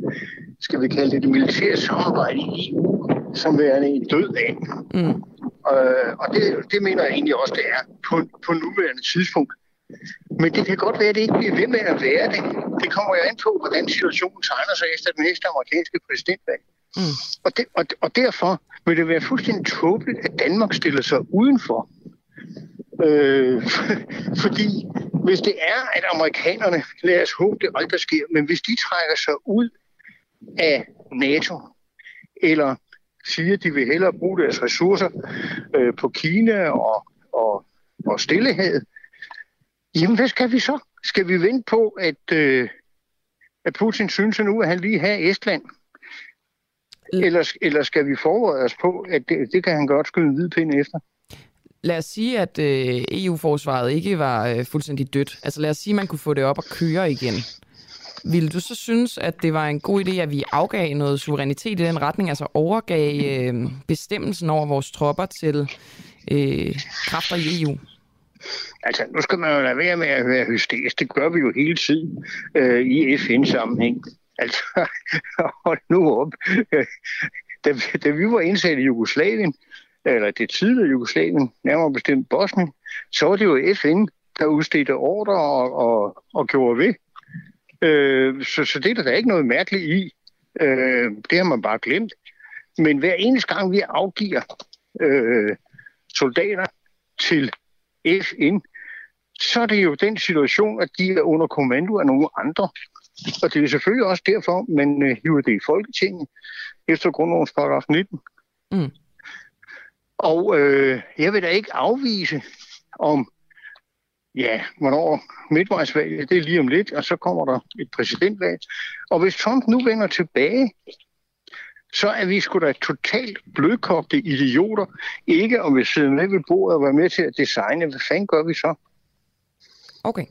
skal vi kalde det det militære samarbejde i EU, som værende en død af. Mm. Øh, og det, det mener jeg egentlig også, det er på, på nuværende tidspunkt. Men det kan godt være, at det ikke bliver ved med at være det. Det kommer jo an på, hvordan situationen tegner sig efter den næste amerikanske præsidentvalg. Mm. Og, det, og, og derfor vil det være fuldstændig tåbeligt, at Danmark stiller sig udenfor. Øh, fordi hvis det er, at amerikanerne, lad os håbe, det aldrig sker, men hvis de trækker sig ud af NATO, eller siger, at de vil hellere bruge deres ressourcer øh, på Kina og, og, og Stillehavet, jamen hvad skal vi så? Skal vi vente på, at, øh, at Putin synes nu, at han lige har Estland? Eller, eller skal vi forberede os på, at det, det kan han godt skyde en hvid pind efter? Lad os sige, at øh, EU-forsvaret ikke var øh, fuldstændig dødt. Altså lad os sige, at man kunne få det op og køre igen. Vil du så synes, at det var en god idé, at vi afgav noget suverænitet i den retning, altså overgav øh, bestemmelsen over vores tropper til øh, kræfter i EU? Altså, nu skal man jo lade være med at være hysterisk. Det gør vi jo hele tiden øh, i FN-sammenhæng. Altså, hold nu op. Da, da vi var indsat i Jugoslavien, eller det tidligere Jugoslavien, nærmere bestemt Bosnien, så var det jo FN, der udstedte ordre og, og, og gjorde ved. Øh, så, så det er der ikke noget mærkeligt i. Øh, det har man bare glemt. Men hver eneste gang vi afgiver øh, soldater til FN, så er det jo den situation, at de er under kommando af nogle andre. Og det er selvfølgelig også derfor, man øh, hiver det i Folketinget efter grundlovens paragraf 19. Mm. Og øh, jeg vil da ikke afvise, om ja, hvornår midtvejsvalget, det er lige om lidt, og så kommer der et præsidentvalg. Og hvis Trump nu vender tilbage, så er vi sgu da totalt blødkogte idioter, ikke om vi sidder med ved bordet og være med til at designe. Hvad fanden gør vi så? Okay.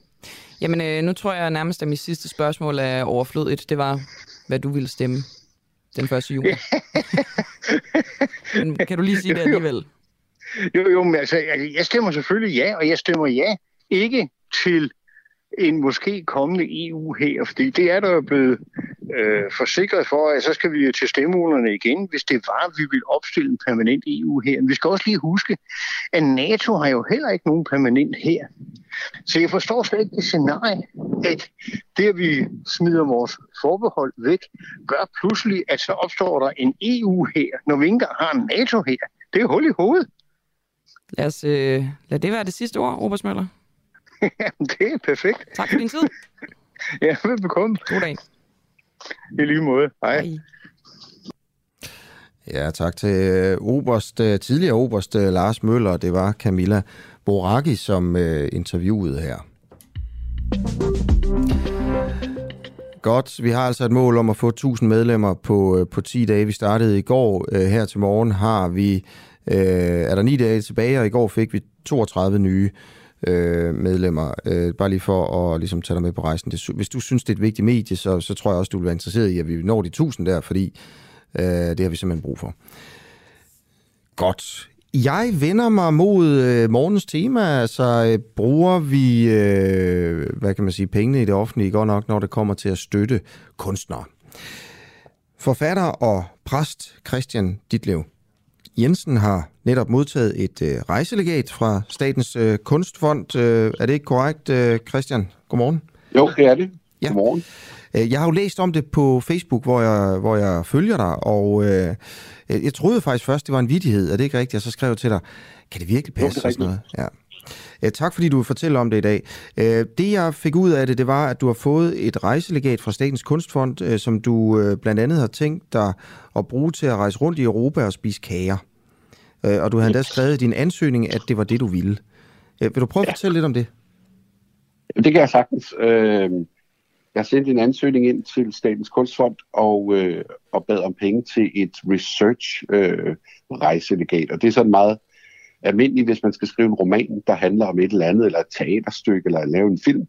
Jamen, øh, nu tror jeg nærmest, at mit sidste spørgsmål er overflødigt. Det var, hvad du ville stemme den 1. juni. Men kan du lige sige det alligevel? Jo, jo, men altså, altså, jeg stemmer selvfølgelig ja, og jeg stemmer ja ikke til en måske kommende EU her, fordi det er der jo blevet øh, forsikret for, at så skal vi jo til stemmeurnerne igen, hvis det var, at vi vil opstille en permanent EU her. Men vi skal også lige huske, at NATO har jo heller ikke nogen permanent her. Så jeg forstår slet ikke det scenarie, at det, at vi smider vores forbehold væk, gør pludselig, at så opstår der en EU her, når vi ikke engang har en NATO her. Det er hul i hovedet. Lad, os, øh, lad det være det sidste ord, Robert Møller. det er perfekt. Tak for din tid. ja, velbekomme. God dag. I lige måde. Hej. Hej. Ja, tak til øh, Oberst, øh, tidligere Oberst øh, Lars Møller. Det var Camilla Boraki, som uh, interviewede her. Godt, vi har altså et mål om at få 1000 medlemmer på, på 10 dage. Vi startede i går. Her til morgen har vi, uh, er der 9 dage tilbage, og i går fik vi 32 nye øh, Øh, medlemmer. Øh, bare lige for at ligesom, tage dig med på rejsen. Det, hvis du synes, det er et vigtigt medie, så, så tror jeg også, du vil være interesseret i, at vi når de 1000 der, fordi øh, det har vi simpelthen brug for. Godt. Jeg vender mig mod øh, morgens tema, altså øh, bruger vi, øh, hvad kan man sige, pengene i det offentlige godt nok, når det kommer til at støtte kunstnere. Forfatter og præst Christian Ditlev Jensen har netop modtaget et øh, rejselegat fra Statens øh, Kunstfond. Øh, er det ikke korrekt, øh, Christian? Godmorgen. Jo, det er det. Ja. Godmorgen. Øh, jeg har jo læst om det på Facebook, hvor jeg, hvor jeg følger dig, og øh, jeg troede faktisk først, det var en vidighed. Er det ikke rigtigt? Jeg så skrev til dig, kan det virkelig passe? Jo, det er noget? Ja. Øh, tak fordi du vil fortælle om det i dag. Øh, det jeg fik ud af det, det var, at du har fået et rejselegat fra Statens Kunstfond, som du blandt andet har tænkt dig at bruge til at rejse rundt i Europa og spise kager. Øh, og du havde endda skrevet i din ansøgning, at det var det, du ville. Øh, vil du prøve at fortælle lidt om det? Det kan jeg sagtens. Øh, jeg sendte en ansøgning ind til Statens Kunstfond og, øh, og bad om penge til et research-rejselegat. Øh, og det er sådan meget almindeligt, hvis man skal skrive en roman, der handler om et eller andet, eller et teaterstykke, eller lave en film,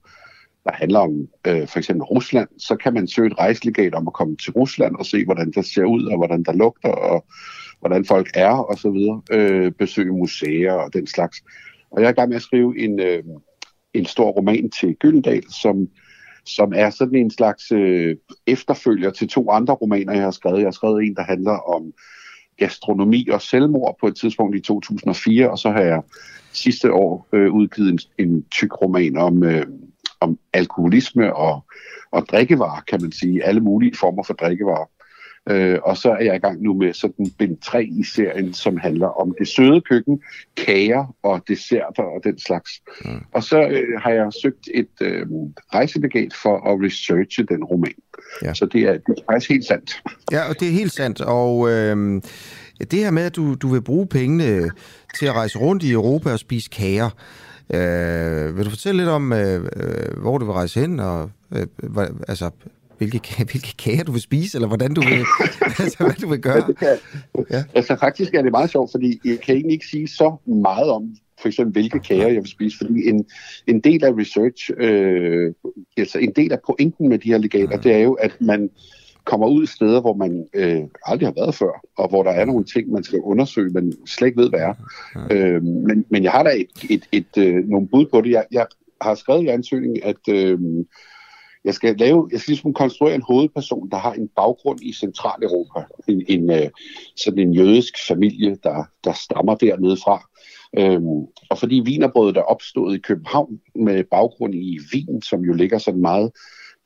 der handler om øh, for eksempel Rusland, så kan man søge et rejselegat om at komme til Rusland og se, hvordan det ser ud, og hvordan der lugter, og hvordan folk er og så videre, øh, besøge museer og den slags. Og jeg er i gang med at skrive en, øh, en stor roman til Gyldendal, som, som er sådan en slags øh, efterfølger til to andre romaner, jeg har skrevet. Jeg har skrevet en, der handler om gastronomi og selvmord på et tidspunkt i 2004, og så har jeg sidste år øh, udgivet en, en tyk roman om, øh, om alkoholisme og, og drikkevarer, kan man sige. Alle mulige former for drikkevarer. Øh, og så er jeg i gang nu med sådan bind 3 i serien, som handler om det søde køkken, kager og desserter og den slags. Mm. Og så øh, har jeg søgt et øh, rejselegat for at researche den roman. Ja. Så det er, det er faktisk helt sandt. Ja, og det er helt sandt. Og øh, det her med, at du, du vil bruge pengene til at rejse rundt i Europa og spise kager, Øh, vil du fortælle lidt om, øh, øh hvor du vil rejse hen, og øh, altså, hvilke, hvilke kager du vil spise, eller hvordan du vil, altså, hvad du vil gøre. Ja. Altså faktisk er det meget sjovt, fordi jeg kan egentlig ikke sige så meget om, for eksempel hvilke kager jeg vil spise, fordi en, en del af research, øh, altså en del af pointen med de her legater, det er jo, at man kommer ud steder, hvor man øh, aldrig har været før, og hvor der er nogle ting, man skal undersøge, men slet ikke ved, hvad er. Øh, men, men jeg har da et, et, et, et, øh, nogle bud på det. Jeg, jeg har skrevet i ansøgningen, at øh, jeg skal lave, jeg skal ligesom konstruere en hovedperson, der har en baggrund i Centraleuropa. En, en øh, sådan en jødisk familie, der, der stammer dernede fra. Øhm, og fordi vinerbrødet er opstået i København med baggrund i Wien, som jo ligger sådan meget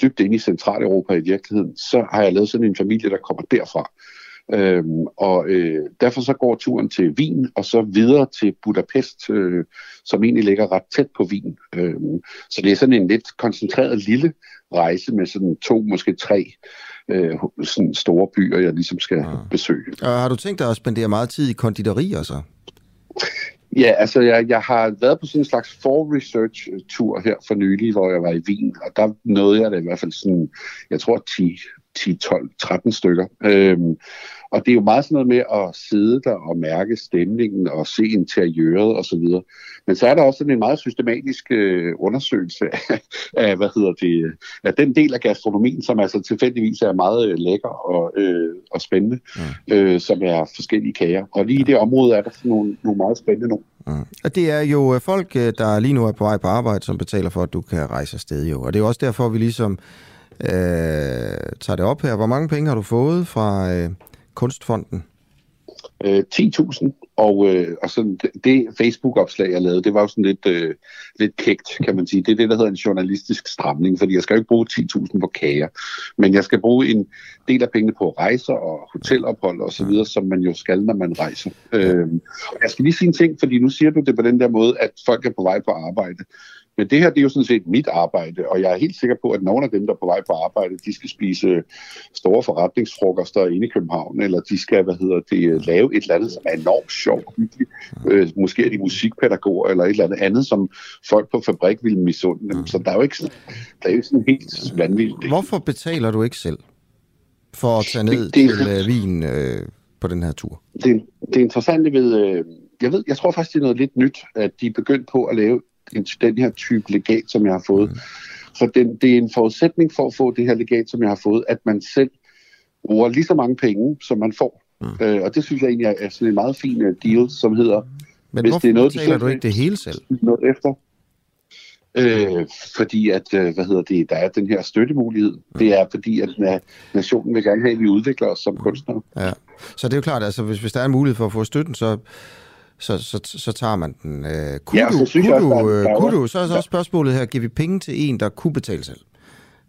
dybt inde i Centraleuropa i virkeligheden, så har jeg lavet sådan en familie, der kommer derfra. Øhm, og øh, derfor så går turen til Wien og så videre til Budapest, øh, som egentlig ligger ret tæt på Wien. Øhm, så det er sådan en lidt koncentreret lille rejse med sådan to, måske tre øh, sådan store byer, jeg ligesom skal ja. besøge. Og har du tænkt dig at spendere meget tid i konditorier så? Ja, altså jeg, jeg har været på sådan en slags for research tur her for nylig, hvor jeg var i Wien, og der nåede jeg det i hvert fald sådan, jeg tror 10, 10, 12, 13 stykker. Øhm, og det er jo meget sådan noget med at sidde der og mærke stemningen og se interiøret og så videre. Men så er der også sådan en meget systematisk øh, undersøgelse af, af, hvad hedder det, af den del af gastronomien, som altså tilfældigvis er meget øh, lækker og, øh, og spændende, mm. øh, som er forskellige kager. Og lige i det område er der sådan nogle, nogle meget spændende nogle. Mm. Og det er jo øh, folk, øh, der lige nu er på vej på arbejde, som betaler for, at du kan rejse afsted jo. Og det er også derfor, vi ligesom øh, tager det op her. Hvor mange penge har du fået fra øh, Kunstfonden? Øh, 10.000, og, øh, og sådan det, det Facebook-opslag, jeg lavede, det var jo sådan lidt, øh, lidt kægt, kan man sige. Det er det, der hedder en journalistisk stramning, fordi jeg skal jo ikke bruge 10.000 på kager, men jeg skal bruge en del af pengene på rejser og hotelophold og så videre, som man jo skal, når man rejser. Øh, og jeg skal lige sige en ting, fordi nu siger du det på den der måde, at folk er på vej på arbejde. Men det her, det er jo sådan set mit arbejde, og jeg er helt sikker på, at nogle af dem, der er på vej på arbejde, de skal spise store forretningsfrokoster inde i København, eller de skal, hvad hedder det, lave et eller andet, som er enormt sjovt og hyggeligt. Øh, måske er de musikpædagoger, eller et eller andet andet, som folk på fabrik vil misunde dem. Så der er jo ikke sådan, der er jo sådan helt vanvittigt. Hvorfor betaler du ikke selv for at tage ned det, det, til øh, Wien øh, på den her tur? Det, det interessante ved... Øh, jeg, ved, jeg tror faktisk, det er noget lidt nyt, at de er begyndt på at lave den her type legat, som jeg har fået. Mm. Så den, det er en forudsætning for at få det her legat, som jeg har fået, at man selv bruger lige så mange penge, som man får. Mm. Øh, og det synes jeg egentlig er sådan en meget fin uh, deal, som hedder... Men hvis det er noget, du, du ikke det hele selv? Noget efter. Øh, fordi at, øh, hvad hedder det, der er den her støttemulighed. Mm. Det er fordi, at nationen vil gerne have, at vi udvikler os som kunstnere. Ja. Så det er jo klart, altså hvis, hvis der er en mulighed for at få støtten, så så, så, så tager man den. Øh, kunne ja, du, synes kunne, du, kunne så er så også spørgsmålet her, giver vi penge til en, der kunne betale selv?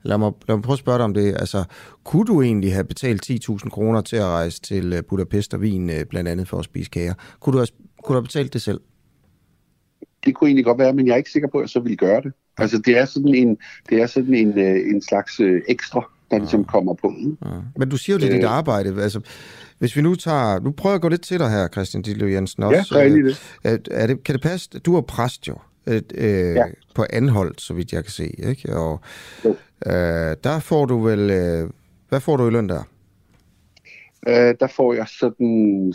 Lad mig, lad mig prøve at spørge dig om det. Altså, kunne du egentlig have betalt 10.000 kroner til at rejse til øh, Budapest og Wien, øh, blandt andet for at spise kager? Kunne du have, kunne du have betalt det selv? Det kunne egentlig godt være, men jeg er ikke sikker på, at jeg så ville gøre det. Altså, det er sådan en, det er sådan en, en slags ekstra, der ligesom kommer på. Ja. Men du siger jo, det er dit arbejde. Altså, hvis vi nu tager... Nu prøver jeg at gå lidt til dig her, Christian Ditlev Jensen. Også. Ja, det. Er, er det. Kan det passe? Du er præst jo. Et, øh, ja. På anholdt, så vidt jeg kan se. Ikke? Og, øh, der får du vel... Øh, hvad får du i løn der? Øh, der får jeg sådan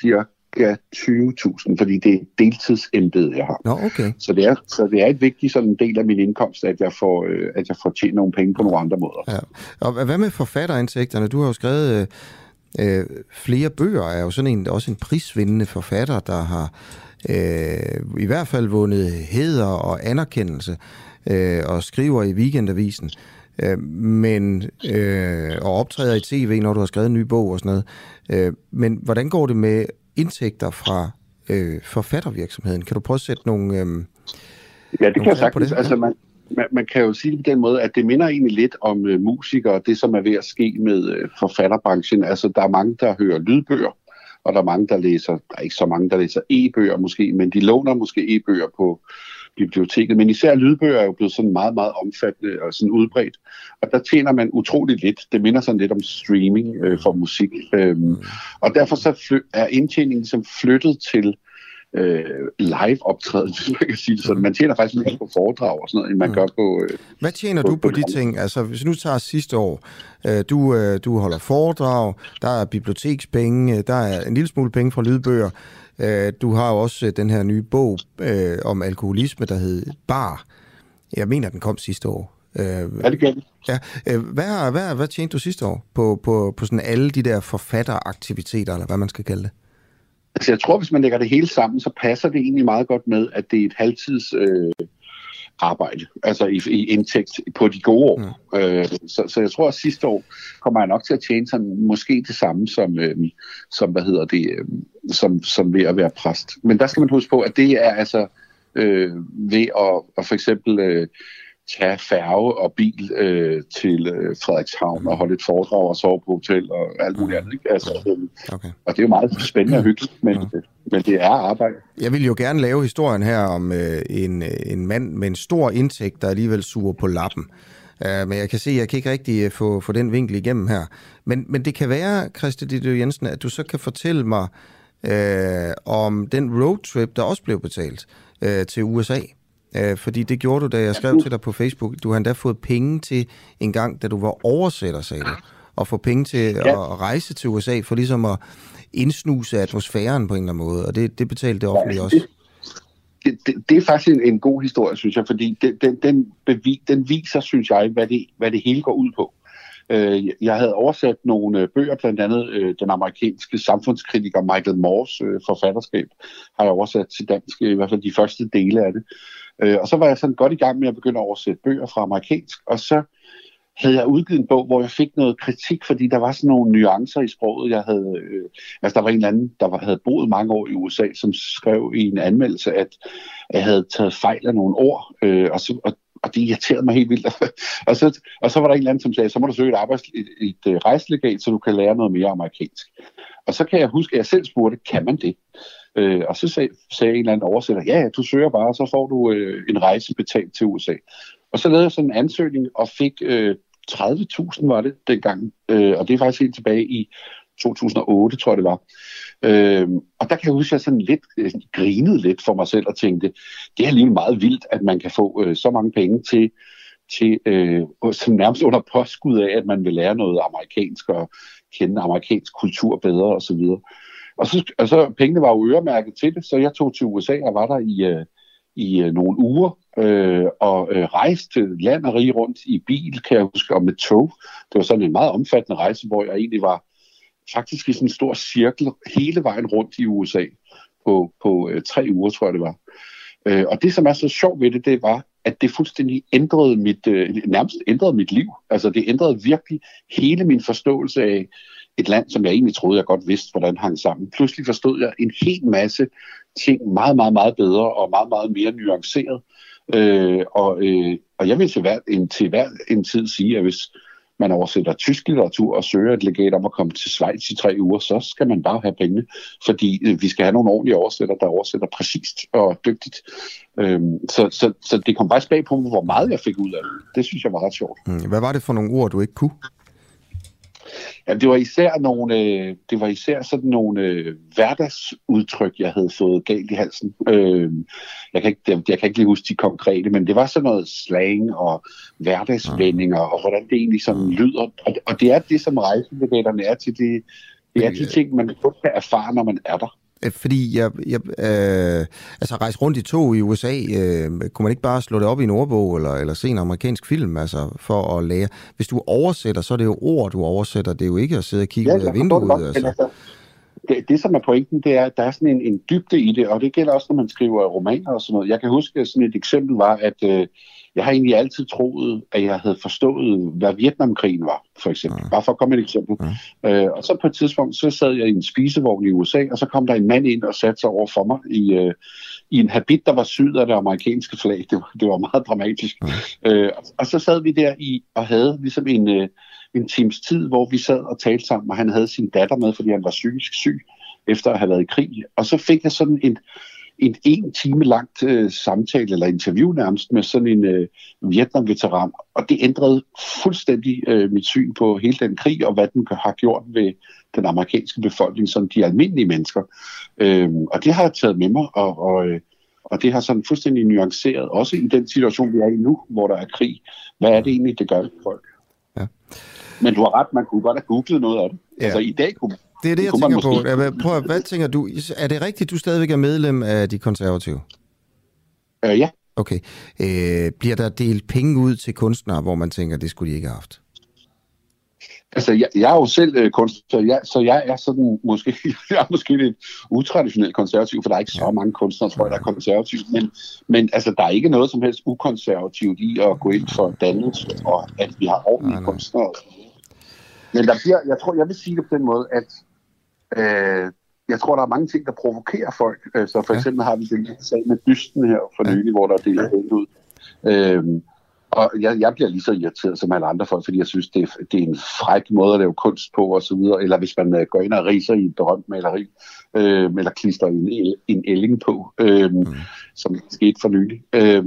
cirka 20.000, fordi det er deltidsembede, jeg har. Nå, okay. Så det er, så det er et vigtigt sådan del af min indkomst, at jeg får, øh, at jeg får tjent nogle penge på nogle andre måder. Ja. Og hvad med forfatterindtægterne? Du har jo skrevet... Øh, Øh, flere bøger er jo sådan en, også en prisvindende forfatter, der har øh, i hvert fald vundet heder og anerkendelse øh, og skriver i Weekendavisen. Øh, men, øh, og optræder i tv, når du har skrevet en ny bog og sådan noget. Øh, men hvordan går det med indtægter fra øh, forfattervirksomheden? Kan du prøve at sætte nogle... Øh, ja, det kan jeg sagtens. Altså, man, man, man kan jo sige det på den måde, at det minder egentlig lidt om øh, musikere, det som er ved at ske med øh, forfatterbranchen. Altså, der er mange, der hører lydbøger, og der er mange, der læser, der er ikke så mange, der læser e-bøger måske, men de låner måske e-bøger på biblioteket. Men især lydbøger er jo blevet sådan meget, meget omfattende og sådan udbredt. Og der tjener man utrolig lidt. Det minder sådan lidt om streaming øh, for musik. Øhm, og derfor så er indtjeningen som flyttet til øh, live-optræden, hvis man kan sige det sådan. Man tjener faktisk mere på foredrag og sådan noget, end man mm. gør på... Øh, Hvad tjener på, du på, på de ting? Altså, hvis nu tager sidste år, øh, du, øh, du holder foredrag, der er bibliotekspenge, der er en lille smule penge fra lydbøger, øh, du har jo også øh, den her nye bog øh, om alkoholisme, der hed Bar. Jeg mener, den kom sidste år. Øh, ja, det gør. Ja. Øh, hvad, hvad, hvad tjente du sidste år på, på, på sådan alle de der forfatteraktiviteter, eller hvad man skal kalde det? Altså jeg tror, hvis man lægger det hele sammen, så passer det egentlig meget godt med, at det er et halvtids øh, arbejde, altså i, i indtægt på de gode år. Mm. Øh, så, så jeg tror, at sidste år kommer jeg nok til at tjene sådan, måske det samme som, øh, som hvad hedder det, øh, som, som ved at være præst. Men der skal man huske på, at det er altså øh, ved at, at for eksempel øh, tage færge og bil øh, til øh, Frederikshavn og holde et foredrag og sove på hotel og alt muligt andet. Ikke? Altså, øh, okay. Og det er jo meget spændende og hyggeligt, men, ja. men det er arbejde. Jeg vil jo gerne lave historien her om øh, en, en mand med en stor indtægt, der alligevel suger på lappen. Uh, men jeg kan se, at jeg kan ikke rigtig øh, få, få den vinkel igennem her. Men, men det kan være, Christi Ditte Jensen, at du så kan fortælle mig, øh, om den roadtrip, der også blev betalt øh, til USA. Øh, fordi det gjorde du, da jeg skrev til dig på Facebook. Du har endda fået penge til en gang, da du var oversætter, sagde du. Og få penge til ja. at rejse til USA, for ligesom at indsnuse atmosfæren på en eller anden måde. Og det, det betalte det offentlige Ja, også. det, det, det er faktisk en, en god historie, synes jeg, fordi den, den, den, bevi, den viser, synes jeg, hvad det, hvad det hele går ud på. Øh, jeg havde oversat nogle øh, bøger, blandt andet øh, den amerikanske samfundskritiker Michael Moores øh, forfatterskab, har jeg oversat til dansk, i hvert fald de første dele af det. Øh, og så var jeg sådan godt i gang med at begynde at oversætte bøger fra amerikansk, og så havde jeg udgivet en bog, hvor jeg fik noget kritik, fordi der var sådan nogle nuancer i sproget. Jeg havde, øh, altså der var en eller anden, der var, havde boet mange år i USA, som skrev i en anmeldelse, at jeg havde taget fejl af nogle ord, øh, og, så, og, og det irriterede mig helt vildt. og, så, og så var der en eller anden, som sagde, så må du søge et, arbejds, et, et, et rejselegat, så du kan lære noget mere amerikansk. Og så kan jeg huske, at jeg selv spurgte, kan man det? Øh, og så sag, sagde en eller anden oversætter, ja, du søger bare, så får du øh, en rejse betalt til USA. Og så lavede jeg sådan en ansøgning og fik øh, 30.000 var det dengang, øh, og det er faktisk helt tilbage i 2008, tror jeg det var. Øh, og der kan jeg huske, at jeg sådan lidt øh, grinede lidt for mig selv og tænkte, det er lige meget vildt, at man kan få øh, så mange penge til, til øh, som nærmest under påskud af, at man vil lære noget amerikansk og kende amerikansk kultur bedre osv. Og så, og så pengene var jo øremærket til det, så jeg tog til USA og var der i, øh, i øh, nogle uger øh, og øh, rejste land og rige rundt i bil, kan jeg huske, og med tog. Det var sådan en meget omfattende rejse, hvor jeg egentlig var faktisk i sådan en stor cirkel hele vejen rundt i USA på, på øh, tre uger, tror jeg det var. Øh, og det, som er så sjovt ved det, det var, at det fuldstændig ændrede mit, øh, nærmest ændrede mit liv. Altså det ændrede virkelig hele min forståelse af et land, som jeg egentlig troede, jeg godt vidste, hvordan hang sammen. Pludselig forstod jeg en hel masse ting meget, meget, meget bedre og meget, meget mere nuanceret. Øh, og, øh, og jeg vil til hver, en, til hver en tid sige, at hvis man oversætter tysk litteratur og søger et legat om at komme til Schweiz i tre uger, så skal man bare have penge, fordi øh, vi skal have nogle ordentlige oversætter, der oversætter præcist og dygtigt. Øhm, så, så, så det kom faktisk bag på mig, hvor meget jeg fik ud af det. Det synes jeg var ret sjovt. Mm, hvad var det for nogle ord, du ikke kunne? Ja, det var især nogle, øh, det var især sådan nogle øh, hverdagsudtryk, jeg havde fået galt i halsen. Øh, jeg, kan ikke, jeg, jeg kan ikke lige huske de konkrete, men det var sådan noget slang og hverdagsvendinger, og hvordan det egentlig sådan lyder. Og, og det er det, som rejselegaterne er til. Det, det er de ting, man kun kan erfare, når man er der. Øh, Fordi jeg, jeg øh, altså rejse rundt i tog i USA, øh, kunne man ikke bare slå det op i en ordbog eller, eller se en amerikansk film, altså for at lære. Hvis du oversætter, så er det jo ord, du oversætter. Det er jo ikke at sidde og kigge Ja, ud af vinduet. godt, Altså. altså, det, det, som er pointen, det er, at der er sådan en, en dybde i det, og det gælder også, når man skriver romaner og sådan noget. Jeg kan huske, at sådan et eksempel var, at øh, jeg har egentlig altid troet, at jeg havde forstået, hvad Vietnamkrigen var, for eksempel. Bare for at komme et eksempel. Øh, og så på et tidspunkt, så sad jeg i en spisevogn i USA, og så kom der en mand ind og satte sig over for mig i, øh, i en habit, der var syd af det amerikanske flag. Det var, det var meget dramatisk. Øh, og, og så sad vi der i og havde ligesom en, øh, en times tid, hvor vi sad og talte sammen, og han havde sin datter med, fordi han var psykisk syg efter at have været i krig. Og så fik jeg sådan en, en en time langt øh, samtale, eller interview nærmest, med sådan en øh, Vietnam-veteran. Og det ændrede fuldstændig øh, mit syn på hele den krig, og hvad den har gjort ved den amerikanske befolkning, som de almindelige mennesker. Øh, og det har jeg taget med mig, og, og, øh, og det har sådan fuldstændig nuanceret, også i den situation, vi er i nu, hvor der er krig. Hvad er det egentlig, det gør folk? Men du har ret, man kunne godt have googlet noget af det. Ja. Altså i dag kunne Det er det, jeg tænker på. måske- Prøv, at- hvad tænker du? Er det rigtigt, du stadigvæk er medlem af de konservative? Øh, ja. Okay. Øh, bliver der delt penge ud til kunstnere, hvor man tænker, det skulle de ikke have haft? Altså, jeg, jeg er jo selv øh, kunstner, så jeg, så jeg er sådan måske, jeg er måske lidt utraditionelt konservativ, for der er ikke så mange kunstnere, tror jeg, der er konservative. Men, men altså, der er ikke noget som helst ukonservativt i at gå ind for dannelse, og at vi har ordentlige kunstnere. og sådan noget. Men der bliver, jeg tror, jeg vil sige det på den måde, at øh, jeg tror, der er mange ting, der provokerer folk. Øh, så for eksempel har vi den her sag med bysten her for nylig, hvor der er delt penge ud. Øhm, og jeg, jeg bliver lige så irriteret som alle andre folk, fordi jeg synes, det er, det er en fræk måde at lave kunst på og så videre. Eller hvis man øh, går ind og riser i et berømt maleri, øh, eller klister en, en ælling på, øh, mm. som skete for nylig. Øh,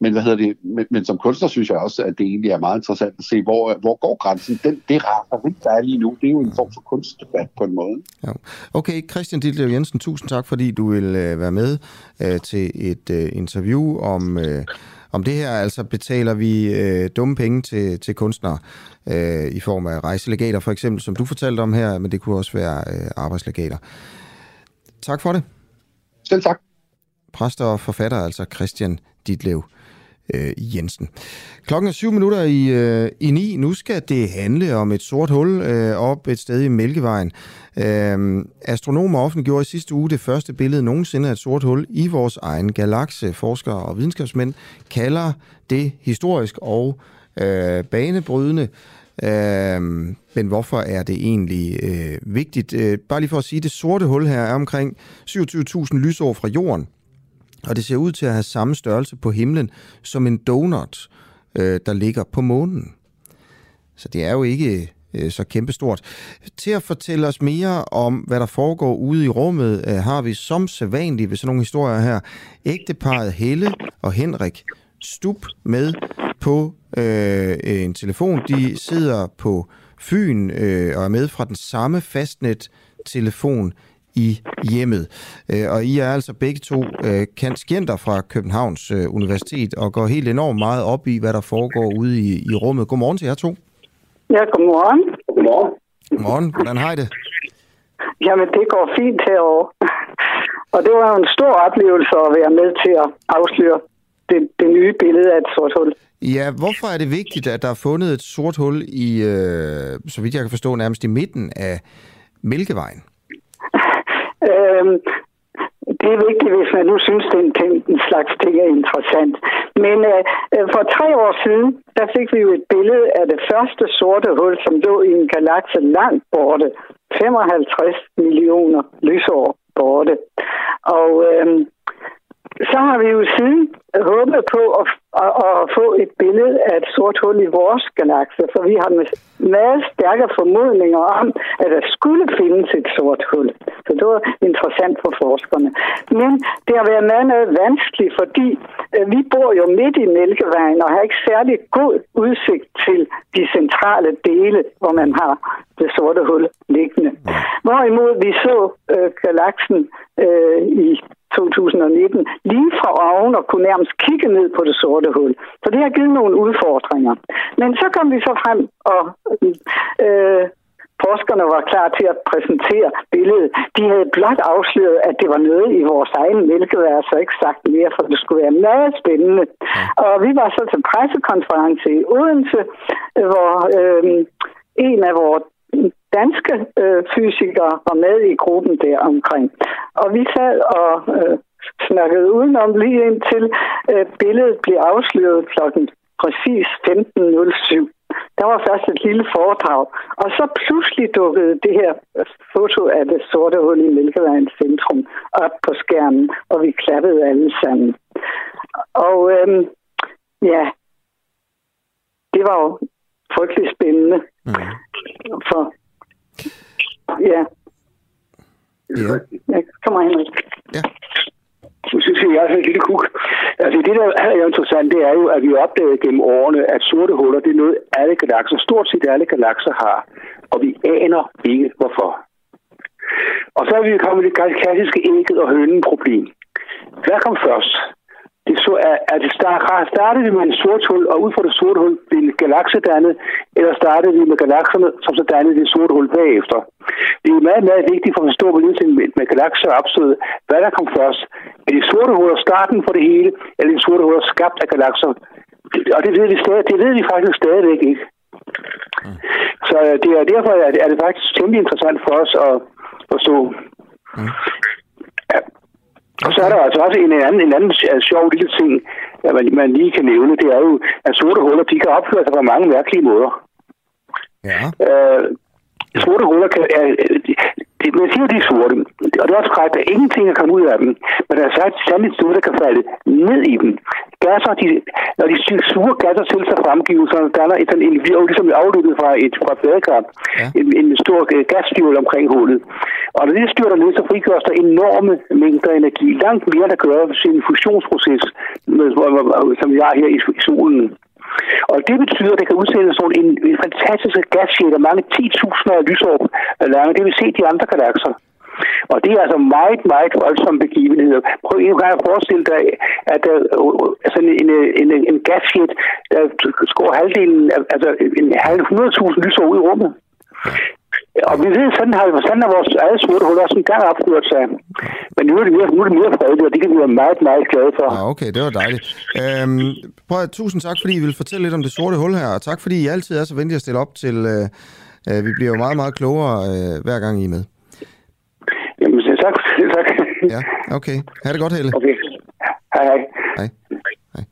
Men, hvad hedder det, men, men som kunstner synes jeg også, at det egentlig er meget interessant at se, hvor, hvor går grænsen. Den, det raseri, der er lige nu, det er jo en form for kunstdebat på en måde. Ja. Okay, Christian Ditlev Jensen, tusind tak, fordi du vil øh, være med øh, til et øh, interview om, øh, om det her. Altså betaler vi øh, dumme penge til, til kunstnere øh, i form af rejselegater, for eksempel, som du fortalte om her, men det kunne også være øh, arbejdslegater. Tak for det. Selv tak. Præst og forfatter, altså Christian Ditlev øh, Jensen. Klokken er syv minutter i, øh, i ni. Nu skal det handle om et sort hul øh, op et sted i Mælkevejen. Øh, astronomer offentliggjorde i sidste uge det første billede nogensinde af et sort hul i vores egen galakse. Forskere og videnskabsmænd kalder det historisk og øh, banebrydende. Øh, men hvorfor er det egentlig øh, vigtigt? Øh, bare lige for at sige, det sorte hul her er omkring 27.000 lysår fra jorden og det ser ud til at have samme størrelse på himlen som en donut, øh, der ligger på månen. Så det er jo ikke øh, så kæmpestort. Til at fortælle os mere om, hvad der foregår ude i rummet, øh, har vi som sædvanligt ved sådan nogle historier her, ægteparet Helle og Henrik Stup med på øh, en telefon. De sidder på Fyn øh, og er med fra den samme fastnet telefon i hjemmet. Øh, og I er altså begge to øh, kanskenter fra Københavns øh, Universitet og går helt enormt meget op i, hvad der foregår ude i, i rummet. Godmorgen til jer to. Ja, godmorgen. Godmorgen. Godmorgen. Hvordan har I det? Jamen, det går fint herovre. Og det var jo en stor oplevelse at være med til at afsløre det, det nye billede af et sort hul. Ja, hvorfor er det vigtigt, at der er fundet et sort hul i, øh, så vidt jeg kan forstå, nærmest i midten af Mælkevejen? Øhm, det er vigtigt, hvis man nu synes, den, den, slags ting er interessant. Men øh, øh, for tre år siden, der fik vi jo et billede af det første sorte hul, som lå i en galakse langt borte. 55 millioner lysår borte. Og øh, så har vi jo siden håbet på at, at, at få et billede af et sort hul i vores galakse, for vi har med meget stærke formodninger om, at der skulle findes et sort hul. Så det var interessant for forskerne. Men det har været meget, meget vanskeligt, fordi øh, vi bor jo midt i Mælkevejen og har ikke særlig god udsigt til de centrale dele, hvor man har det sorte hul liggende. Hvorimod vi så øh, galaksen øh, i 2019 lige fra oven og kunne nærmest kigge ned på det sorte hul. Så det har givet nogle udfordringer. Men så kom vi så frem, og øh, forskerne var klar til at præsentere billedet. De havde blot afsløret, at det var noget i vores egen mælkevær, så ikke sagt mere, for det skulle være meget spændende. Og vi var så til pressekonference i Odense, hvor øh, en af vores danske øh, fysikere var med i gruppen der omkring. Og vi sad og øh, snakkede udenom lige indtil øh, billedet blev afsløret klokken præcis 15.07. Der var først et lille foredrag, og så pludselig dukkede det her foto af det sorte hul i Mælkevejens centrum op på skærmen, og vi klappede alle sammen. Og øhm, ja, det var jo frygtelig spændende. Mm. For ja. Ja. ja kommer Henrik. Ja. Nu synes jeg, jeg er lille kuk. Altså det, der er interessant, det er jo, at vi opdagede gennem årene, at sorte huller, det er noget, alle galakser, stort set alle galakser har. Og vi aner ikke, hvorfor. Og så er vi kommet til det klassiske ægget og hønen problem. Hvad kom først? Det så er, er det start, startede vi med en sort hul, og ud fra det sorte hul blev en galakse dannet, eller startede vi med galakserne, som så dannede det sorte hul bagefter. Det er meget, meget vigtigt for at forstå, hvordan med, med galakser opstod, hvad der kom først. Er de sorte huller starten for det hele, eller de sorte huller skabt af galakser? Og det ved vi, stadig, det ved vi faktisk stadigvæk ikke. Så øh, det er, derfor er det, er det faktisk temmelig interessant for os at forstå. Mm. Ja. Og så er der altså også en anden, en anden sjov lille ting, man lige kan nævne, det er jo, at sorte huller, de kan opføre sig på mange mærkelige måder. Ja. Øh, sorte huller kan, er, det, man siger, de er sorte, og det er også korrekt, at ingenting kan komme ud af dem, men der er et sandligt stof, der kan falde ned i dem. Gasser, de, når de suger gasser til sig fremgivet, så der er sådan en virv, ligesom afløbet fra et fra et badekar, ja. en, en stor øh, gasfjol omkring hullet. Og når det styrter ned, så frigøres der enorme mængder energi. Langt mere, der gør sin fusionsproces, som vi har her i, i solen. Og det betyder, at det kan udsendes sådan en, en fantastisk gasjet af mange 10.000 af lysår øh, lange. Det vil se de andre galakser. Og det er altså meget, meget voldsomme begivenheder. Prøv en gang at forestille dig, at der er sådan en, en, en gasjet, der skår halvdelen, altså en halv 100.000 lysår ud i rummet. Og vi ved, sådan har, sådan har vores eget sorte hul også en gang opført sig. Men nu er det mere, nu er det mere fredeligt, og det kan vi være meget, meget glade for. Ja, okay, det var dejligt. Øhm, prøv at, tusind tak, fordi I vil fortælle lidt om det sorte hul her, og tak fordi I altid er så venlige at stille op til... Øh, øh, vi bliver jo meget, meget klogere, øh, hver gang I er med. Jamen, tak. tak. Ja, okay. Ha' det godt, Helle. Okay. Hej, hej. Hej. hej.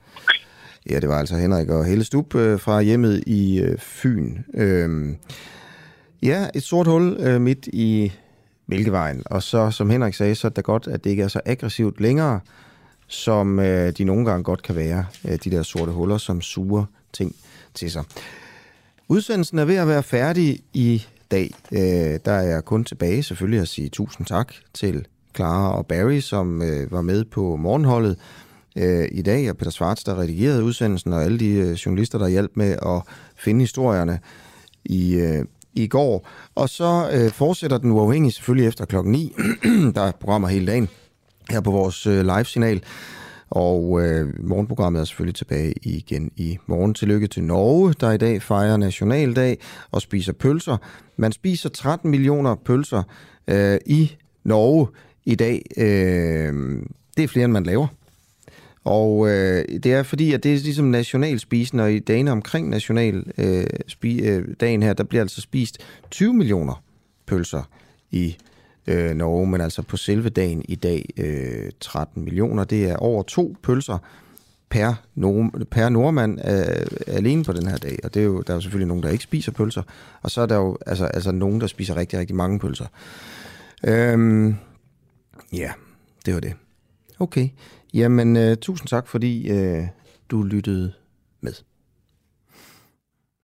Ja, det var altså Henrik og Helle Stub øh, fra hjemmet i øh, Fyn. Øhm, Ja, et sort hul øh, midt i Mælkevejen. Og så, som Henrik sagde, så er det godt, at det ikke er så aggressivt længere, som øh, de nogle gange godt kan være, øh, de der sorte huller, som suger ting til sig. Udsendelsen er ved at være færdig i dag. Øh, der er jeg kun tilbage selvfølgelig at sige tusind tak til Clara og Barry, som øh, var med på morgenholdet øh, i dag, og Peter Svarts, der redigerede udsendelsen, og alle de øh, journalister, der hjalp med at finde historierne i, øh, i går. Og så øh, fortsætter den uafhængige selvfølgelig efter klokken 9. der er programmer hele dagen her på vores øh, live-signal. Og øh, morgenprogrammet er selvfølgelig tilbage igen i morgen. Tillykke til Norge, der i dag fejrer nationaldag og spiser pølser. Man spiser 13 millioner pølser øh, i Norge i dag. Øh, det er flere, end man laver. Og øh, det er fordi, at det er ligesom nationalspisen, og i dagene omkring nationaldagen øh, øh, her, der bliver altså spist 20 millioner pølser i øh, Norge, men altså på selve dagen i dag øh, 13 millioner. Det er over to pølser per, nord, per nordmand øh, alene på den her dag. Og det er jo, der er jo selvfølgelig nogen, der ikke spiser pølser, og så er der jo altså, altså nogen, der spiser rigtig, rigtig mange pølser. Øhm, ja, det var det. Okay. Jamen, øh, tusind tak, fordi øh, du lyttede.